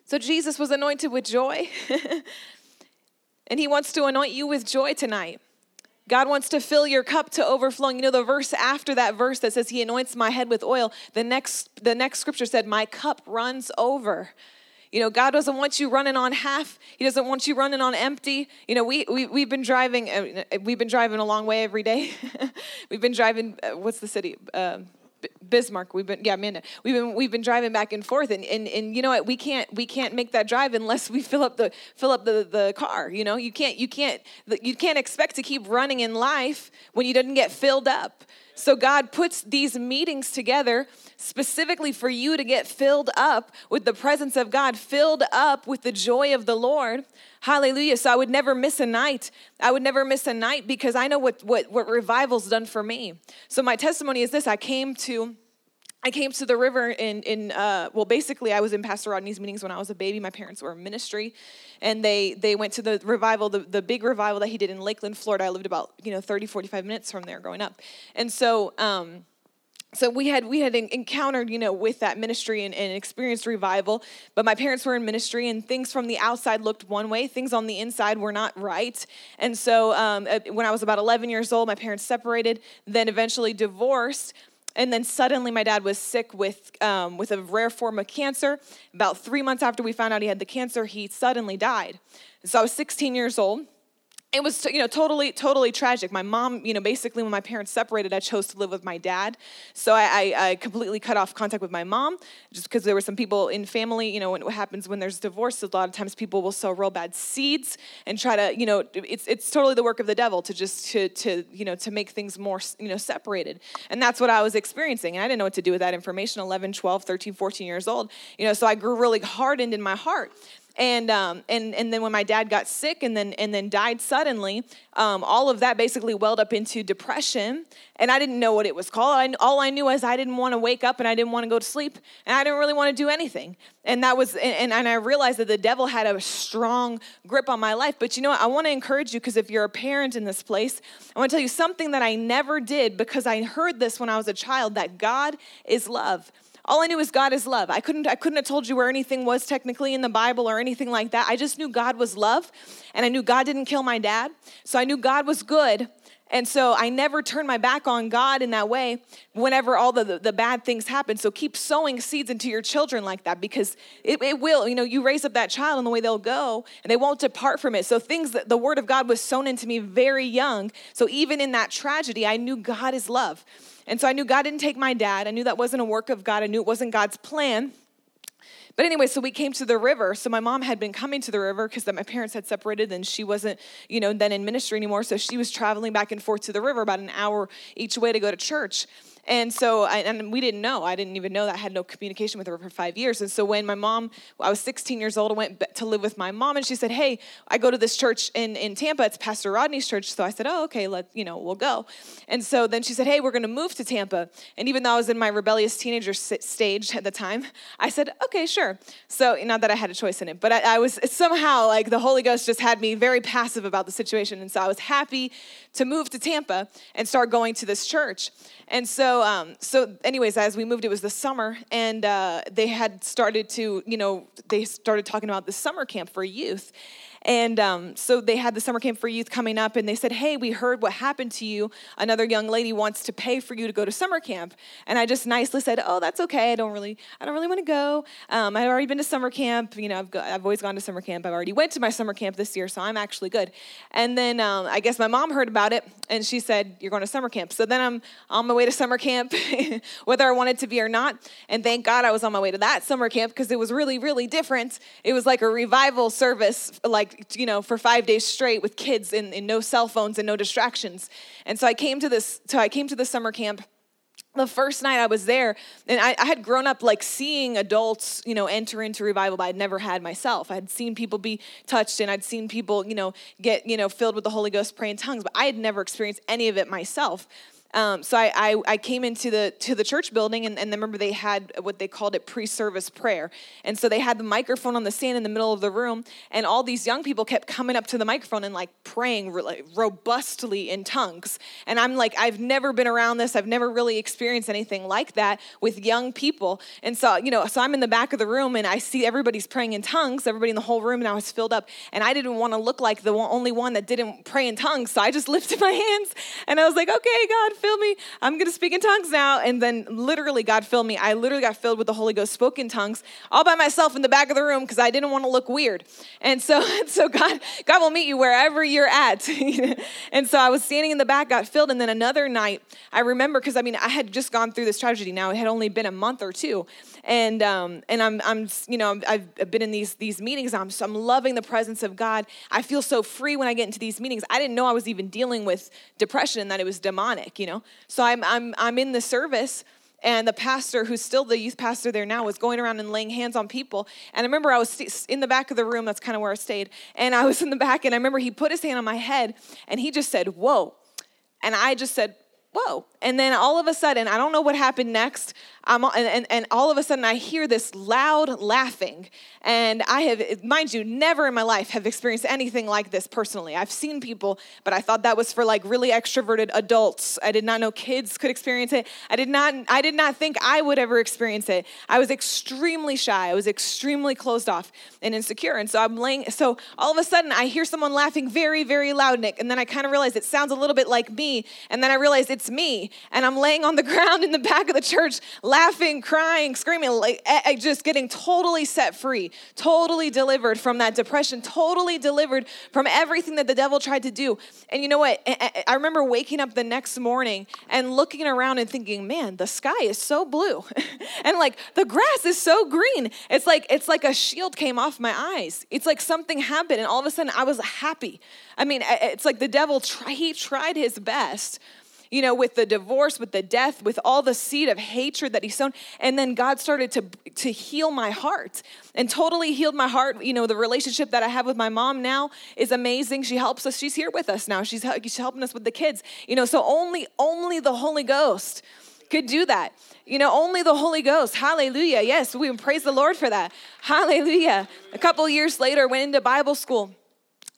So Jesus was anointed with joy, [laughs] and he wants to anoint you with joy tonight. God wants to fill your cup to overflowing. You know the verse after that verse that says he anoints my head with oil. The next the next scripture said my cup runs over. You know, God doesn't want you running on half. He doesn't want you running on empty. You know, we, we, we've been driving, uh, we've been driving a long way every day. [laughs] we've been driving, uh, what's the city? Uh, Bismarck. We've been yeah, Amanda. We've been we've been driving back and forth, and, and and you know what? We can't we can't make that drive unless we fill up the fill up the the car. You know, you can't you can't you can't expect to keep running in life when you didn't get filled up. So God puts these meetings together specifically for you to get filled up with the presence of God, filled up with the joy of the Lord. Hallelujah. So I would never miss a night. I would never miss a night because I know what what what revival's done for me. So my testimony is this, I came to I came to the river in, in uh, well, basically, I was in Pastor Rodney's meetings when I was a baby. My parents were in ministry, and they they went to the revival, the, the big revival that he did in Lakeland, Florida. I lived about you know 30, 45 minutes from there growing up, and so. Um, so we had we had encountered you know with that ministry and, and, experienced revival but my parents were in ministry and things from the outside looked one way things on the inside were not right and so um, uh, when i was about 11 years old my parents separated then eventually divorced and then suddenly my dad was sick with, um, with a rare form of cancer. About three months after we found out he had the cancer, he suddenly died. So I was 16 years old it was you know totally totally tragic. My mom you know basically when my parents separated i chose to live with my dad. So i, I, I completely cut off contact with my mom just because there were some people in family you know what happens when there's divorce a lot of times people will sow real bad seeds and try to you know it's, it's totally the work of the devil to just to, to you know to make things more you know separated. And that's what i was experiencing. And i didn't know what to do with that information 11 12 13 14 years old. You know so i grew really hardened in my heart and um, and and then when my dad got sick and then and then died suddenly, um, all of that basically welled up into depression, and I didn't know what it was called. I, all I knew was I didn't want to wake up and I didn't want to go to sleep, and I didn't really want to do anything. And that was and, and I realized that the devil had a strong grip on my life. But you know what? I want to encourage you because if you're a parent in this place, I want to tell you something that I never did because I heard this when I was a child that God is love. All I knew was God is love. I couldn't, I couldn't have told you where anything was technically in the Bible or anything like that. I just knew God was love, and I knew God didn't kill my dad. So I knew God was good, And so I never turned my back on God in that way whenever all the, the, the bad things happen. So keep sowing seeds into your children like that because it, it will, you know, you raise up that child and the way they'll go and they won't depart from it. So things that the word of God was sown into me very young. So even in that tragedy, I knew God is love. And so I knew God didn't take my dad. I knew that wasn't a work of God. I knew it wasn't God's plan. But anyway, so we came to the river. So my mom had been coming to the river because that my parents had separated and she wasn't, you know, then in ministry anymore. So she was traveling back and forth to the river about an hour each way to go to church. And so, I, and we didn't know. I didn't even know that I had no communication with her for five years. And so, when my mom, I was 16 years old, I went to live with my mom, and she said, "Hey, I go to this church in in Tampa. It's Pastor Rodney's church." So I said, "Oh, okay. Let you know, we'll go." And so then she said, "Hey, we're going to move to Tampa." And even though I was in my rebellious teenager stage at the time, I said, "Okay, sure." So not that I had a choice in it, but I, I was somehow like the Holy Ghost just had me very passive about the situation, and so I was happy to move to Tampa and start going to this church. And so, um, so anyways, as we moved, it was the summer, and uh, they had started to, you know, they started talking about the summer camp for youth. And um, so they had the summer camp for youth coming up, and they said, Hey, we heard what happened to you. Another young lady wants to pay for you to go to summer camp. And I just nicely said, Oh, that's okay. I don't really, I don't really want to go. Um, I've already been to summer camp. You know, I've, go, I've always gone to summer camp. I've already went to my summer camp this year, so I'm actually good. And then um, I guess my mom heard about it, and she said, You're going to summer camp. So then I'm on my way to summer camp, [laughs] whether I wanted to be or not. And thank God I was on my way to that summer camp because it was really, really different. It was like a revival service, like like, you know, for five days straight with kids and, and no cell phones and no distractions. And so I came to this, so I came to the summer camp the first night I was there, and I, I, had grown up like seeing adults, you know, enter into revival, but I'd never had myself. I had seen people be touched, and I'd seen people, you know, get, you know, filled with the Holy Ghost, pray in tongues, but I had never experienced any of it myself. Um, so I, I, I, came into the to the church building and, and remember they had what they called it pre-service prayer. And so they had the microphone on the stand in the middle of the room and all these young people kept coming up to the microphone and like praying really robustly in tongues. And i'm like i've never been around this. I've never really experienced anything like that with young people. And so you know so i'm in the back of the room and i see everybody's praying in tongues everybody in the whole room and i was filled up. And i didn't want to look like the only one that didn't pray in tongues so i just [laughs] lifted my hands and i was like okay god fill me. I'm going to speak in tongues now. And then literally, God filled me. I literally got filled with the Holy Ghost, spoke in tongues all by myself in the back of the room because I didn't want to look weird. And so, [laughs] so God, God will meet you wherever you're at. [laughs] and so I was standing in the back, got filled. And then another night, I remember because I mean, I had just gone through this tragedy now. It had only been a month or two. And, um, and I'm, I'm, you know, I've been in these, these meetings. I'm, so I'm loving the presence of God. I feel so free when I get into these meetings. I didn't know I was even dealing with depression and that it was demonic, you know? So I'm, I'm, I'm in the service and the pastor who's still the youth pastor there now was going around and laying hands on people and i remember i was in the back of the room that's kind of where i stayed and i was in the back and i remember he put his hand on my head and he just said whoa and i just said whoa and then all of a sudden i don't know what happened next I'm, and, and, and all of a sudden I hear this loud laughing. And I have, mind you, never in my life have experienced anything like this personally. I've seen people, but I thought that was for like really extroverted adults. I did not know kids could experience it. I did not, I did not think I would ever experience it. I was extremely shy. I was extremely closed off and insecure. And so I'm laying, so all of a sudden I hear someone laughing very, very loud, Nick. And then I kind of realize it sounds a little bit like me. And then I realize it's me. And I'm laying on the [laughs] ground in the back of the church laughing, crying, screaming, like eh, eh, just getting totally set free, totally delivered from that depression, totally delivered from everything that the devil tried to do. And you know what? Eh, I remember waking up the next morning and looking around and thinking, man, the sky is so blue. [laughs] and like the grass is so green. It's like it's like a shield came off my eyes. It's like something happened and all of a sudden I was happy. I mean, it's like the devil he tried his best you know, with the divorce, with the death, with all the seed of hatred that he sown. And then God started to, to heal my heart and totally healed my heart. You know, the relationship that I have with my mom now is amazing. She helps us. She's here with us now. She's, she's helping us with the kids. You know, so only, only the Holy Ghost could do that. You know, only the Holy Ghost. Hallelujah. Yes, we praise the Lord for that. Hallelujah. A couple years later, went into Bible school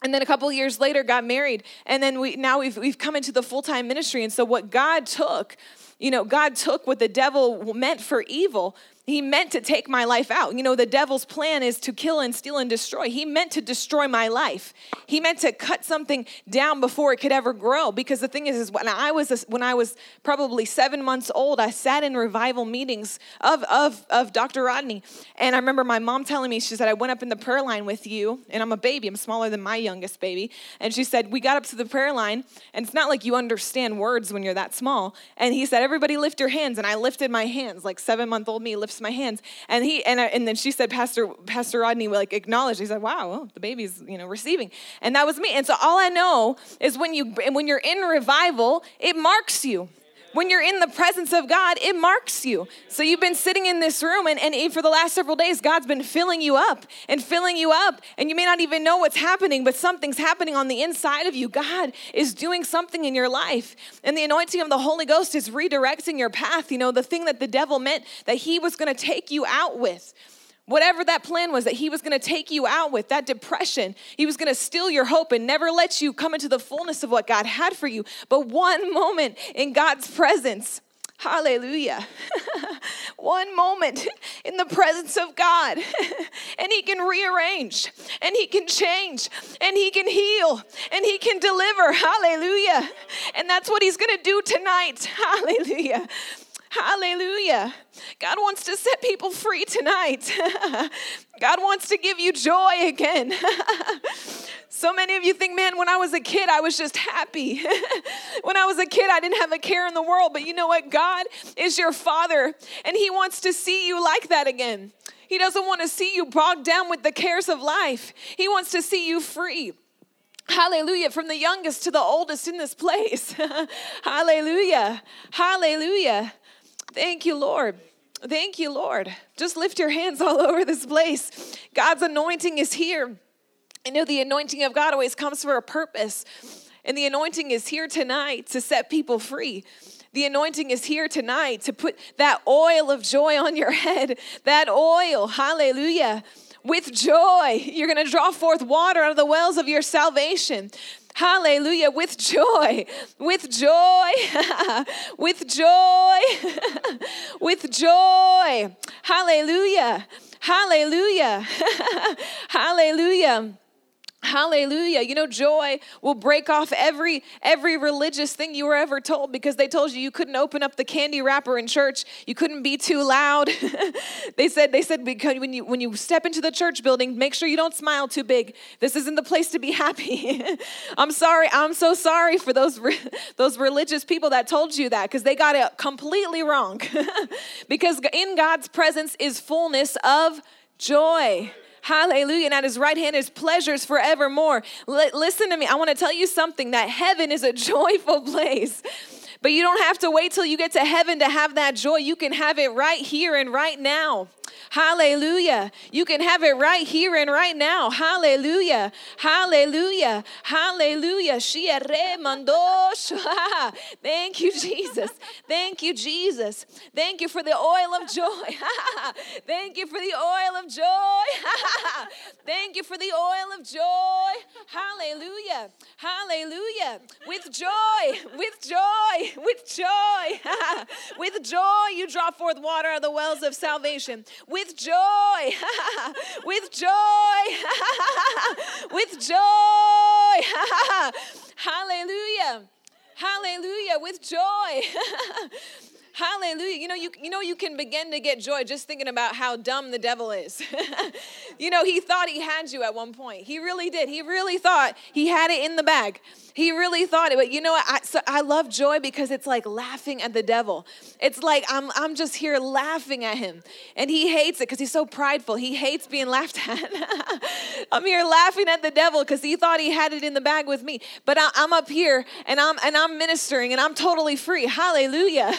and then a couple years later got married. And then we now we've, we've come into the full-time ministry. And so what god took you know god took what the devil meant for evil he meant to take my life out. You know, the devil's plan is to kill and steal and destroy. He meant to destroy my life. He meant to cut something down before it could ever grow. Because the thing is, is when I was a, when I was probably seven months old, I sat in revival meetings of of of Dr. Rodney, and I remember my mom telling me, she said, I went up in the prayer line with you, and I'm a baby. I'm smaller than my youngest baby, and she said we got up to the prayer line, and it's not like you understand words when you're that small. And he said, everybody lift your hands, and I lifted my hands, like seven month old me lifts my hands, and he and I, and then she said, Pastor Pastor Rodney like acknowledged. He said, Wow, well, the baby's you know receiving, and that was me. And so all I know is when you when you're in revival, it marks you when you're in the presence of God, it marks you. So you've been sitting in this room, and, and for the last several days, God's been filling you up and filling you up. And you may not even know what's happening, but something's happening on the inside of you. God is doing something in your life. And the anointing of the Holy Ghost is redirecting your path. You know, the thing that the devil meant that he was going to take you out with. Whatever that plan was that he was going to take you out with, that depression, he was going to steal your hope and never let you come into the fullness of what God had for you. But one moment in God's presence, Hallelujah. [laughs] One moment in the presence of God, [laughs] and He can rearrange, and He can change, and He can heal, and He can deliver. Hallelujah. And that's what He's going to do tonight. [laughs] Hallelujah. Hallelujah. God wants to set people free tonight. [laughs] God wants to give you joy again. [laughs] so many of you think, man, when I was a kid, I was just happy. [laughs] when I was a kid, I didn't have a care in the world. But you know what? God is your father, and He wants to see you like that again. He doesn't want to see you bogged down with the cares of life, He wants to see you free. Hallelujah. From the youngest to the oldest in this place. Hallelujah. Hallelujah. Thank you, Lord. Thank you, Lord. Just lift your hands all [laughs] over this place. God's anointing is here. I know the anointing of God always comes for a purpose, and the anointing is here tonight to set people free. The anointing is here tonight to put that oil of joy on your [laughs] head. That oil, hallelujah with joy. You're going to draw forth water out of the wells of your salvation. Hallelujah. With joy, with joy, [laughs] with joy, [laughs] with joy. Hallelujah. Hallelujah. [laughs] Hallelujah. Hallelujah. You know, joy will break off every every religious thing you were ever told because they told you you couldn't open up the candy wrapper in church. You couldn't be too loud. [laughs] they said they said because when you when you step into the church building, make sure you don't smile too big. This isn't the place to be happy. [laughs] I'm sorry. I'm so sorry for those [laughs] those religious people that told you that because they got it completely wrong. because in God's presence is fullness of joy. Hallelujah. And at his right hand is pleasures forevermore. L- listen to me. I want to tell you something that heaven is a [laughs] joyful place. But you don't have to wait till you get to heaven to have that joy. You can have it right here and right now. Hallelujah. You can have it right here and right now. Hallelujah. Hallelujah. Hallelujah. [laughs] Thank you, Jesus. Thank you, Jesus. Thank you for the oil of joy. [laughs] Thank you for the oil of joy. [laughs] Thank you for the oil of joy. Hallelujah. Hallelujah. With joy, with joy, with joy. with joy, you draw forth water out of the wells of salvation with joy, [laughs] with joy, [laughs] with joy. [laughs] Hallelujah. Hallelujah. With joy. Hallelujah. You know, you, you know, you can begin to get joy just thinking about how dumb the devil is. You know, he thought he had you at one point. He really did. He really thought he had it in the bag. He really thought it. But you know what? I, so I love joy because it's like laughing at the devil. It's like I'm, I'm just here laughing at him. And he hates it because he's so prideful. He hates being laughed at. [laughs] I'm here laughing at the devil because he thought he had it in the bag with me. But I, I'm up here and I'm, and I'm ministering and I'm totally free. Hallelujah.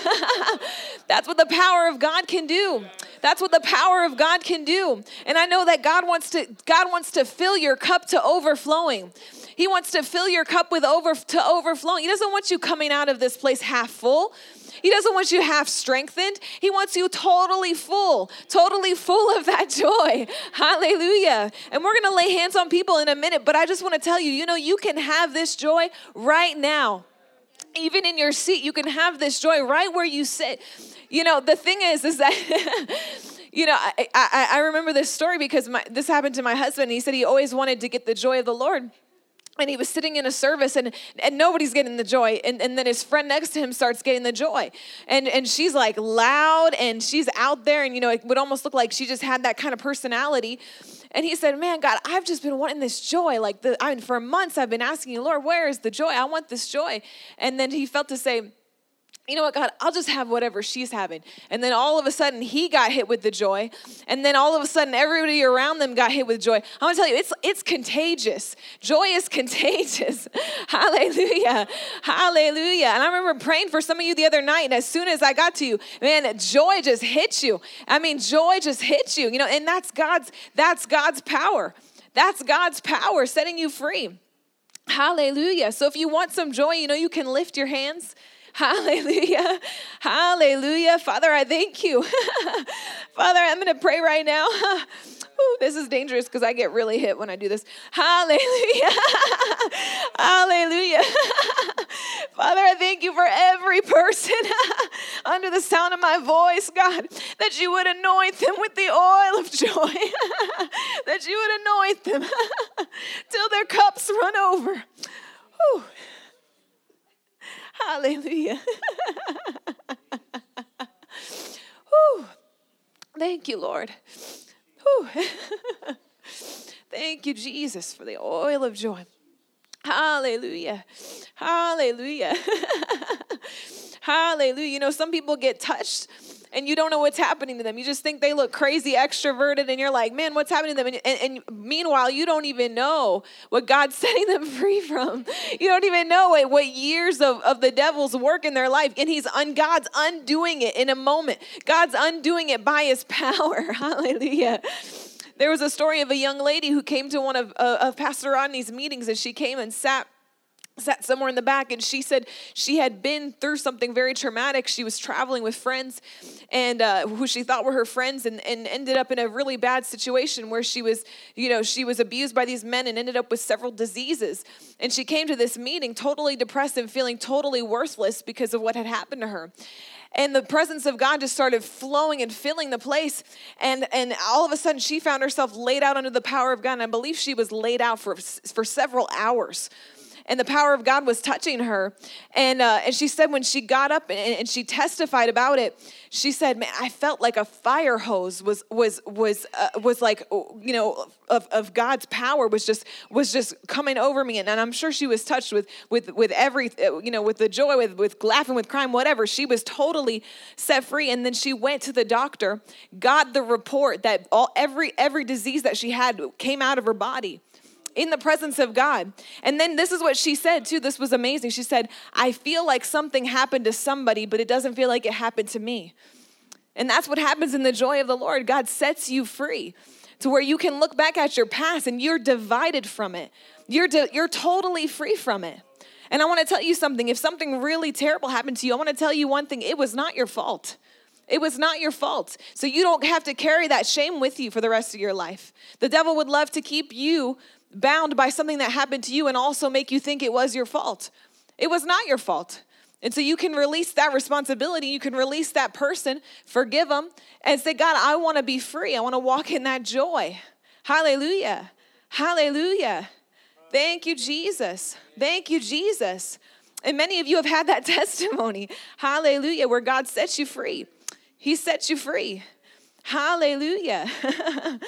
[laughs] That's what the power of God can do. That's what the power of God can do. And I know that God wants to God wants to fill your cup to overflowing. He wants to fill your cup with over to overflowing. He doesn't want you coming out of this place half full. He doesn't want you half strengthened. He wants you totally full, totally full of that [laughs] joy. Hallelujah. And we're going to lay hands on people in a minute, but I just want to tell you, you know, you can have this joy right now even in your seat you can have this joy right where you sit you know the thing is is that [laughs] you know, I, I, I remember this story because my, this happened to my husband. He said he always wanted to get the joy of the Lord. And he was sitting in a service and, and nobody's getting the joy. And, and then his friend next to him starts getting the joy. And, and she's like loud and she's out there. And you know it would almost look like she just had that kind of personality. And he said man god i've just been wanting this joy. Like the I mean, for months i've been asking you lord where is the joy? I want this joy. And then he felt to say you know what, God, I'll just have whatever she's having. And then all of a sudden, he got hit with the joy. And then all of a sudden, everybody around them got hit with joy. I'm gonna tell you, it's, it's contagious. Joy is [laughs] contagious. Hallelujah. Hallelujah. And I remember praying for some of you the other night. And as soon as I got to you, man, joy just hits you. I mean, joy just hits you, you know, and that's God's, that's God's power. That's God's power setting you free. Hallelujah. So if you want some joy, you know, you can lift your hands. [laughs] Hallelujah. Hallelujah. Father, I thank you. [laughs] Father, I'm going to pray right now. [laughs] Ooh, this is dangerous because I get really hit when I do this. Hallelujah. Hallelujah. Father, I thank you for every person under the sound of my voice, God, that you would anoint them with the oil of joy, that you would anoint them till their cups run over. Hallelujah. Whew. Thank you, Lord. Thank you, Jesus, for the oil of joy. Hallelujah. Hallelujah. [laughs] Hallelujah. You know, some people get touched and you don't know what's happening to them. You just think they look crazy extroverted, and you're like, man, what's happening to them? And, and, and, meanwhile, you don't even know what God's [laughs] setting them free from. You don't even know what, what years of, of the devil's work in their life. And he's un, God's undoing it in a moment. God's undoing it by his [laughs] power. [laughs] Hallelujah. There was a story of a young lady who came to one of, uh, of Pastor Rodney's meetings, and she came and sat sat somewhere in the back and she said she had been through something very traumatic she was traveling with friends and uh, who she thought were her friends and, and ended up in a really bad situation where she was you know she was abused by these men and ended up with several diseases and she came to this meeting totally depressed and feeling totally worthless because of what had happened to her and the presence of God just started flowing and filling the place. And, and all of a sudden, she found herself laid out under the power of God. And I believe she was laid out for, for several hours and the power of God was touching her. And, uh, and she said when she got up and, and she testified about it, she said, "Man, I felt like a fire hose was was was uh, was like you know of, of God's power was just was just coming over me." And, and I'm sure she was touched with with with every you know with the joy, with with laughing, with crying, whatever. She was totally set free. And then she went to the doctor, got the report that all every every disease that she had came out of her body in the presence of God. And then this is what she said too. This was amazing. She said, I feel like something happened to somebody, but it doesn't feel like it happened to me. And that's what happens in the joy of the Lord. God sets you free to where you can look back at your past and you're divided from it. You're, you're totally free from it. And I want to tell you something. If something really terrible happened to you, I want to tell you one thing it was not your fault. It was not your fault. So you don't have to carry that shame with you for the rest of your life. The devil would love to keep you bound by something that happened to you and also make you think it was your fault. It was not your fault. And so you can release that responsibility. You can release that person, forgive them, and say, God, I want to be free. I want to walk in that joy. Hallelujah. Hallelujah. Thank you, Jesus. Thank you, Jesus. And many of you have had that [laughs] testimony. Hallelujah, where God sets you free. He sets you free. Hallelujah. [laughs]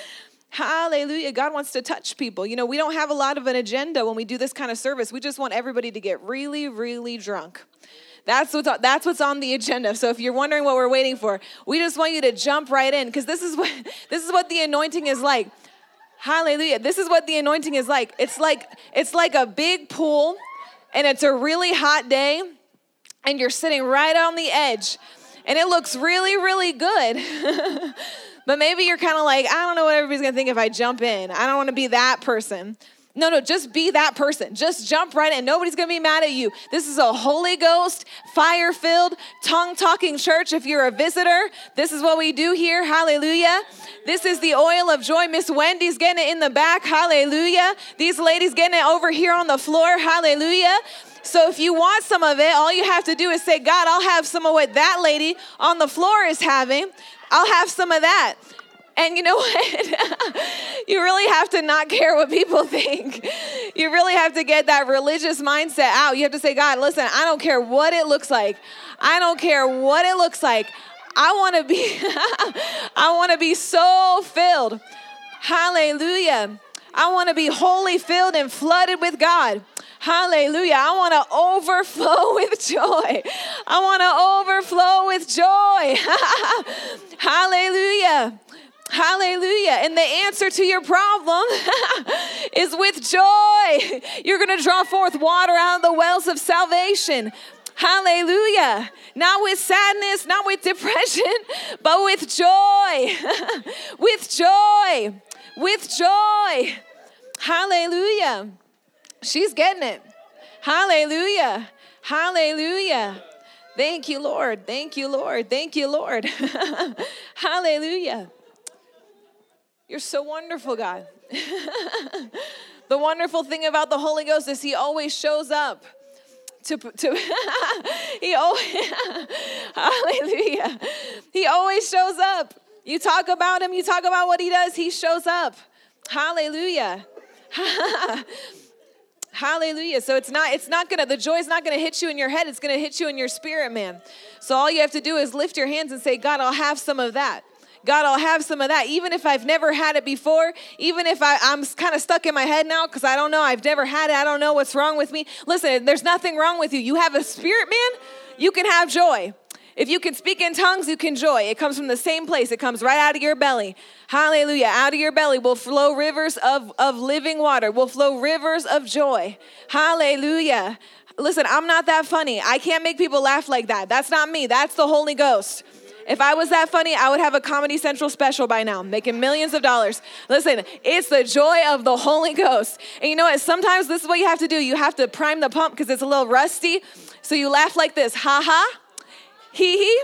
Hallelujah. God wants to touch people. You know, we don't have a lot of an agenda when we do this kind of service. We just want everybody to get really, really drunk. That's what's that's what's on the agenda. So if you're wondering what we're waiting for, we just want you to jump right in because this is what [laughs] this is what the anointing is like. Hallelujah. This is what the anointing is like. It's like it's like a big pool and it's a really hot day and you're sitting right on the edge and it looks really really good. [laughs] But maybe you're kind of like, I don't know what everybody's gonna think if I jump in. I don't wanna be that person. No, no, just be that person. Just jump right in. Nobody's gonna be mad at you. This is a Holy Ghost, fire filled, tongue talking church. If you're a visitor, this is what we do here. Hallelujah. This is the oil of joy. Miss Wendy's getting it in the back. Hallelujah. These ladies getting it over here on the floor. Hallelujah. So if you want some of it, all you have to do is say, God, I'll have some of what that lady on the floor is having. I'll have some of that. And you know [laughs] what? you really have to not care what people [laughs] think. You really have to get that religious mindset out. You have to say, God, listen, I don't care what it looks like. I don't care what it looks like. I want to be [laughs] I want to be so filled. Hallelujah. I want to be wholly filled and flooded with God. Hallelujah. I want [laughs] to overflow with joy. I want to overflow with joy. Hallelujah. Hallelujah. And the answer to your problem [laughs] is with joy. You're going to draw forth water out of the wells of salvation. Hallelujah. Not with sadness, not with depression, [laughs] but with joy. with joy. With joy. Hallelujah. She's getting it. Hallelujah. Hallelujah. Thank you, Lord. Thank you, Lord. Thank you, Lord. [laughs] Hallelujah. You're so wonderful, God. [laughs] the wonderful thing about the Holy Ghost is He always shows up. To, to [laughs] he always hallelujah he always shows up you talk about him you talk about what he does he shows up hallelujah Hallelujah. So it's not it's not going to the joy is not going to hit you in your head, it's going to hit you in your spirit, man. So all you have to do is lift your hands and say, "God, I'll have some of that." God, I'll have some of that. Even if I've never had it before, even if I, I'm kind of stuck in my head now because I don't know, I've never had it, I don't know what's wrong with me. Listen, there's nothing wrong with you. You have a spirit, man, you can have joy. If you can speak in tongues, you can joy. It comes from the same place. It comes right out of your belly. Hallelujah. Out of your belly will flow rivers of, of living water, will flow rivers of joy. Hallelujah. Listen, I'm not that funny. I can't make people laugh like that. That's not me. That's the Holy Ghost. If I was that funny, I would have a Comedy Central special by now, making millions of dollars. Listen, it's the joy of the Holy Ghost. And you know what? Sometimes this is what you have to do. You have to prime the pump because it's a little rusty. So you laugh like this ha ha, hee hee,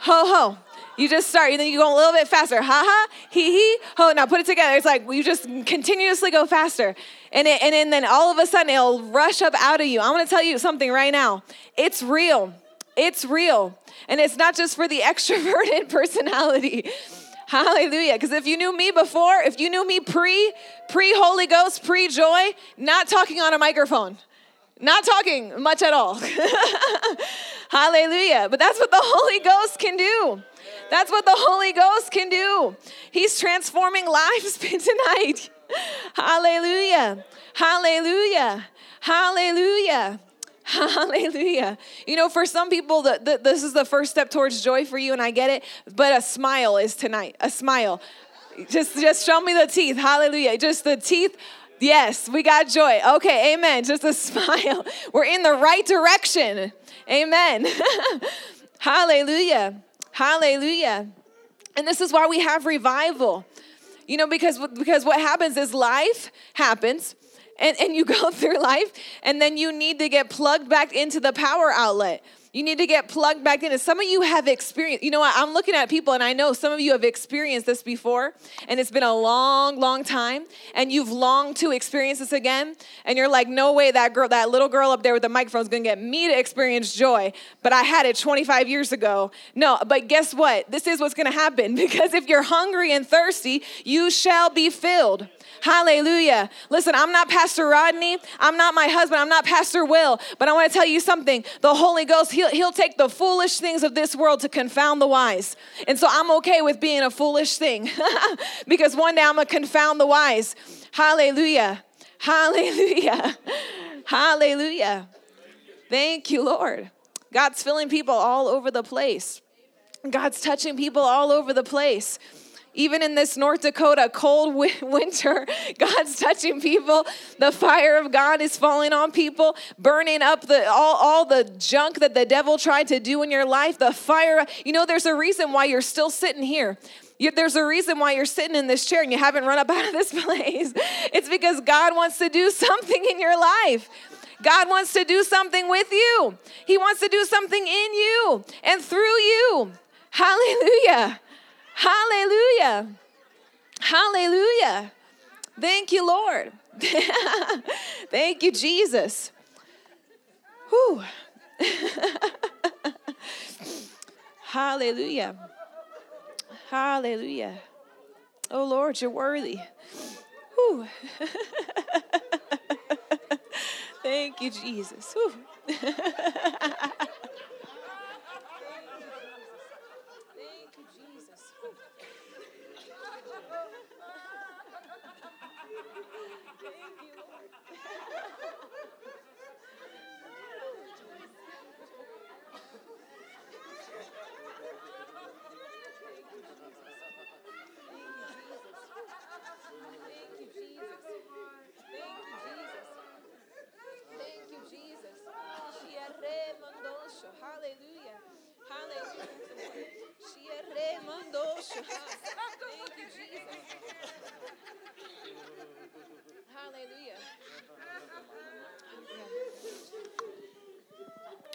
ho ho. You just start, and then you go a little bit faster. Ha ha, hee hee, ho. Now put it together. It's like you just continuously go faster. And, it, and, then all of a sudden it'll rush up out of you. I'm gonna tell you something right now. It's real. It's real. And it's not just for the [laughs] extroverted personality. Hallelujah. Because if you knew me before, if you knew me pre, pre Holy Ghost, pre joy, not talking on a microphone, not talking much at all. [laughs] Hallelujah. But that's what the Holy Ghost can do. That's what the Holy Ghost can do. He's transforming lives [laughs] tonight. Hallelujah. Hallelujah. Hallelujah. Hallelujah. You know, for some people, the, the, this is the first step towards joy for you, and I get it, but a smile is tonight. A smile. Just, just show me the teeth. Hallelujah. Just the teeth. Yes, we got joy. Okay, amen. Just a [laughs] smile. We're in the right direction. Amen. [laughs] Hallelujah. Hallelujah. And this is why we have revival. You know, because, because what happens is life happens, and, and you [laughs] go through life, and then you need to get plugged back into the power outlet. You need to get plugged back in. And some of you have experienced, you know what? I'm looking at people and I know some of you have experienced this before and it's been a long, long time and you've longed to experience this again. And you're like, no way that girl, that little girl up there with the microphone is gonna get me to experience joy. But I had it 25 years ago. No, but guess what? This is what's gonna happen [laughs] because if you're hungry and thirsty, you shall be filled. Hallelujah. Listen, I'm not Pastor Rodney. I'm not my husband. I'm not Pastor Will. But I want to tell you something. The Holy Ghost, he'll, he'll take the foolish things of this world to confound the wise. And so I'm okay with being a foolish thing [laughs] because one day I'm going to confound the wise. Hallelujah. Hallelujah. [laughs] Hallelujah. Thank you, Lord. God's filling people all over the place. God's touching people all over the place. Even in this North Dakota cold [laughs] winter, God's touching people. The fire of God is falling on people, burning up the all, all the junk that the devil tried to do in your life. The fire, you know, there's a reason why you're still sitting here. There's a reason why you're sitting in this chair and you haven't run up [laughs] out of this place. It's because God wants to do something in your life. God wants to do something with you. He wants to do something in you and through you. Hallelujah. Hallelujah. Hallelujah. Thank you, Lord. [laughs] Thank you, Jesus. Whew. [laughs] Hallelujah. Hallelujah. Oh Lord, you're worthy. Whew. [laughs] Thank you, Jesus. Whew. Thank you, Jesus. Thank you, Lord. Thank you, Jesus. Thank you, Jesus. Thank you, Jesus. Hallelujah. Hallelujah. Thank you, Jesus. Hallelujah.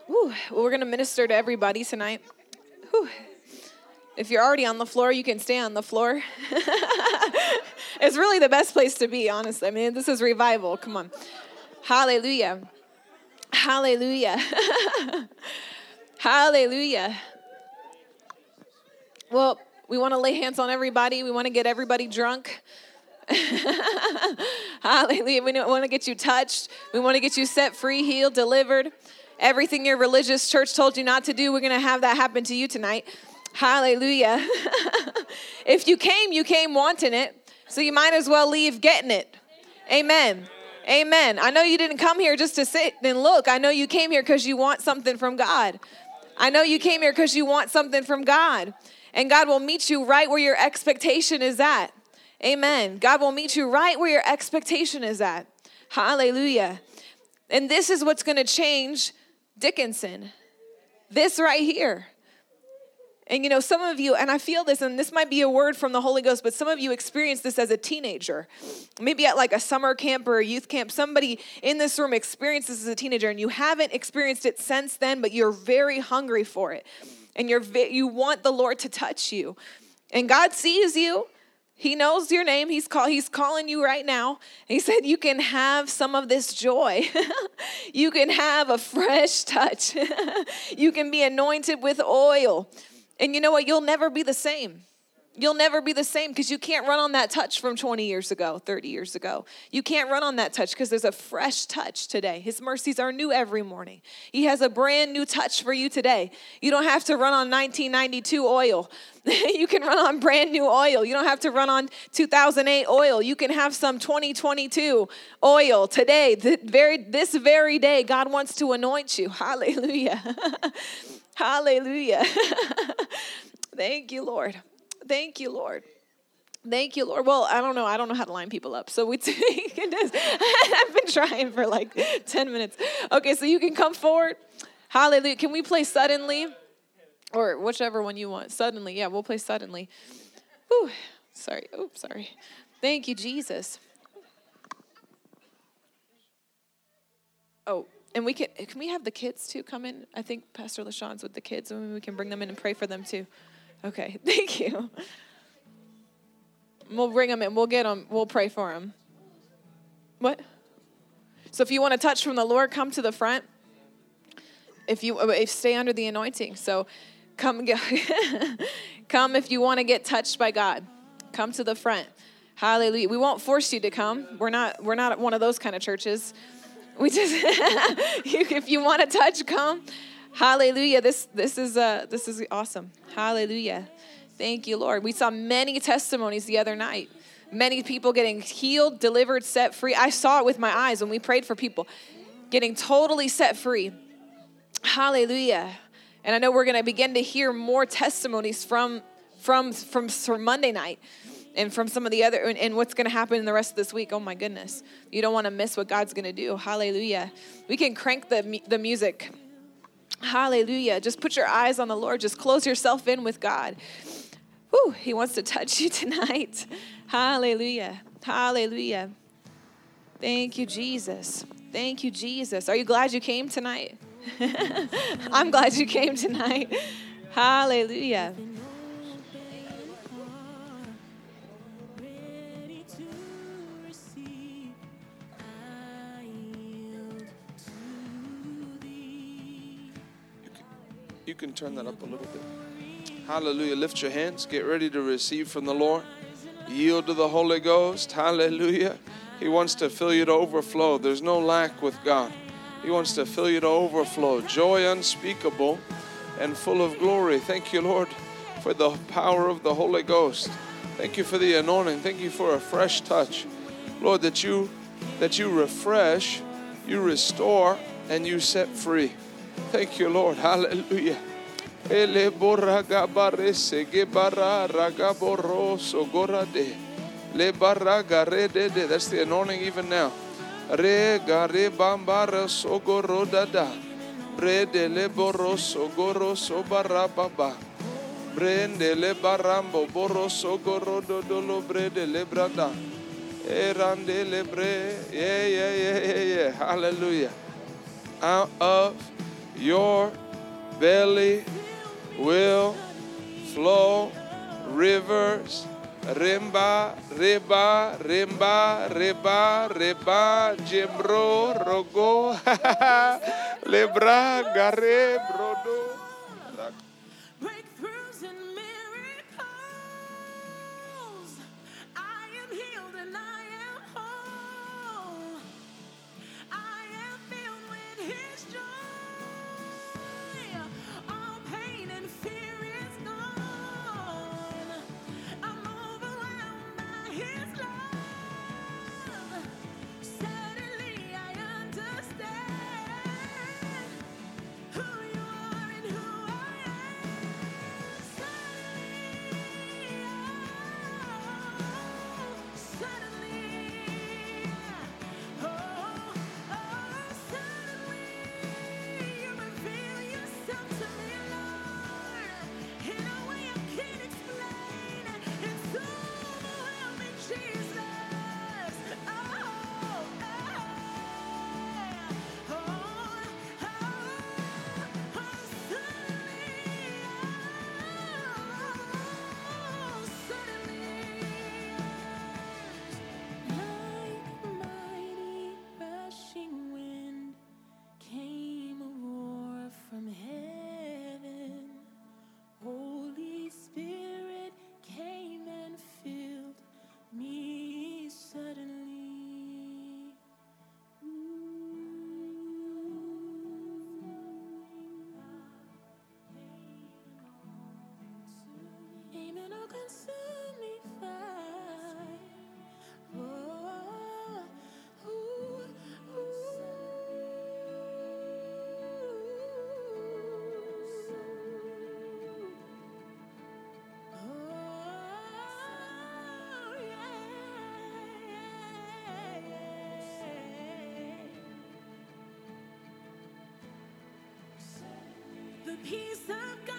Whew. Well, we're going to minister to everybody tonight. Whew. If you're already on the floor, you can stay on the floor. [laughs] it's really the best place to be, honestly. I mean, this is revival. Come on. Hallelujah. Hallelujah. [laughs] Hallelujah. Well, we want to lay hands on everybody. We want to get everybody drunk. [laughs] Hallelujah. We want to get you touched. We want to get you set free, healed, delivered. Everything your religious church told you not to do, we're going to have that happen to you tonight. Hallelujah. [laughs] if you came, you came wanting it. So you might as well leave getting it. Amen. Amen. I know you didn't come here just to sit and look. I know you came here because you want something from God. I know you came here because you want something from God. And God will meet you right where your expectation is at. Amen. God will meet you right where your expectation is at. Hallelujah. And this is what's going to change Dickinson. This right here. And you know, some of you, and I feel this, and this might be a word from the Holy Ghost, but some of you experienced this as a teenager. Maybe at like a summer camp or a youth camp. Somebody in this room experienced this as a teenager, and you haven't experienced it since then, but you're very hungry for it. And you're you want the Lord to touch you. And God sees you. He knows your name. He's call, he's calling you right now. He said you can have some of this joy. [laughs] you can have a fresh touch. [laughs] you can be anointed with oil. And you know what? You'll never be the same. You'll never be the same because you can't run on that touch from 20 years ago, 30 years ago. You can't run on that touch because there's a fresh touch today. His mercies are new every morning. He has a brand new touch for you today. You don't have to run on 1992 oil. [laughs] you can run on brand new oil. You don't have to run on 2008 oil. You can have some 2022 oil today. The very this very day God wants to anoint you. Hallelujah. [laughs] Hallelujah. [laughs] Thank you, Lord. Thank you, Lord. Thank you, Lord. Well, I don't know. I don't know how to line people up. So we [laughs] can just, [laughs] I've been trying for like 10 minutes. Okay, so you can come forward. Hallelujah. Can we play suddenly? Or whichever one you want. Suddenly. Yeah, we'll play suddenly. Ooh, sorry. Oops, sorry. Thank you, Jesus. Oh, and we can can we have the kids too come in? I think Pastor LaShawne's with the kids, and we can bring them in and pray for them too. Okay, [laughs] thank you. We'll bring them in. We'll get them. We'll pray for them. What? So if you want to touch from the Lord, come to the front. If you uh, if stay under the anointing, so come [laughs] come if you want to get touched by God. Come to the front. Hallelujah. We won't force you to come. We're not we're not one of those kind of churches. We just [laughs] if you want to touch, come. Hallelujah. This this is uh this is awesome. Hallelujah. Thank you, Lord. We saw many testimonies the other night. Many people getting healed, delivered, set free. I saw it with my eyes when we prayed for people getting totally set free. Hallelujah. And I know we're going to begin to hear more testimonies from from from, from Monday night and from some of the other and, and what's going to happen in the rest of this week. Oh my goodness. You don't want to miss what God's going to do. Hallelujah. We can crank the the music. Hallelujah. Just put your eyes on the Lord. Just close yourself in with God. Whew, he wants to touch you [laughs] tonight. Hallelujah. Hallelujah. Thank you, Jesus. Thank you, Jesus. Are you glad you came tonight? [laughs] I'm glad you came tonight. Hallelujah. Can turn that up a little bit. Hallelujah. Lift your hands. Get ready to receive from the Lord. Yield to the Holy Ghost. Hallelujah. He wants to fill you to overflow. There's no lack with God. He wants to fill you to overflow. Joy unspeakable and full of glory. Thank you, Lord, for the power of the Holy Ghost. Thank you for the anointing. Thank you for a fresh touch. Lord, that you that you refresh, you restore, and you set free. Thank you, Lord. Hallelujah. Ele boraga barese gebara ragaboroso gorade. Le baraga redede. That's the anointing even now. Re gare bambara sogorodada. Brede le boroso goroso barababa. Brende le barambo boroso gorodo dolo brede le brada. Erande le bre. Yeah, yeah, yeah, yeah, yeah. Hallelujah. Out of your belly will flow rivers. Rimba, riba, rimba, riba, riba, jembro, rogo, [laughs] lebra, gare, brodo. Peace of God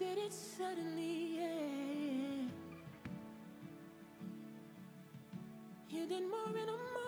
Did it suddenly, yeah. You did more in a moment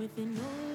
With an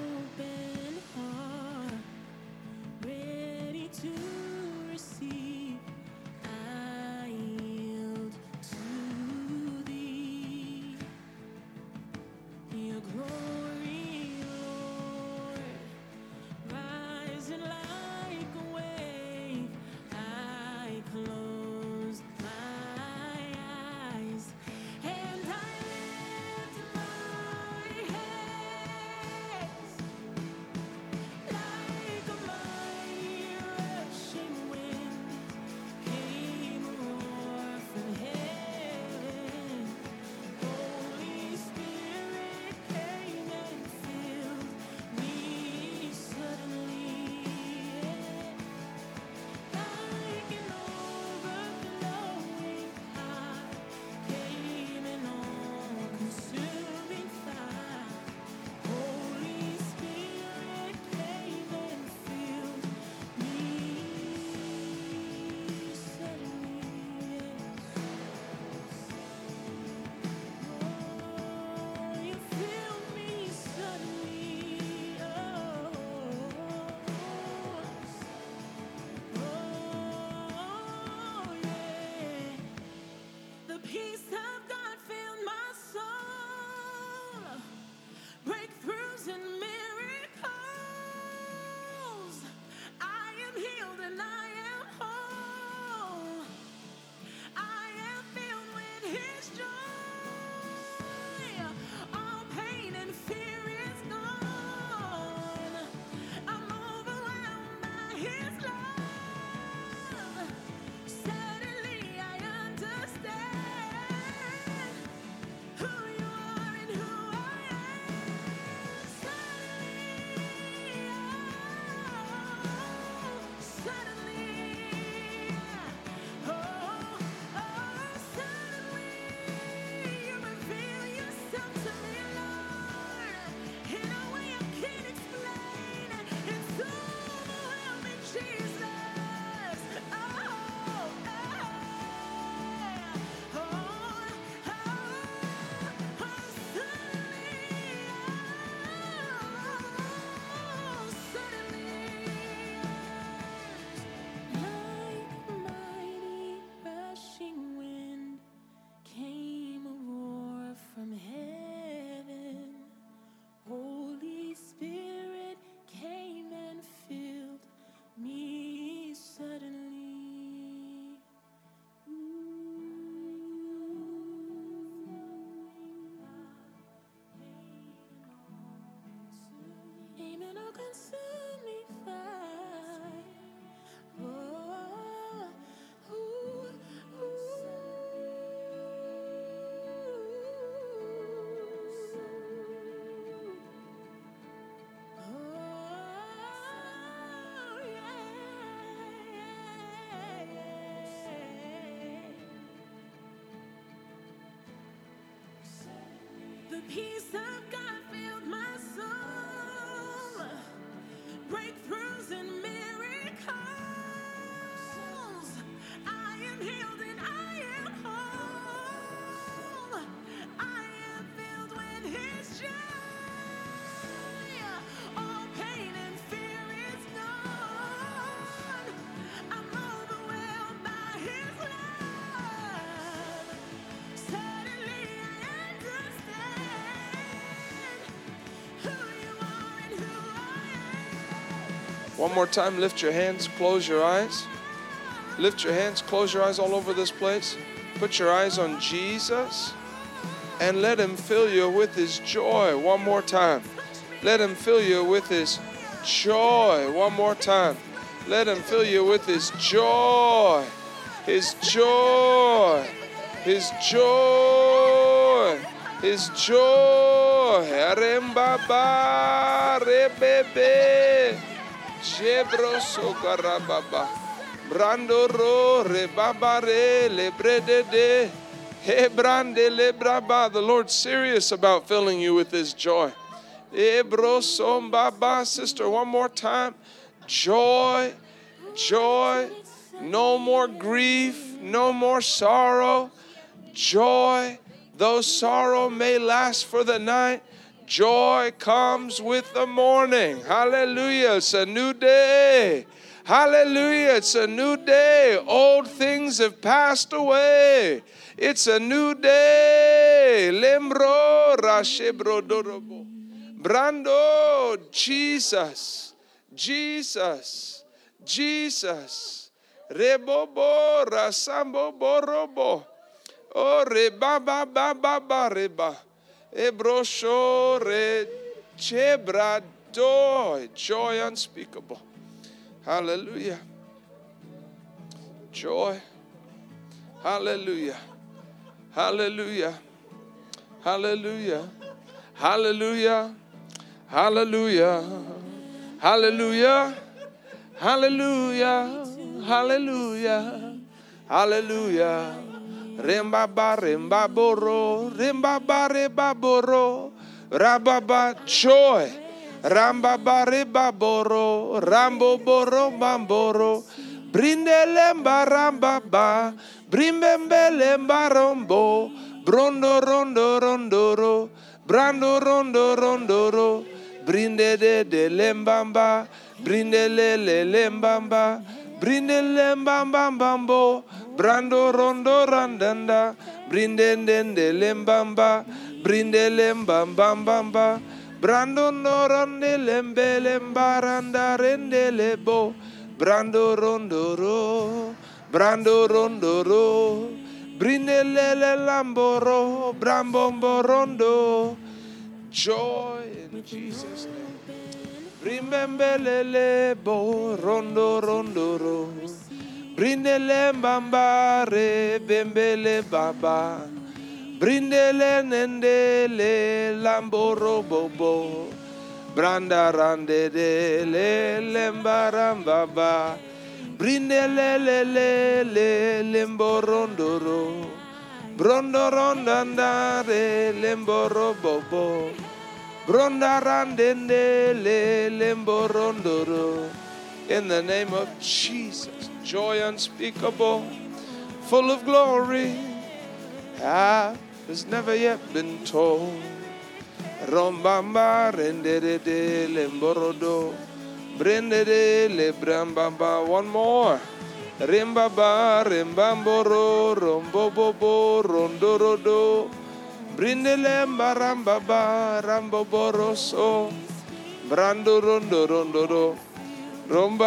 peace of God One more time, lift your hands, close your eyes. Lift your hands, close your eyes all over this place. Put your eyes on Jesus and let Him fill you with His joy. One more time. Let Him fill you with His joy. One more time. Let Him fill you with His joy. His joy. His joy. His joy. Arembaba rebebe. Jebroso garababa. Brandoro rebabare lebredede. Hebrande lebraba. The Lord's serious about filling you with His joy. Ebrosombaba. Sister, one more time. Joy, joy. No more grief, no more sorrow. Joy, though sorrow may last for the night, joy comes with the morning. Hallelujah. It's a new day. Hallelujah. It's a new day. Old things have passed away. It's a new day. Lembro rashebro dorobo. Brando, Jesus, Jesus, Jesus. Rebobo rasambo borobo. Oh, reba ba ba ba ba reba. Ebrosho re chebra joy, joy unspeakable. Hallelujah. Joy. Hallelujah. Hallelujah. Hallelujah. Hallelujah. Hallelujah. Hallelujah. Hallelujah. Hallelujah. Hallelujah. Rembaba rembaboro. Rembaba rebaboro. Rababa joy. Rambaba rebaboro. Ramboboro bamboro. Brindelemba rambaba. Brimbembelemba rombo. Brondo rondo rondoro. Brando rondo rondoro. Brinde de de lembamba. Brinde le le lembamba. Brinde lembambambambo. Brando rondo randanda. Brinde de lembamba. Brinde lembambambamba. Brando no ronde lembe lembaranda rende lebo. Brando rondoro. Brando rondoro. Brinde lele lamboro. Brambombo rondo. Joy in Jesus' name. Rimbembelele bo rondo rondoro. Brindele mbambare bembele baba. Brindele nendele lamboro bobo. Branda rande de le lembarambaba. Brindele le le le lemborondoro. Brondo rondandare lemboro bobo. Bronda randende lemborondoro. In the name of Jesus, joy unspeakable, full of glory, ah, has never yet been told. Rombamba rendere de lemborodo, brendere le brambamba. One more. Rimbaba, rimbamboro, rombobobo, rondorodo. Brindelemba rambaba, ramboboroso. Brando rondo. Thank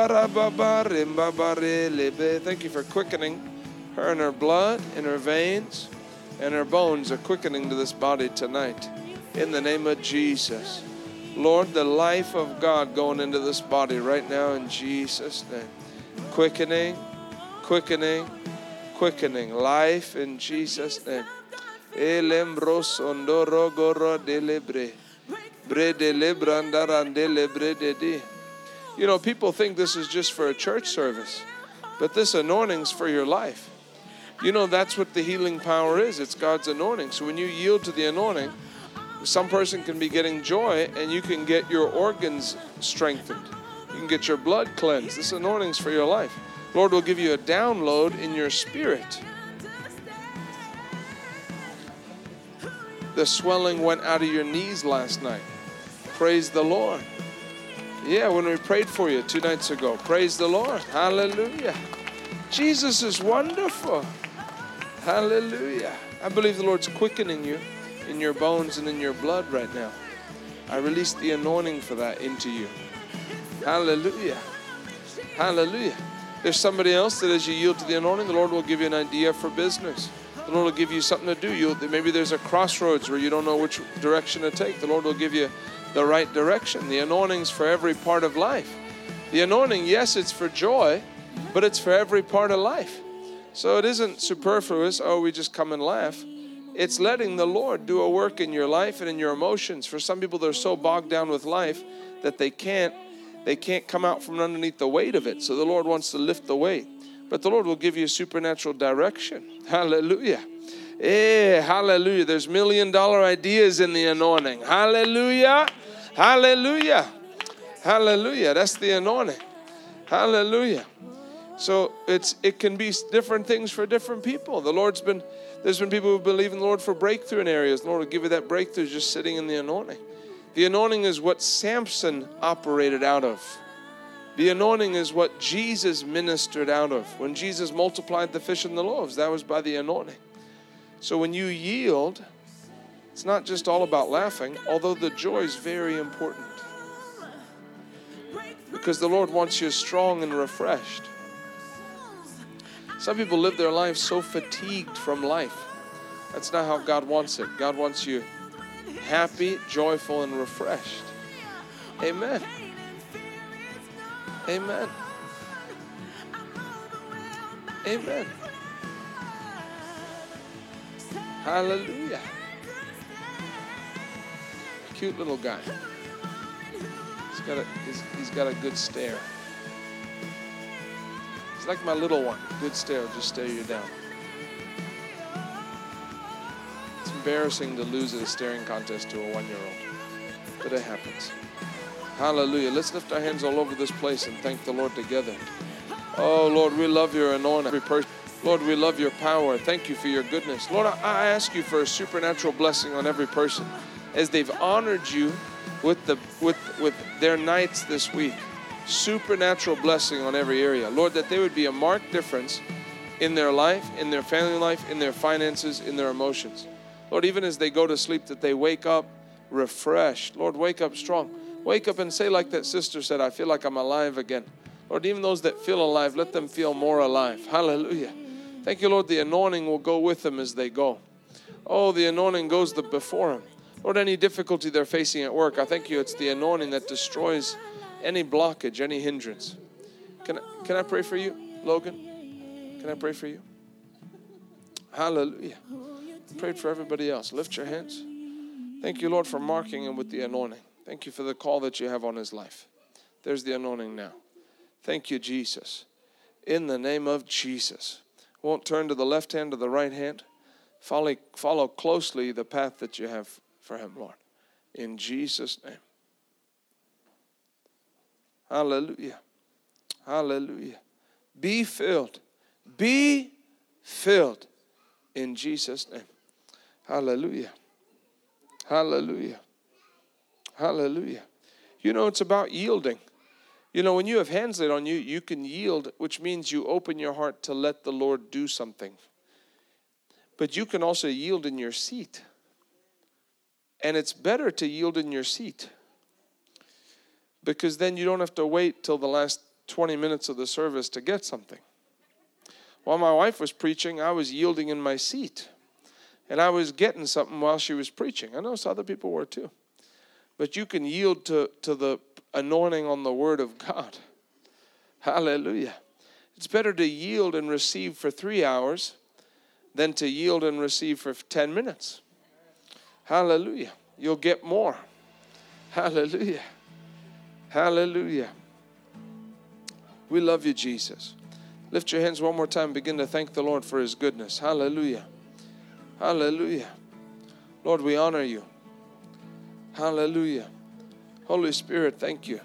you for quickening her in her blood, in her veins, and her bones are quickening to this body tonight. In the name of Jesus. Lord, the life of God going into this body right now in Jesus' name. Quickening, quickening, quickening. Life in Jesus' name. Elembros ondoro goro delebre. Bre delebre de di. You know, people think this is just for a church service, but this anointing's for your life. You know, that's what the healing power is. It's God's anointing. So when you yield to the anointing, some person can be getting joy and you can get your organs strengthened. You can get your blood cleansed. This anointing's for your life. Lord will give you a download in your spirit. The swelling went out of your knees last night. Praise the Lord. Yeah, when we prayed for you two nights ago. Praise the Lord. Hallelujah. Jesus is wonderful. Hallelujah. I believe the Lord's quickening you in your bones and in your blood right now. I release the anointing for that into you. Hallelujah. Hallelujah. There's somebody else that as you yield to the anointing, the Lord will give you an idea for business. The Lord will give you something to do. You'll, maybe there's a crossroads where you don't know which direction to take. The Lord will give you the right direction. The anointing's for every part of life. The anointing, yes, it's for joy, but it's for every part of life. So it isn't superfluous, oh, we just come and laugh. It's letting the Lord do a work in your life and in your emotions. For some people, they're so bogged down with life that they can't they can't come out from underneath the weight of it. So the Lord wants to lift the weight. But the Lord will give you supernatural direction. [laughs] Hallelujah. Eh, hallelujah. There's million dollar ideas in the anointing. Hallelujah. Hallelujah. Hallelujah. That's the anointing. Hallelujah. So it's it can be different things for different people. The Lord's been there's been people who believe in the Lord for breakthrough in areas. The Lord will give you that breakthrough just sitting in the anointing. The anointing is what Samson operated out of. The anointing is what Jesus ministered out of. When Jesus multiplied the fish and the loaves, that was by the anointing. So when you yield, it's not just all about laughing, although the joy is very important. Because the Lord wants you strong and refreshed. Some people live their life so fatigued from life. That's not how God wants it. God wants you happy, joyful, and refreshed. Amen. Amen. Amen. Hallelujah. Cute little guy. He's got a he's, he's got a good stare. He's like my little one. Good stare, just stare you down. It's embarrassing to lose a staring contest to a one-year-old, but it happens. Hallelujah. Let's lift our hands all over this place and thank the Lord together. Oh Lord, we love your anointing. Every person. Lord, we love your power. Thank you for your goodness. Lord, I ask you for a supernatural blessing on every person as they've honored you with the with with their nights this week. Supernatural blessing on every area. Lord, that there would be a marked difference in their life, in their family life, in their finances, in their emotions. Lord, even as they go to sleep, that they wake up refreshed. Lord, wake up strong. Wake up and say, like that sister said, I feel like I'm alive again. Lord, even those that feel alive, let them feel more alive. Hallelujah. Thank you, Lord. The anointing will go with them as they go. Oh, the anointing goes the, before them. Lord, any difficulty they're facing at work, I thank you. It's the anointing that destroys any blockage, any hindrance. Can I, can I pray for you, Logan? Can I pray for you? Hallelujah. Prayed for everybody else. Lift your hands. Thank you, Lord, for marking him with the anointing. Thank you for the call that you have on his life. There's the anointing now. Thank you, Jesus. In the name of Jesus. Won't turn to the left hand or the right hand. Follow, follow closely the path that you have for him, Lord. In Jesus' name. Hallelujah. Hallelujah. Be filled. Be filled in Jesus' name. Hallelujah. Hallelujah. Hallelujah. You know, it's about yielding. You know, when you have hands laid on you, you can yield, which means you open your heart to let the Lord do something. But you can also yield in your seat. And it's better to yield in your seat because then you don't have to wait till the last 20 minutes of the service to get something. While my wife was preaching, I was yielding in my seat and I was getting something while she was preaching. I know some other people were too. But you can yield to, to the anointing on the Word of God. Hallelujah. It's better to yield and receive for three hours than to yield and receive for 10 minutes. Hallelujah. You'll get more. Hallelujah. Hallelujah. We love you, Jesus. Lift your hands one more time. Begin to thank the Lord for his goodness. Hallelujah. Hallelujah. Lord, we honor you. Hallelujah. Holy Spirit, thank you.